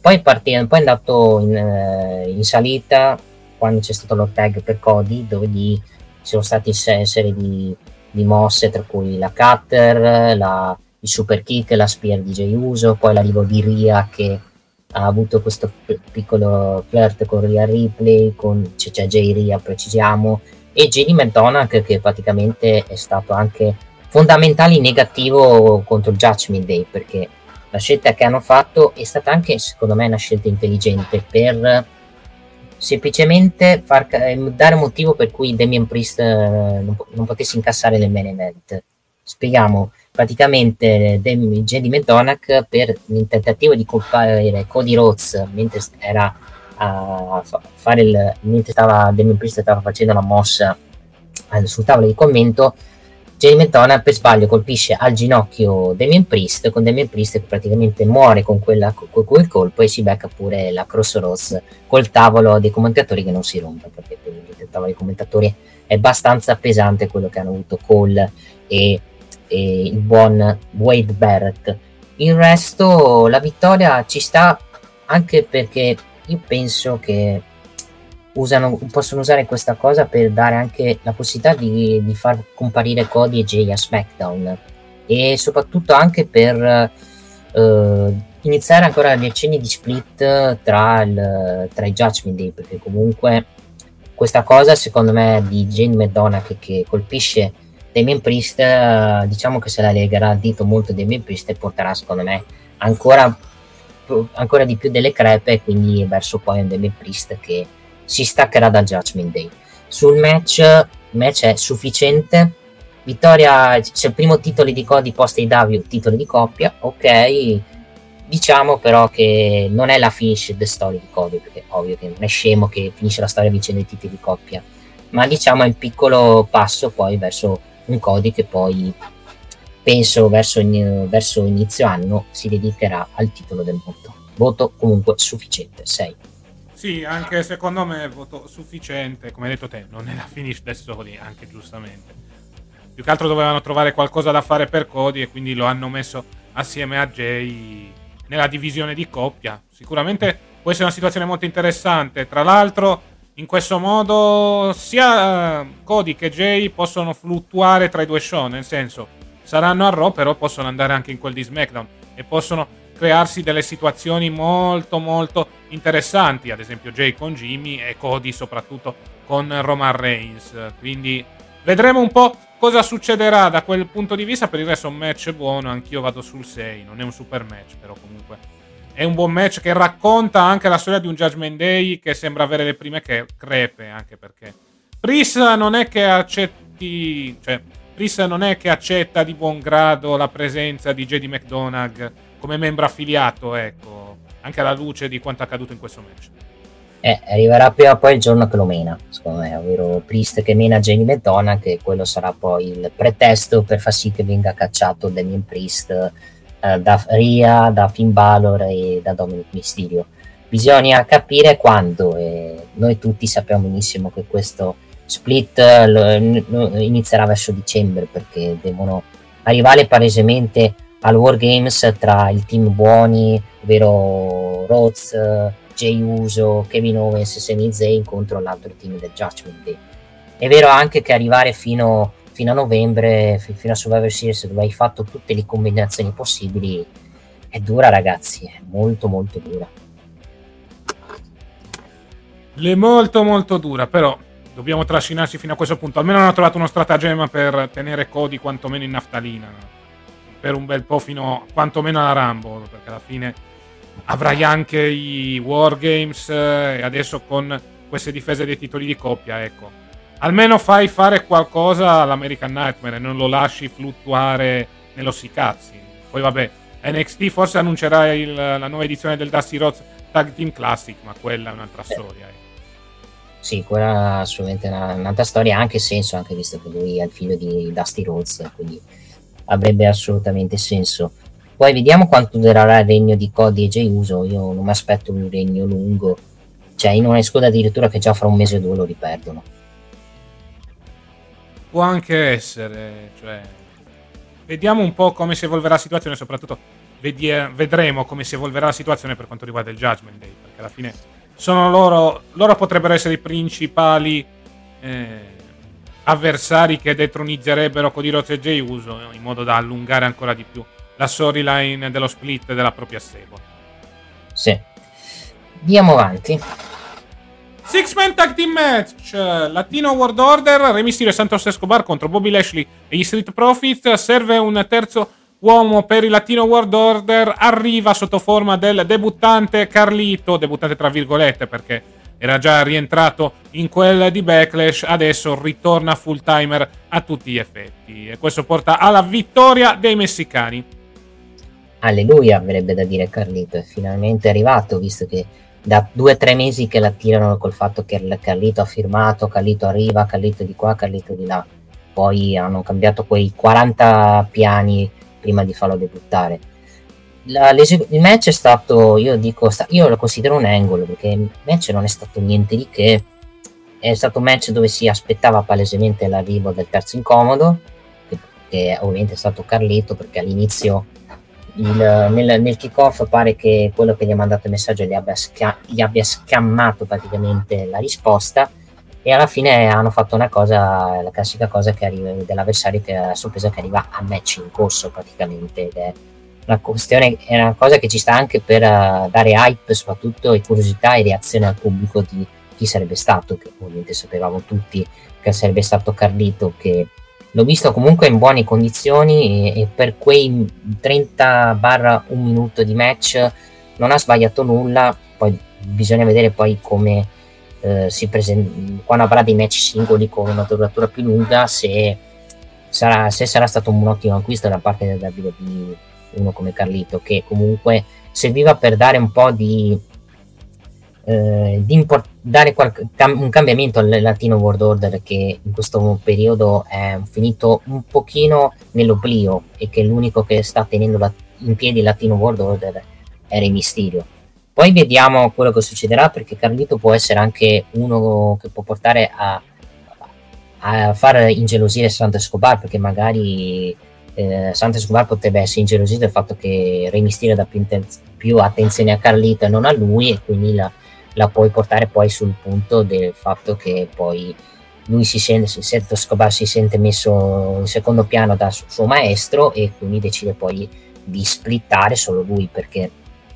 Poi, partì, poi è andato in, eh, in salita quando c'è stato lo tag per Cody, dove ci sono state una serie di, di, mosse, tra cui la cutter, la, il super kick, la spear di Jey Uso, poi l'arrivo di Ria che ha avuto questo piccolo flirt con Ria Ripley, con c'è, c'è Jay Ria, precisiamo, e JD McDonagh che praticamente è stato anche fondamentale in negativo contro il Judgment Day, perché la scelta che hanno fatto è stata anche, secondo me, una scelta intelligente per semplicemente far, dare un motivo per cui Damien Priest eh, non, non, potesse incassare nel main event. Spieghiamo, praticamente Jedi McDonagh per il tentativo di colpire Cody Rhodes mentre era a fare il mentre stava Damien Priest stava facendo la mossa sul tavolo di commento Jay McDonald per sbaglio colpisce al ginocchio Damien Priest con Damien Priest che praticamente muore con, quella, con quel colpo e si becca pure la Crossroads col tavolo dei commentatori che non si rompe perché il tavolo dei commentatori è abbastanza pesante quello che hanno avuto Cole e, e il buon Wade Barrett. Il resto la vittoria ci sta anche perché io penso che usano, possono usare questa cosa per dare anche la possibilità di, di far comparire Cody e Jay a SmackDown. E soprattutto anche per uh, iniziare ancora gli accenni di split tra, il, tra i Judgment Day perché comunque questa cosa secondo me di Jane McDonough che, che colpisce Damien Priest uh, diciamo che se la legherà al dito molto Damien Priest e porterà secondo me ancora, ancora di più delle crepe quindi verso poi un Damien Priest che si staccherà dal Judgment Day. Sul match, match è sufficiente. Vittoria, c'è il primo titolo di Cody post AW, titolo di coppia, ok. Diciamo però che non è la finish the story di Cody, perché ovvio che non è scemo che finisce la storia vincendo i titoli di coppia, ma diciamo è un piccolo passo poi verso un Cody che poi penso verso, verso inizio anno si dedicherà al titolo del mondo. Voto comunque sufficiente, 6. Sì, anche secondo me voto sufficiente. Come hai detto te, non è la finish da soli, anche giustamente. Più che altro dovevano trovare qualcosa da fare per Cody e quindi lo hanno messo assieme a Jay nella divisione di coppia. Sicuramente può essere una situazione molto interessante. Tra l'altro, in questo modo sia Cody che Jay possono fluttuare tra i due show, nel senso saranno a Raw, però possono andare anche in quel di SmackDown e possono crearsi delle situazioni molto molto interessanti, ad esempio Jay con Jimmy e Cody soprattutto con Roman Reigns. Quindi vedremo un po' cosa succederà da quel punto di vista. Per il resto è un match buono, anch'io vado sul 6, non è un super match, però comunque è un buon match che racconta anche la storia di un Judgment Day che sembra avere le prime crepe, anche perché Pris non è che accetti, cioè Pris non è che accetta di buon grado la presenza di JD McDonagh come membro affiliato, ecco, anche alla luce di quanto accaduto in questo match. Eh, arriverà prima o poi il giorno che lo mena, secondo me, ovvero Priest che mena Jamie McDonagh, che quello sarà poi il pretesto per far sì che venga cacciato Damien Priest eh, da Ria, da Finn Balor e da Dominic Mysterio. Bisogna capire quando, e noi tutti sappiamo benissimo che questo split lo, inizierà verso dicembre perché devono arrivare palesemente al Wargames tra il team buoni, ovvero Rhodes, Jay Uso, Kevin Owens e Sami Zayn contro l'altro team del Judgment Day. È vero anche che arrivare fino, fino a novembre, fino a Survivor Series, dove hai fatto tutte le combinazioni possibili, è dura ragazzi, è molto molto dura. È molto molto dura, però dobbiamo trascinarci fino a questo punto. Almeno hanno trovato uno stratagemma per tenere Cody quantomeno in naftalina. Per un bel po' fino quantomeno alla Rumble, perché alla fine avrai anche i Wargames eh, e adesso con queste difese dei titoli di coppia, ecco. Almeno fai fare qualcosa all'American Nightmare e non lo lasci fluttuare nello sicazzi. Poi vabbè, NXT forse annuncerà il, la nuova edizione del Dusty Rhodes Tag Team Classic, ma quella è un'altra storia. Ecco. Sì, quella è assolutamente una, un'altra storia, ha anche senso, anche visto che lui è il figlio di Dusty Rhodes, quindi avrebbe assolutamente senso. Poi vediamo quanto durerà il regno di Cody e Jay Uso. Io non mi aspetto un regno lungo. Cioè, in una escoda addirittura che già fra un mese o due lo riperdono. Può anche essere, cioè... Vediamo un po' come si evolverà la situazione, soprattutto vedremo come si evolverà la situazione per quanto riguarda il Judgment Day, perché alla fine sono loro, loro potrebbero essere i principali eh, avversari che detronizzerebbero Cody Rhodes e Jay Uso in modo da allungare ancora di più la storyline dello split della propria stable. Sì. Andiamo avanti. Six Man Tag Team Match Latino World Order Rey Mysterio e Santos Escobar contro Bobby Lashley e gli Street Profits serve un terzo uomo per il Latino World Order arriva sotto forma del debuttante Carlito debuttante tra virgolette perché era già rientrato in quel di Backlash, adesso ritorna full timer a tutti gli effetti e questo porta alla vittoria dei messicani. Alleluia, avrebbe da dire Carlito, è finalmente arrivato, visto che da due o tre mesi che la tirano col fatto che Carlito ha firmato, Carlito arriva, Carlito di qua, Carlito di là. Poi hanno cambiato quei 40 piani prima di farlo debuttare. La, il match è stato, io dico, io lo considero un angolo perché il match non è stato niente di che. È stato un match dove si aspettava palesemente l'arrivo del terzo incomodo, che, che ovviamente è stato Carlito perché all'inizio il, nel, nel kick-off pare che quello che gli ha mandato il messaggio gli abbia, sca- gli abbia scammato praticamente la risposta e alla fine hanno fatto una cosa, la classica cosa che arriva dell'avversario che è sorpresa che arriva a match in corso praticamente ed è una questione, è una cosa che ci sta anche per uh, dare hype soprattutto e curiosità e reazione al pubblico di chi sarebbe stato, che ovviamente sapevamo tutti che sarebbe stato Carlito che l'ho visto comunque in buone condizioni e, e per quei 30 barra un minuto di match non ha sbagliato nulla. Poi bisogna vedere poi come eh, si presenta quando avrà dei match singoli con una duratura più lunga se sarà, se sarà stato un ottimo acquisto da parte del WWE uno come Carlito che comunque serviva per dare un po' di eh, di import- dare qualche, cam- un cambiamento al Latino World Order che in questo periodo è finito un pochino nell'oblio e che l'unico che sta tenendo la- in piedi il Latino World Order è Re Mysterio. Poi vediamo quello che succederà perché Carlito può essere anche uno che può portare a, a far ingelosire Santo Escobar perché magari eh, Santo Escobar potrebbe essere ingelosito del fatto che Re Mysterio dà più, inten- più attenzione a Carlito e non a lui e quindi la, la puoi portare poi sul punto del fatto che poi lui si sente, si sente Escobar si sente messo in secondo piano dal suo maestro e quindi decide poi di splittare solo lui perché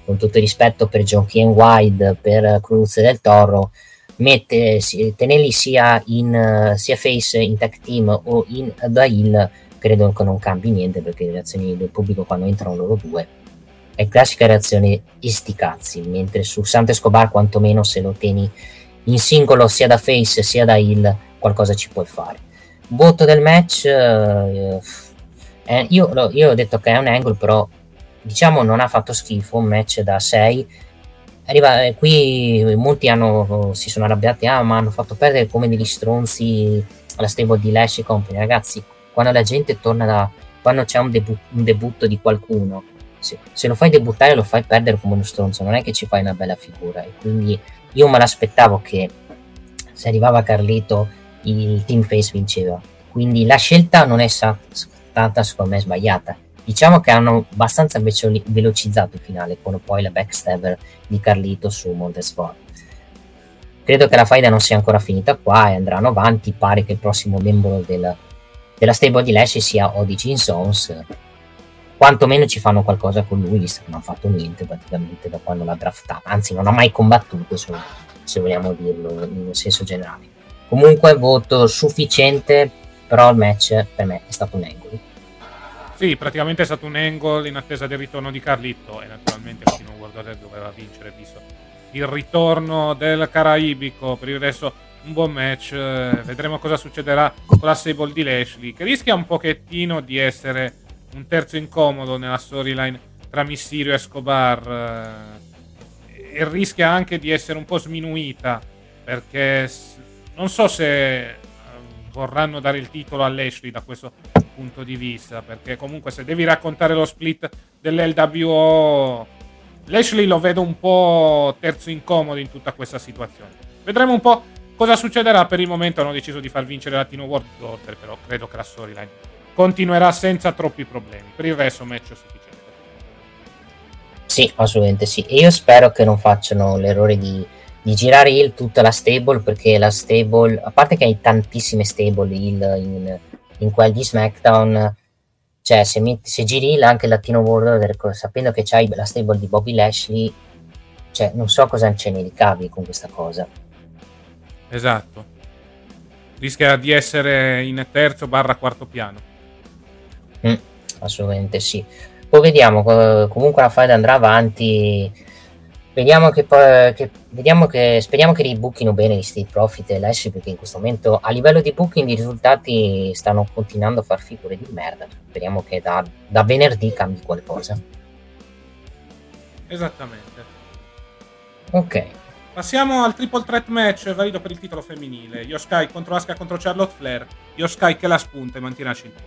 con tutto il rispetto per Jockey and Wide, per Cruz del Toro, mette, tenerli sia, in, sia face in tag team o in da credo che non cambi niente perché le reazioni del pubblico quando entrano loro due è classica reazione isticazzi, mentre su Santo Escobar quantomeno se lo tieni in singolo sia da face sia da heel qualcosa ci puoi fare. Voto del match, eh, eh, io, io, ho detto che è un angle, però diciamo non ha fatto schifo, un match da 6. Arriva, eh, qui molti hanno, si sono arrabbiati, ah ma hanno fatto perdere come degli stronzi alla stable di Lash Company. Ragazzi, quando la gente torna da... quando c'è un, debu- un debutto di qualcuno se, se, lo fai debuttare lo fai perdere come uno stronzo, non è che ci fai una bella figura. E quindi io me l'aspettavo che se arrivava Carlito il team face vinceva. Quindi la scelta non è stata secondo me sbagliata. Diciamo che hanno abbastanza velocizzato il finale con poi la backstabber di Carlito su Montesfort. Credo che la faida non sia ancora finita qua e andranno avanti. Pare che il prossimo membro del, della stable di Lashley sia Odyssey Sons. Quantomeno ci fanno qualcosa con lui, visto che non ha fatto niente praticamente da quando l'ha draftato. Anzi, non ha mai combattuto, se, se vogliamo dirlo in senso generale. Comunque, voto sufficiente, però il match per me è stato un angle. Sì, praticamente è stato un angle in attesa del ritorno di Carlitto e naturalmente il World doveva vincere visto il ritorno del Caraibico. Per il resto un buon match. Eh, vedremo cosa succederà con la Sable di Lashley, che rischia un pochettino di essere un terzo incomodo nella storyline tra Mysterio e Escobar. Eh, e rischia anche di essere un po' sminuita, perché non so se eh, vorranno dare il titolo a Lashley da questo punto di vista, perché comunque se devi raccontare lo split dell'LWO Lashley lo vedo un po' terzo incomodo in tutta questa situazione. Vedremo un po' cosa succederà. Per il momento hanno deciso di far vincere Latino World Order, però credo che la storyline continuerà senza troppi problemi. Per il resto match sufficiente. Sì, assolutamente sì. E io spero che non facciano l'errore di, di girare il tutta la stable, perché la stable, a parte che hai tantissime stable il in, in quel di SmackDown, cioè, se, metti, se giri anche il Latino World sapendo che c'hai la stable di Bobby Lashley, cioè, non so cosa ce ne ricavi con questa cosa. Esatto. Rischia di essere in terzo barra quarto piano. Mm, assolutamente sì. Poi vediamo, comunque la fight andrà avanti Vediamo che, poi, che, vediamo che speriamo che riboochino bene gli State Profit e l'Ashley perché in questo momento a livello di booking i risultati stanno continuando a far figure di merda. Speriamo che da, da venerdì cambi qualcosa. Esattamente. Ok. Passiamo al triple threat match valido per il titolo femminile. Yoskai contro Asuka contro Charlotte Flair. Yoskai che la spunta e mantiene la cintura.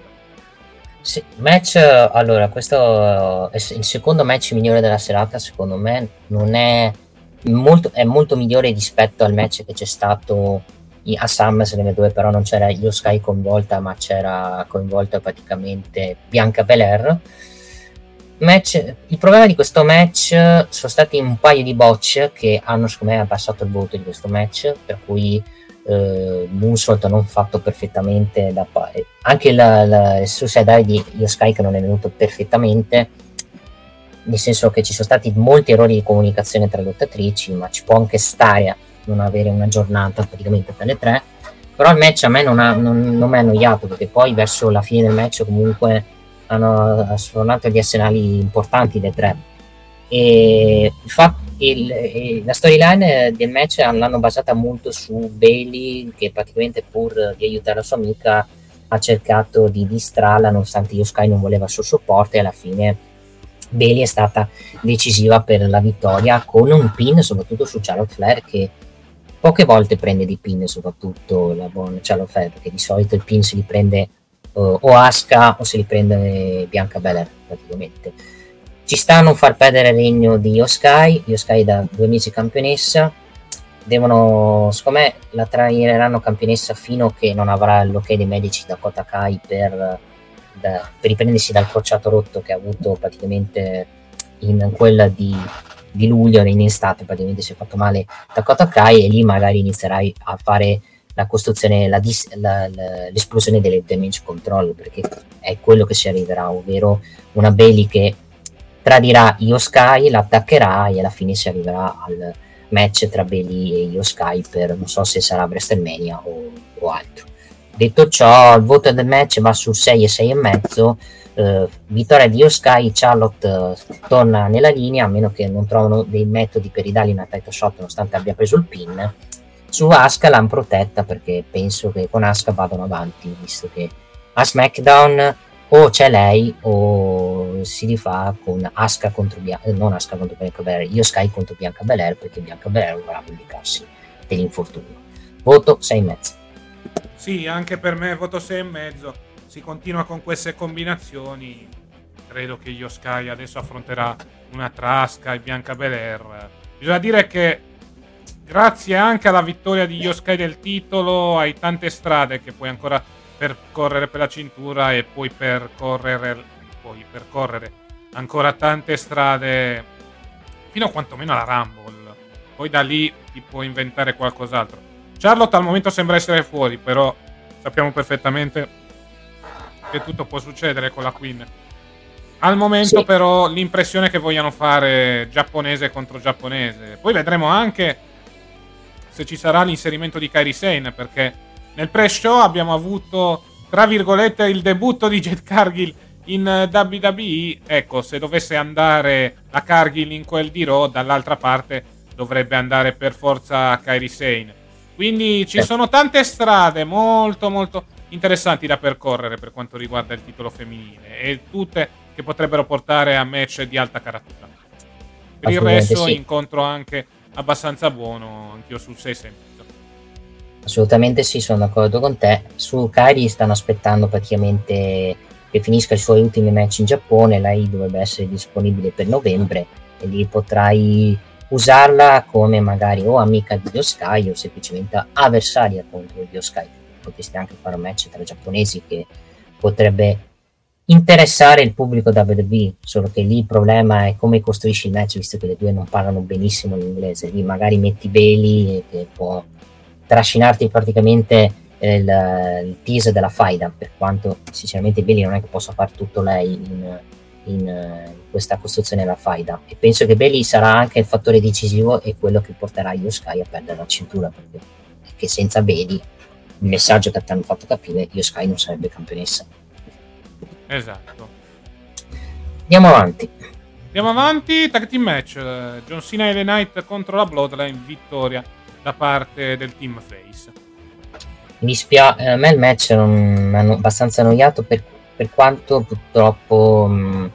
Sì, match, allora, questo è il secondo match migliore della serata, secondo me, non è molto, è molto migliore rispetto al match che c'è stato a SummerSlam dove però non c'era Io Sky coinvolta, ma c'era coinvolta praticamente Bianca Belair. Match, il problema di questo match sono stati un paio di botch che hanno secondo me abbassato il voto di questo match, per cui eh, Moonsault non fatto perfettamente da anche la, la, il Suicide di Io Sky che non è venuto perfettamente nel senso che ci sono stati molti errori di comunicazione tra lottatrici ma ci può anche stare non avere una giornata praticamente per le tre però il match a me non, ha, non, non mi ha annoiato perché poi verso la fine del match comunque hanno sfornato gli arsenali importanti le tre. E il fatto il, la storyline del match l'hanno basata molto su Bailey che praticamente pur di aiutare la sua amica ha cercato di distrarla nonostante Io Sky non voleva il suo supporto e alla fine Bailey è stata decisiva per la vittoria con un pin soprattutto su Charlotte Flair che poche volte prende di pin soprattutto la buona Charlotte Flair perché di solito il pin se li prende uh, o Aska o se li prende Bianca Belair praticamente. Ci sta a non far perdere il regno di Yoskai, Yoskai da due mesi campionessa, devono, secondo me, la traineranno campionessa fino a che non avrà l'ok dei medici da Kotakai per, da, per riprendersi dal crociato rotto che ha avuto praticamente in quella di, di luglio, in estate praticamente si è fatto male da Kotakai e lì magari inizierai a fare la costruzione, la dis, la, l'esplosione delle damage control perché è quello che si arriverà, ovvero una Bailey che tradirà Io Sky, l'attaccherà e alla fine si arriverà al match tra Bailey e Io Sky per non so se sarà WrestleMania o, o altro. Detto ciò, il voto del match va su 6 e 6 e mezzo. Uh, vittoria di Io Sky, Charlotte uh, torna nella linea a meno che non trovano dei metodi per ridargli una title shot nonostante abbia preso il pin. Su Asuka l'hanno protetta perché penso che con Asuka vadano avanti visto che a SmackDown o c'è lei o si rifà con Aska contro Bianca, non Aska contro Bianca Belair, io Sky contro Bianca Belair perché Bianca Belair vorrà vendicarsi dell'infortunio. Voto 6,5. Sì, anche per me voto 6,5. Si continua con queste combinazioni. credo che Yoskai adesso affronterà una Trasca e Bianca Belair. Bisogna dire che grazie anche alla vittoria di Yoskai del titolo hai tante strade che puoi ancora percorrere per la cintura e puoi percorrere, puoi percorrere ancora tante strade fino a quantomeno alla Rumble. Poi da lì ti puoi inventare qualcos'altro. Charlotte al momento sembra essere fuori, però sappiamo perfettamente che tutto può succedere con la Queen. Al momento, sì. però, l'impressione che vogliano fare giapponese contro giapponese. Poi vedremo anche se ci sarà l'inserimento di Kairi Sane, perché nel pre-show abbiamo avuto, tra virgolette, il debutto di Jet Cargill in WWE. Ecco, se dovesse andare la Cargill in quel di Raw, dall'altra parte dovrebbe andare per forza Kairi Sane. Quindi ci sono tante strade molto molto interessanti da percorrere per quanto riguarda il titolo femminile e tutte che potrebbero portare a match di alta caratura. Per il resto sì. incontro anche abbastanza buono, anch'io sul 6 sentito. Assolutamente sì, sono d'accordo con te. Su Kairi stanno aspettando praticamente che finisca i suoi ultimi match in Giappone, lei dovrebbe essere disponibile per novembre e lì potrai usarla come magari o amica di Yoskai o semplicemente avversaria contro Yoskai. Potresti anche fare un match tra giapponesi che potrebbe interessare il pubblico WWE, solo che lì il problema è come costruisci il match, visto che le due non parlano benissimo l'inglese. Lì magari metti Bailey che può trascinarti praticamente il, il teaser della faida, per quanto sinceramente Bailey non è che possa fare tutto lei in, in, questa costruzione della faida e penso che Bailey sarà anche il fattore decisivo e quello che porterà Io Sky a perdere la cintura perché, perché senza Bailey il messaggio che ti hanno fatto capire Io Sky non sarebbe campionessa esatto andiamo avanti andiamo avanti tag team match John Cena e Le Knight contro la Bloodline vittoria da parte del team face mi dispiace a me il match mi hanno abbastanza annoiato per, per quanto purtroppo mh,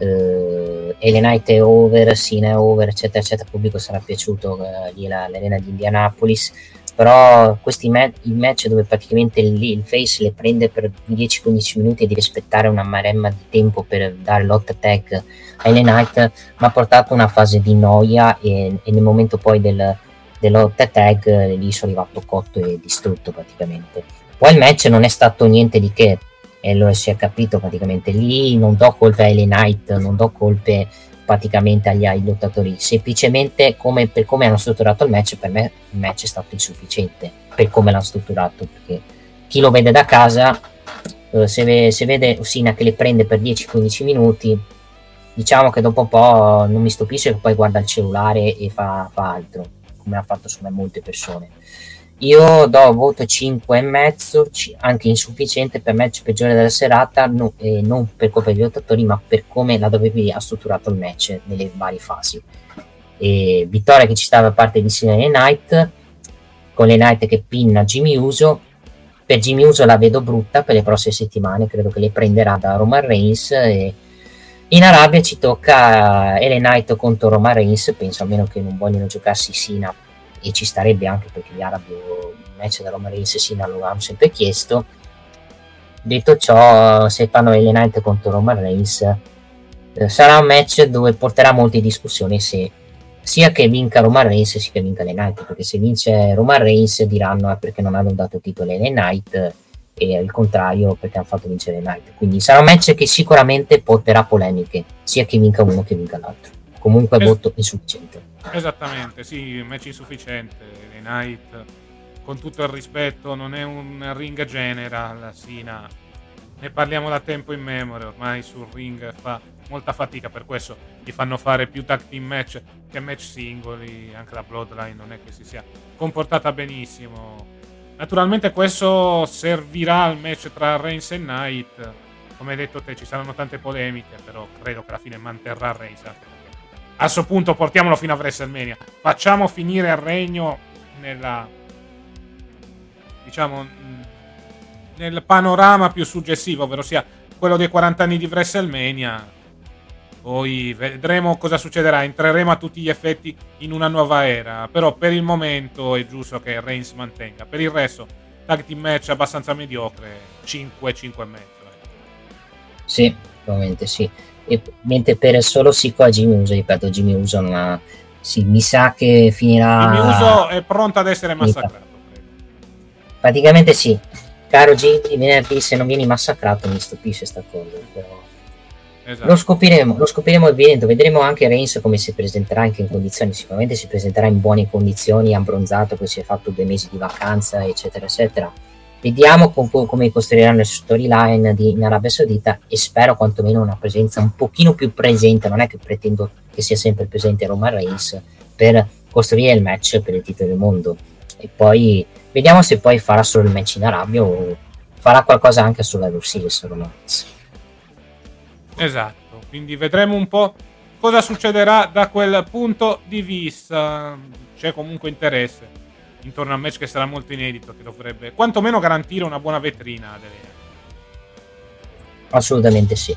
eh, Elenite è over, Sina è over, eccetera, eccetera. Il pubblico sarà piaciuto eh, lì la, l'arena di Indianapolis. Però questi match, il match dove praticamente il, il face le prende per 10-15 minuti e deve aspettare una maremma di tempo per dare l'hot tag a Ellen Knight mi ha portato a una fase di noia e, e nel momento poi del, dell'hot eh, lì sono arrivato cotto e distrutto praticamente. Poi il match non è stato niente di che, e lo si è capito praticamente lì non do colpe a Ellen Knight non do colpe praticamente agli, agli lottatori. Semplicemente come, per come hanno strutturato il match per me il match è stato insufficiente per come l'hanno strutturato perché chi lo vede da casa eh, se, se, vede Osina che le prende per 10-15 minuti diciamo che dopo un po' non mi stupisce che poi guarda il cellulare e fa, fa altro come ha fatto su me molte persone io do voto 5,5, anche insufficiente per match peggiore della serata, no, eh, non per colpa degli lottatori, ma per come la WWE ha strutturato il match nelle varie fasi. E vittoria che ci stava da parte di Sinane Knight, con le Knight che pinna Jimmy Uso. Per Jimmy Uso la vedo brutta per le prossime settimane, credo che le prenderà da Roman Reigns. E in Arabia ci tocca Ellen Knight contro Roman Reigns, penso almeno che non vogliono giocarsi Sina e ci starebbe anche perché gli arabi il match da Roma Reigns Sina lo hanno sempre chiesto. Detto ciò se fanno Ellen Knight contro Roman Reigns eh, sarà un match dove porterà molte discussioni se sia che vinca Roman Reigns sia che vinca Ellen Knight perché se vince Roman Reigns diranno è perché non hanno dato titolo a Ellen Knight e il contrario perché hanno fatto vincere Ellen Knight quindi sarà un match che sicuramente porterà polemiche sia che vinca uno che vinca l'altro. Comunque voto insufficiente Esattamente, sì, match insufficiente. Le Knight, con tutto il rispetto, non è un ring general. Sina, ne parliamo da tempo in memoria. Ormai sul ring fa molta fatica, per questo gli fanno fare più tag team match che match singoli. Anche la Bloodline non è che si sia comportata benissimo. Naturalmente, questo servirà al match tra Reigns e Knight. Come hai detto te, ci saranno tante polemiche, però credo che alla fine manterrà Reigns a questo punto portiamolo fino a WrestleMania. Facciamo finire il regno nella. diciamo. nel panorama più suggestivo, ovvero sia quello dei 40 anni di WrestleMania. Poi vedremo cosa succederà. Entreremo a tutti gli effetti in una nuova era. Però per il momento è giusto che Reigns mantenga. Per il resto, tag team match abbastanza mediocre. 5, 5 e mezzo. Sì, Probabilmente sì. E, mentre per solo Siko a Jimmy Uso, ripeto, Jimmy Uso non ha... Sì, mi sa che finirà... Jimmy Uso è pronto ad essere massacrato. Praticamente sì. Caro Jimmy, venerdì se non vieni massacrato mi stupisce sta cosa, però... Esatto. Lo scopriremo, lo scopriremo vento, vedremo anche Reigns come si presenterà anche in condizioni, sicuramente si presenterà in buone condizioni, abbronzato, poi si è fatto due mesi di vacanza, eccetera, eccetera. Vediamo com- come costruiranno le storyline di, in Arabia Saudita e spero quantomeno una presenza un pochino più presente, non è che pretendo che sia sempre presente Roman Reigns per costruire il match per il titolo del mondo e poi vediamo se poi farà solo il match in Arabia o farà qualcosa anche sulla Series Roman Reigns. Esatto, quindi vedremo un po' cosa succederà da quel punto di vista. C'è comunque interesse intorno al match che sarà molto inedito, che dovrebbe quantomeno garantire una buona vetrina. Assolutamente sì.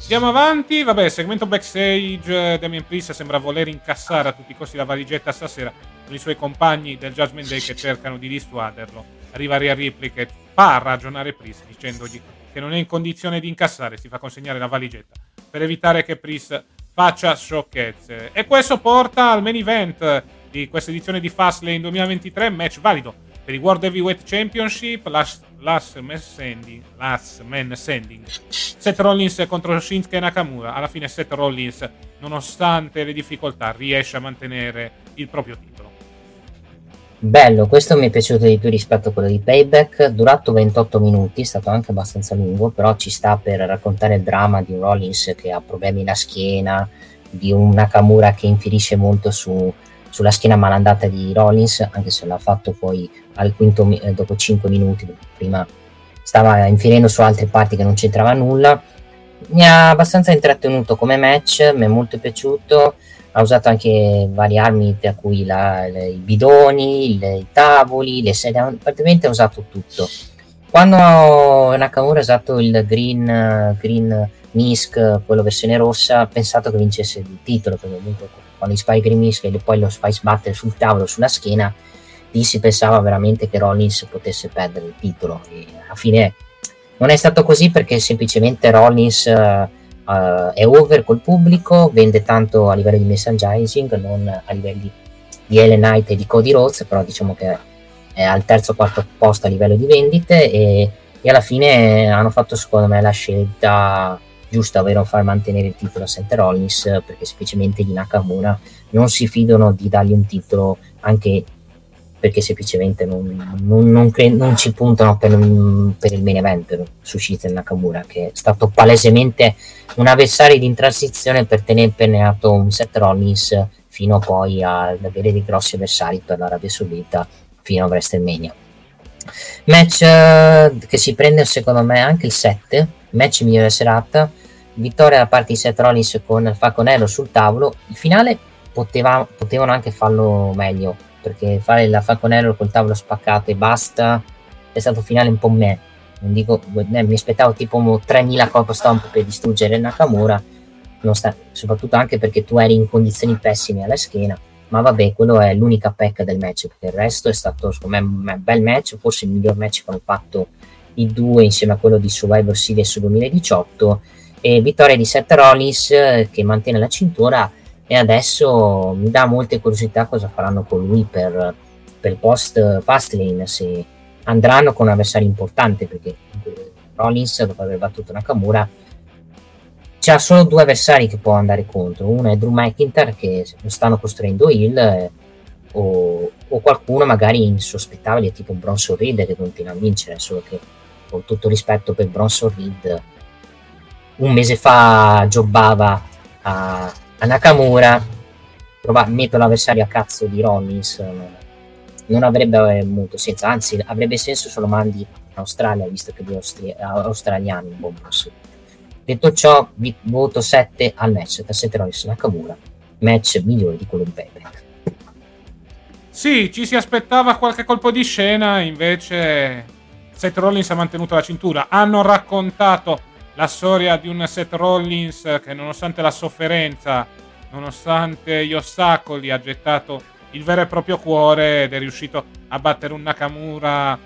Andiamo avanti, vabbè, segmento backstage, Damien Priest sembra voler incassare a tutti i costi la valigetta stasera con i suoi compagni del Judgment Day che cercano di dissuaderlo. Arriva Rhea Ripley che fa ragionare Priest dicendogli che non è in condizione di incassare, si fa consegnare la valigetta per evitare che Priest faccia sciocchezze. E questo porta al main event di questa edizione di Fastlane 2023, match valido per il World Heavyweight Championship, last, last, man standing, last man standing. Seth Rollins contro Shinsuke Nakamura. Alla fine Seth Rollins, nonostante le difficoltà, riesce a mantenere il proprio titolo. Bello, questo mi è piaciuto di più rispetto a quello di Payback, durato 28 minuti, è stato anche abbastanza lungo, però ci sta per raccontare il dramma di un Rollins che ha problemi alla schiena, di un Nakamura che infierisce molto su, sulla schiena malandata di Rollins, anche se l'ha fatto poi quinto, eh, dopo 5 minuti, prima stava infierendo su altre parti che non c'entrava nulla. Mi ha abbastanza intrattenuto come match, mi è molto piaciuto ha usato anche varie armi tra cui la, le, i bidoni, le, i tavoli, le sedie, praticamente ha usato tutto. Quando Nakamura ha usato il green, green Misk, quello versione rossa, ha pensato che vincesse il titolo, perché comunque quando Green Misk e poi lo Spice Battle sul tavolo, sulla schiena, lì si pensava veramente che Rollins potesse perdere il titolo. E alla fine non è stato così perché semplicemente Rollins uh, è over col pubblico, vende tanto a livello di merchandising, non a livelli di Ellen Knight e di Cody Rhodes, però diciamo che è al terzo o quarto posto a livello di vendite e, e, alla fine hanno fatto secondo me la scelta giusta, ovvero far mantenere il titolo a St. Rollins perché semplicemente di Nakamura non si fidano di dargli un titolo anche perché semplicemente non, non, non, cre- non ci puntano per, per, il main event su Shizen Nakamura che è stato palesemente un avversario di transizione per tenere impennato un Seth Rollins fino poi ad avere dei grossi avversari per l'Arabia Saudita fino a WrestleMania match uh, che si prende secondo me anche il 7 match migliore serata vittoria da parte di Seth Rollins con Falconello sul tavolo il finale poteva, potevano anche farlo meglio perché fare la Falconero col tavolo spaccato e basta è stato un finale un po' me. Non dico, eh, mi aspettavo tipo 3000 colpo stomp per distruggere Nakamura, sta, soprattutto anche perché tu eri in condizioni pessime alla schiena. Ma vabbè, quello è l'unica pecca del match, perché il resto è stato secondo me un bel match, forse il miglior match che hanno fatto i due insieme a quello di Survivor Series 2018 e vittoria di Seth Rollins eh, che mantiene la cintura e adesso mi dà molte curiosità cosa faranno con lui per, per post Fastlane se andranno con un avversario importante perché Rollins dopo aver battuto Nakamura c'ha solo due avversari che può andare contro. Uno è Drew McIntyre che lo stanno costruendo il eh, o, o, qualcuno magari insospettabile tipo Bronson Reed che continua a vincere solo che con tutto rispetto per Bronson Reed un mese fa jobbava a a Nakamura prova- metto l'avversario a cazzo di Rollins non avrebbe molto senso anzi avrebbe senso se lo mandi in Australia visto che due austri- australiani buon detto ciò vi- voto 7 al match tra Seth Rollins e Nakamura match migliore di quello di Payback sì, ci si aspettava qualche colpo di scena, invece Seth Rollins ha mantenuto la cintura. Hanno raccontato la storia di un Seth Rollins che nonostante la sofferenza, nonostante gli ostacoli, ha gettato il vero e proprio cuore ed è riuscito a battere un Nakamura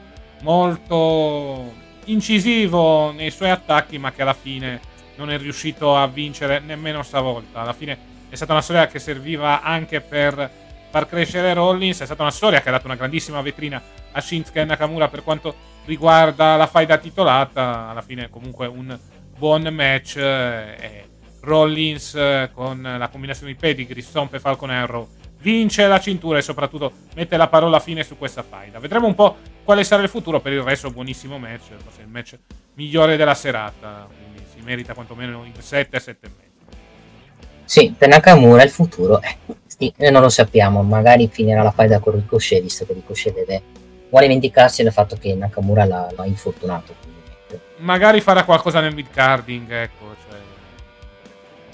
molto incisivo nei suoi attacchi, ma che alla fine non è riuscito a vincere nemmeno stavolta. Alla fine è stata una storia che serviva anche per far crescere Rollins, è stata una storia che ha dato una grandissima vetrina a Shinsuke Nakamura per quanto riguarda la faida titolata. Alla fine comunque un buon match eh, Rollins eh, con la combinazione di pedigree, stomp e Falcon Arrow vince la cintura e soprattutto mette la parola fine su questa faida. Vedremo un po' quale sarà il futuro, per il resto buonissimo match, forse il match migliore della serata, quindi si merita quantomeno il 7, 7 e mezzo. Sì, per Nakamura il futuro, eh, non lo sappiamo, magari finirà la faida con Ricochet, visto che Ricochet deve, vuole vendicarsi del fatto che Nakamura l'ha, l'ha infortunato. Magari farà qualcosa nel mid-carding, ecco, cioè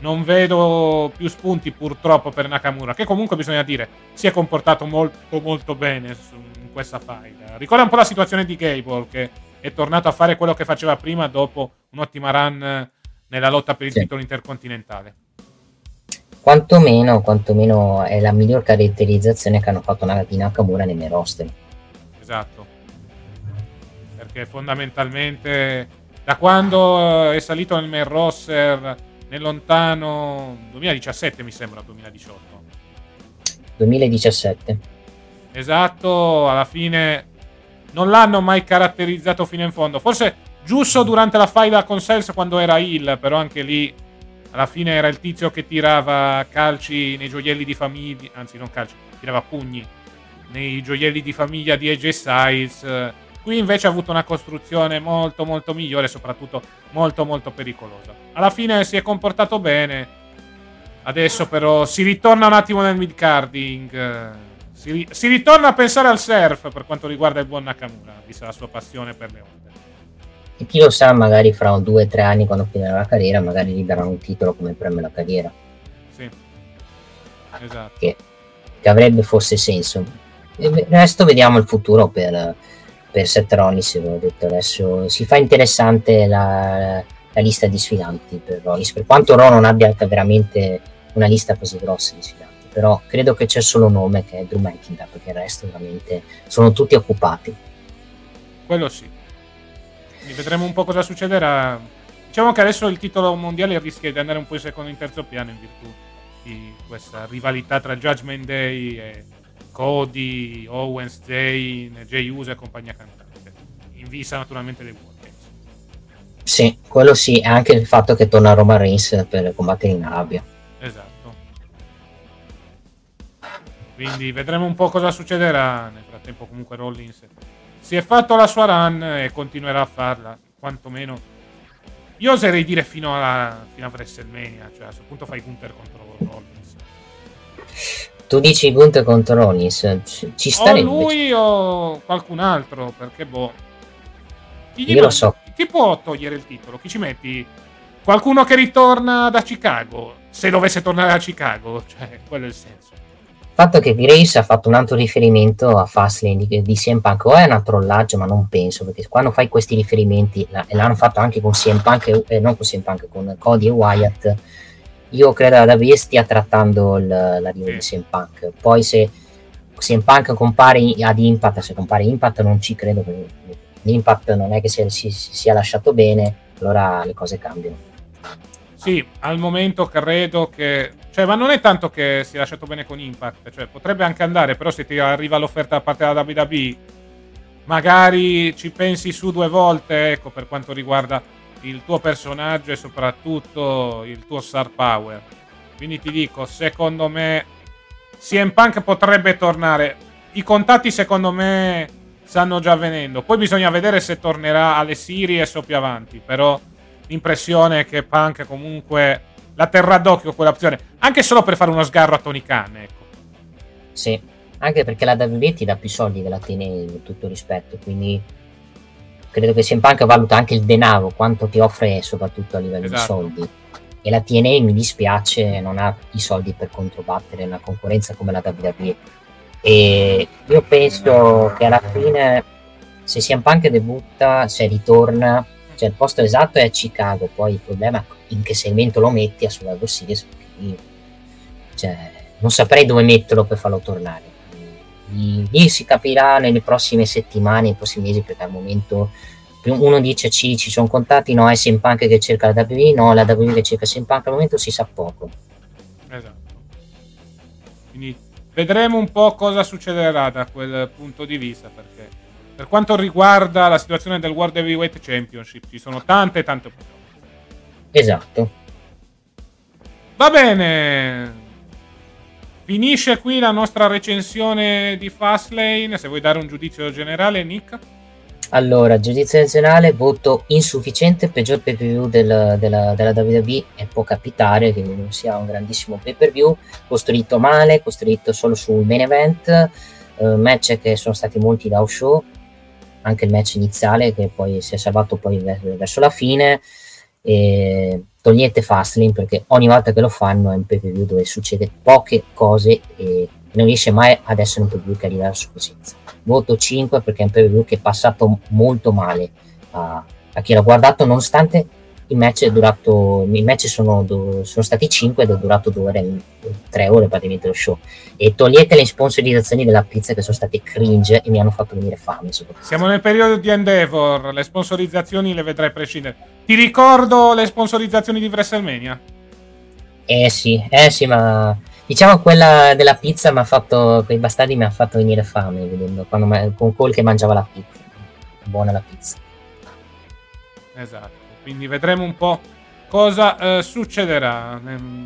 non vedo più spunti purtroppo per Nakamura, che comunque bisogna dire si è comportato molto molto bene in questa fight. Ricorda un po' la situazione di Gable che è tornato a fare quello che faceva prima dopo un'ottima run nella lotta per il sì. titolo intercontinentale. Quantomeno, quantomeno è la miglior caratterizzazione che hanno fatto di Nakamura nei miei roster. Esatto. Perché fondamentalmente da quando è salito nel main roster nel lontano 2017 mi sembra, 2018. 2017. Esatto, alla fine non l'hanno mai caratterizzato fino in fondo. Forse giusto durante la faida con Sales quando era Hill, però anche lì alla fine era il tizio che tirava calci nei gioielli di famiglia, anzi non calci, tirava pugni nei gioielli di famiglia di AJ Styles Qui invece ha avuto una costruzione molto molto migliore, soprattutto molto molto pericolosa. Alla fine si è comportato bene. Adesso però si ritorna un attimo nel mid-carding. Si, si ritorna a pensare al surf per quanto riguarda il buon Nakamura, vista la sua passione per le onde. E chi lo sa, magari fra due o tre anni, quando finirà la carriera, magari gli daranno un titolo come premio alla carriera. Sì, esatto. Che, che avrebbe forse senso. Il resto vediamo il futuro per per Seth Rollins, come ho detto adesso, si fa interessante la, la lista di sfidanti per Rollins, per quanto Ro non abbia veramente una lista così grossa di sfidanti, però credo che c'è solo un nome che è Drew McIntyre, perché il resto veramente sono tutti occupati. Quello sì. Quindi vedremo un po' cosa succederà. Diciamo che adesso il titolo mondiale rischia di andare un po' in secondo e in terzo piano in virtù di questa rivalità tra Judgment Day e Cody, Owens, Jay, Jay Uso e compagnia cantante. In vista naturalmente dei War Games. Sì, quello sì, e anche il fatto che torna Roman Reigns per combattere in Arabia. Esatto. Quindi vedremo un po' cosa succederà. Nel frattempo comunque Rollins si è fatto la sua run e continuerà a farla, quantomeno. Io oserei dire fino, alla, fino a WrestleMania, cioè a questo punto fai Gunter contro Rollins tu dici punto contro Ronis, ci starebbe. O lui o qualcun altro, perché boh. Chi Io lo so. Chi può togliere il titolo? Chi ci metti? Qualcuno che ritorna da Chicago, se dovesse tornare a Chicago, cioè, quello è il senso. Il fatto che Grace ha fatto un altro riferimento a Fastlane di, di CM Punk o è una trollaggio, ma non penso, perché quando fai questi riferimenti, e l'hanno fatto anche con CM Punk, eh, non con CM Punk, con Cody e Wyatt, io credo che stia trattando il, l'arrivo di CM Punk. Poi se CM Punk compare ad Impact, se compare Impact non ci credo l'Impact non è che si, si, si sia lasciato bene, allora le cose cambiano. Sì, al momento credo che... Cioè, ma non è tanto che si è lasciato bene con Impact, cioè potrebbe anche andare, però se ti arriva l'offerta da parte della WWE, magari ci pensi su due volte, ecco, per quanto riguarda il tuo personaggio e soprattutto il tuo star power. Quindi ti dico, secondo me CM Punk potrebbe tornare. I contatti secondo me stanno già avvenendo. Poi bisogna vedere se tornerà alle series o più avanti. Però l'impressione è che Punk comunque la terrà d'occhio quell'opzione. Anche solo per fare uno sgarro a Tony Khan, ecco. Sì, anche perché la WWE ti dà più soldi che la TNA, tutto rispetto. Quindi credo che CM Punk valuta anche il denaro, quanto ti offre soprattutto a livello esatto. di soldi. E la TNA mi dispiace, non ha i soldi per controbattere una concorrenza come la WWE. E io penso che alla fine, se CM Punk debutta, se ritorna, cioè il posto esatto è a Chicago, poi il problema è in che segmento lo metti a Survivor Series, perché cioè, non saprei dove metterlo per farlo tornare lì si capirà nelle prossime settimane, nei prossimi mesi, perché al momento uno dice sì, ci sono contatti, no, è CM Punk che cerca la WWE, no, la WWE che cerca CM Punk, al momento si sa poco. Esatto. Quindi vedremo un po' cosa succederà da quel punto di vista, perché per quanto riguarda la situazione del World Heavyweight Championship ci sono tante tante opzioni. Esatto. Va bene. Finisce qui la nostra recensione di Fastlane. Se vuoi dare un giudizio generale, Nick. Allora, giudizio nazionale, voto insufficiente, peggior pay per view del, della, della WWE e può capitare che non sia un grandissimo pay per view, costruito male, costruito solo sul main event, eh, match che sono stati molti da show, anche il match iniziale che poi si è salvato poi verso la fine, e togliete Fastlane perché ogni volta che lo fanno è un view dove succede poche cose e non riesce mai ad essere un view che arriva alla sufficienza voto 5 perché è un preview che è passato molto male a, a chi l'ha guardato nonostante il match è durato i match sono, sono stati 5 ed è durato 2 ore 3 ore praticamente lo show e togliete le sponsorizzazioni della pizza che sono state cringe e mi hanno fatto venire fame siamo nel periodo di Endeavor le sponsorizzazioni le vedrai prescindere ti ricordo le sponsorizzazioni di WrestleMania eh sì eh sì ma Diciamo quella della pizza mi ha fatto, quei bastardi mi ha fatto venire fame vedendo quando, con Cole che mangiava la pizza. Buona la pizza. Esatto, quindi vedremo un po' cosa eh, succederà.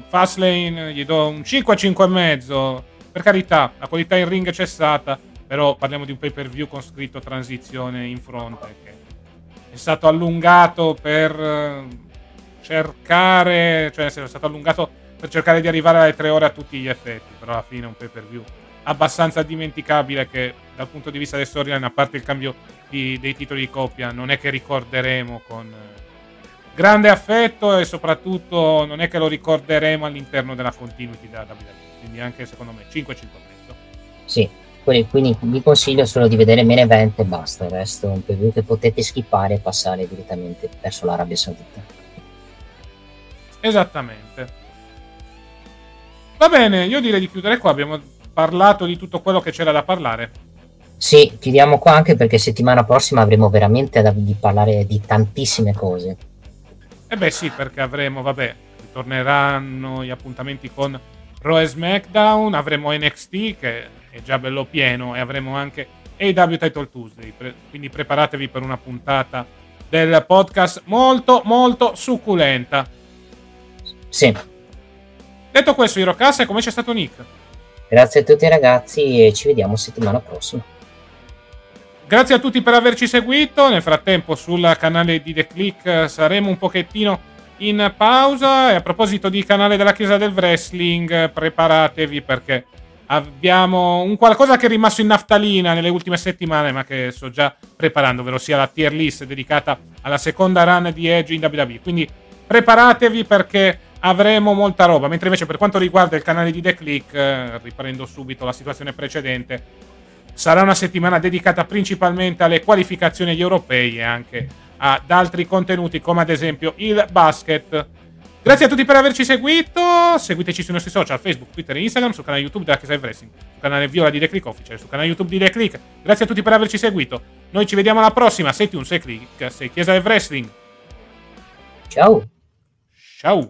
Fastlane gli do un 5 a 5 e mezzo. Per carità, la qualità in ring c'è stata, però parliamo di un pay per view con scritto transizione in fronte che è stato allungato per eh, cercare, cioè è stato allungato per cercare di arrivare alle tre ore a tutti gli effetti, però alla fine è un pay per view abbastanza dimenticabile che dal punto di vista del storyline, a parte il cambio di, dei titoli di coppia, non è che ricorderemo con eh, grande affetto e soprattutto non è che lo ricorderemo all'interno della continuity della WWE, quindi anche secondo me 5-5 Sì, quindi vi consiglio solo di vedere main event e basta, il resto è un preview che potete skippare e passare direttamente verso l'Arabia Saudita. Esattamente. Va bene, io direi di chiudere qua. Abbiamo parlato di tutto quello che c'era da parlare. Sì, chiudiamo qua anche perché settimana prossima avremo veramente da di parlare di tantissime cose. Eh beh sì, perché avremo, vabbè, ritorneranno gli appuntamenti con Raw e SmackDown, avremo NXT che è già bello pieno e avremo anche AW Title Tuesday, Pre- quindi preparatevi per una puntata del podcast molto molto succulenta. Sì, Detto questo, Hirokasa, come c'è stato Nick? Grazie a tutti ragazzi e ci vediamo settimana prossima. Grazie a tutti per averci seguito. Nel frattempo sul canale di The Click saremo un pochettino in pausa. E a proposito di canale della Chiesa del Wrestling, preparatevi perché abbiamo un qualcosa che è rimasto in naftalina nelle ultime settimane, ma che sto già preparando, ovvero sia la tier list dedicata alla seconda run di Edge in WWE. Quindi preparatevi perché avremo molta roba. Mentre invece per quanto riguarda il canale di The Click, eh, riprendo subito la situazione precedente, sarà una settimana dedicata principalmente alle qualificazioni agli europei e anche ad altri contenuti come ad esempio il basket. Grazie a tutti per averci seguito. Seguiteci sui nostri social, Facebook, Twitter e Instagram, sul canale YouTube della Chiesa del Wrestling, sul canale Viola di The Click Official, sul canale YouTube di The Click. Grazie a tutti per averci seguito. Noi ci vediamo alla prossima. Sei Tune, sei Click, sei Chiesa del Wrestling. Ciao. Ciao.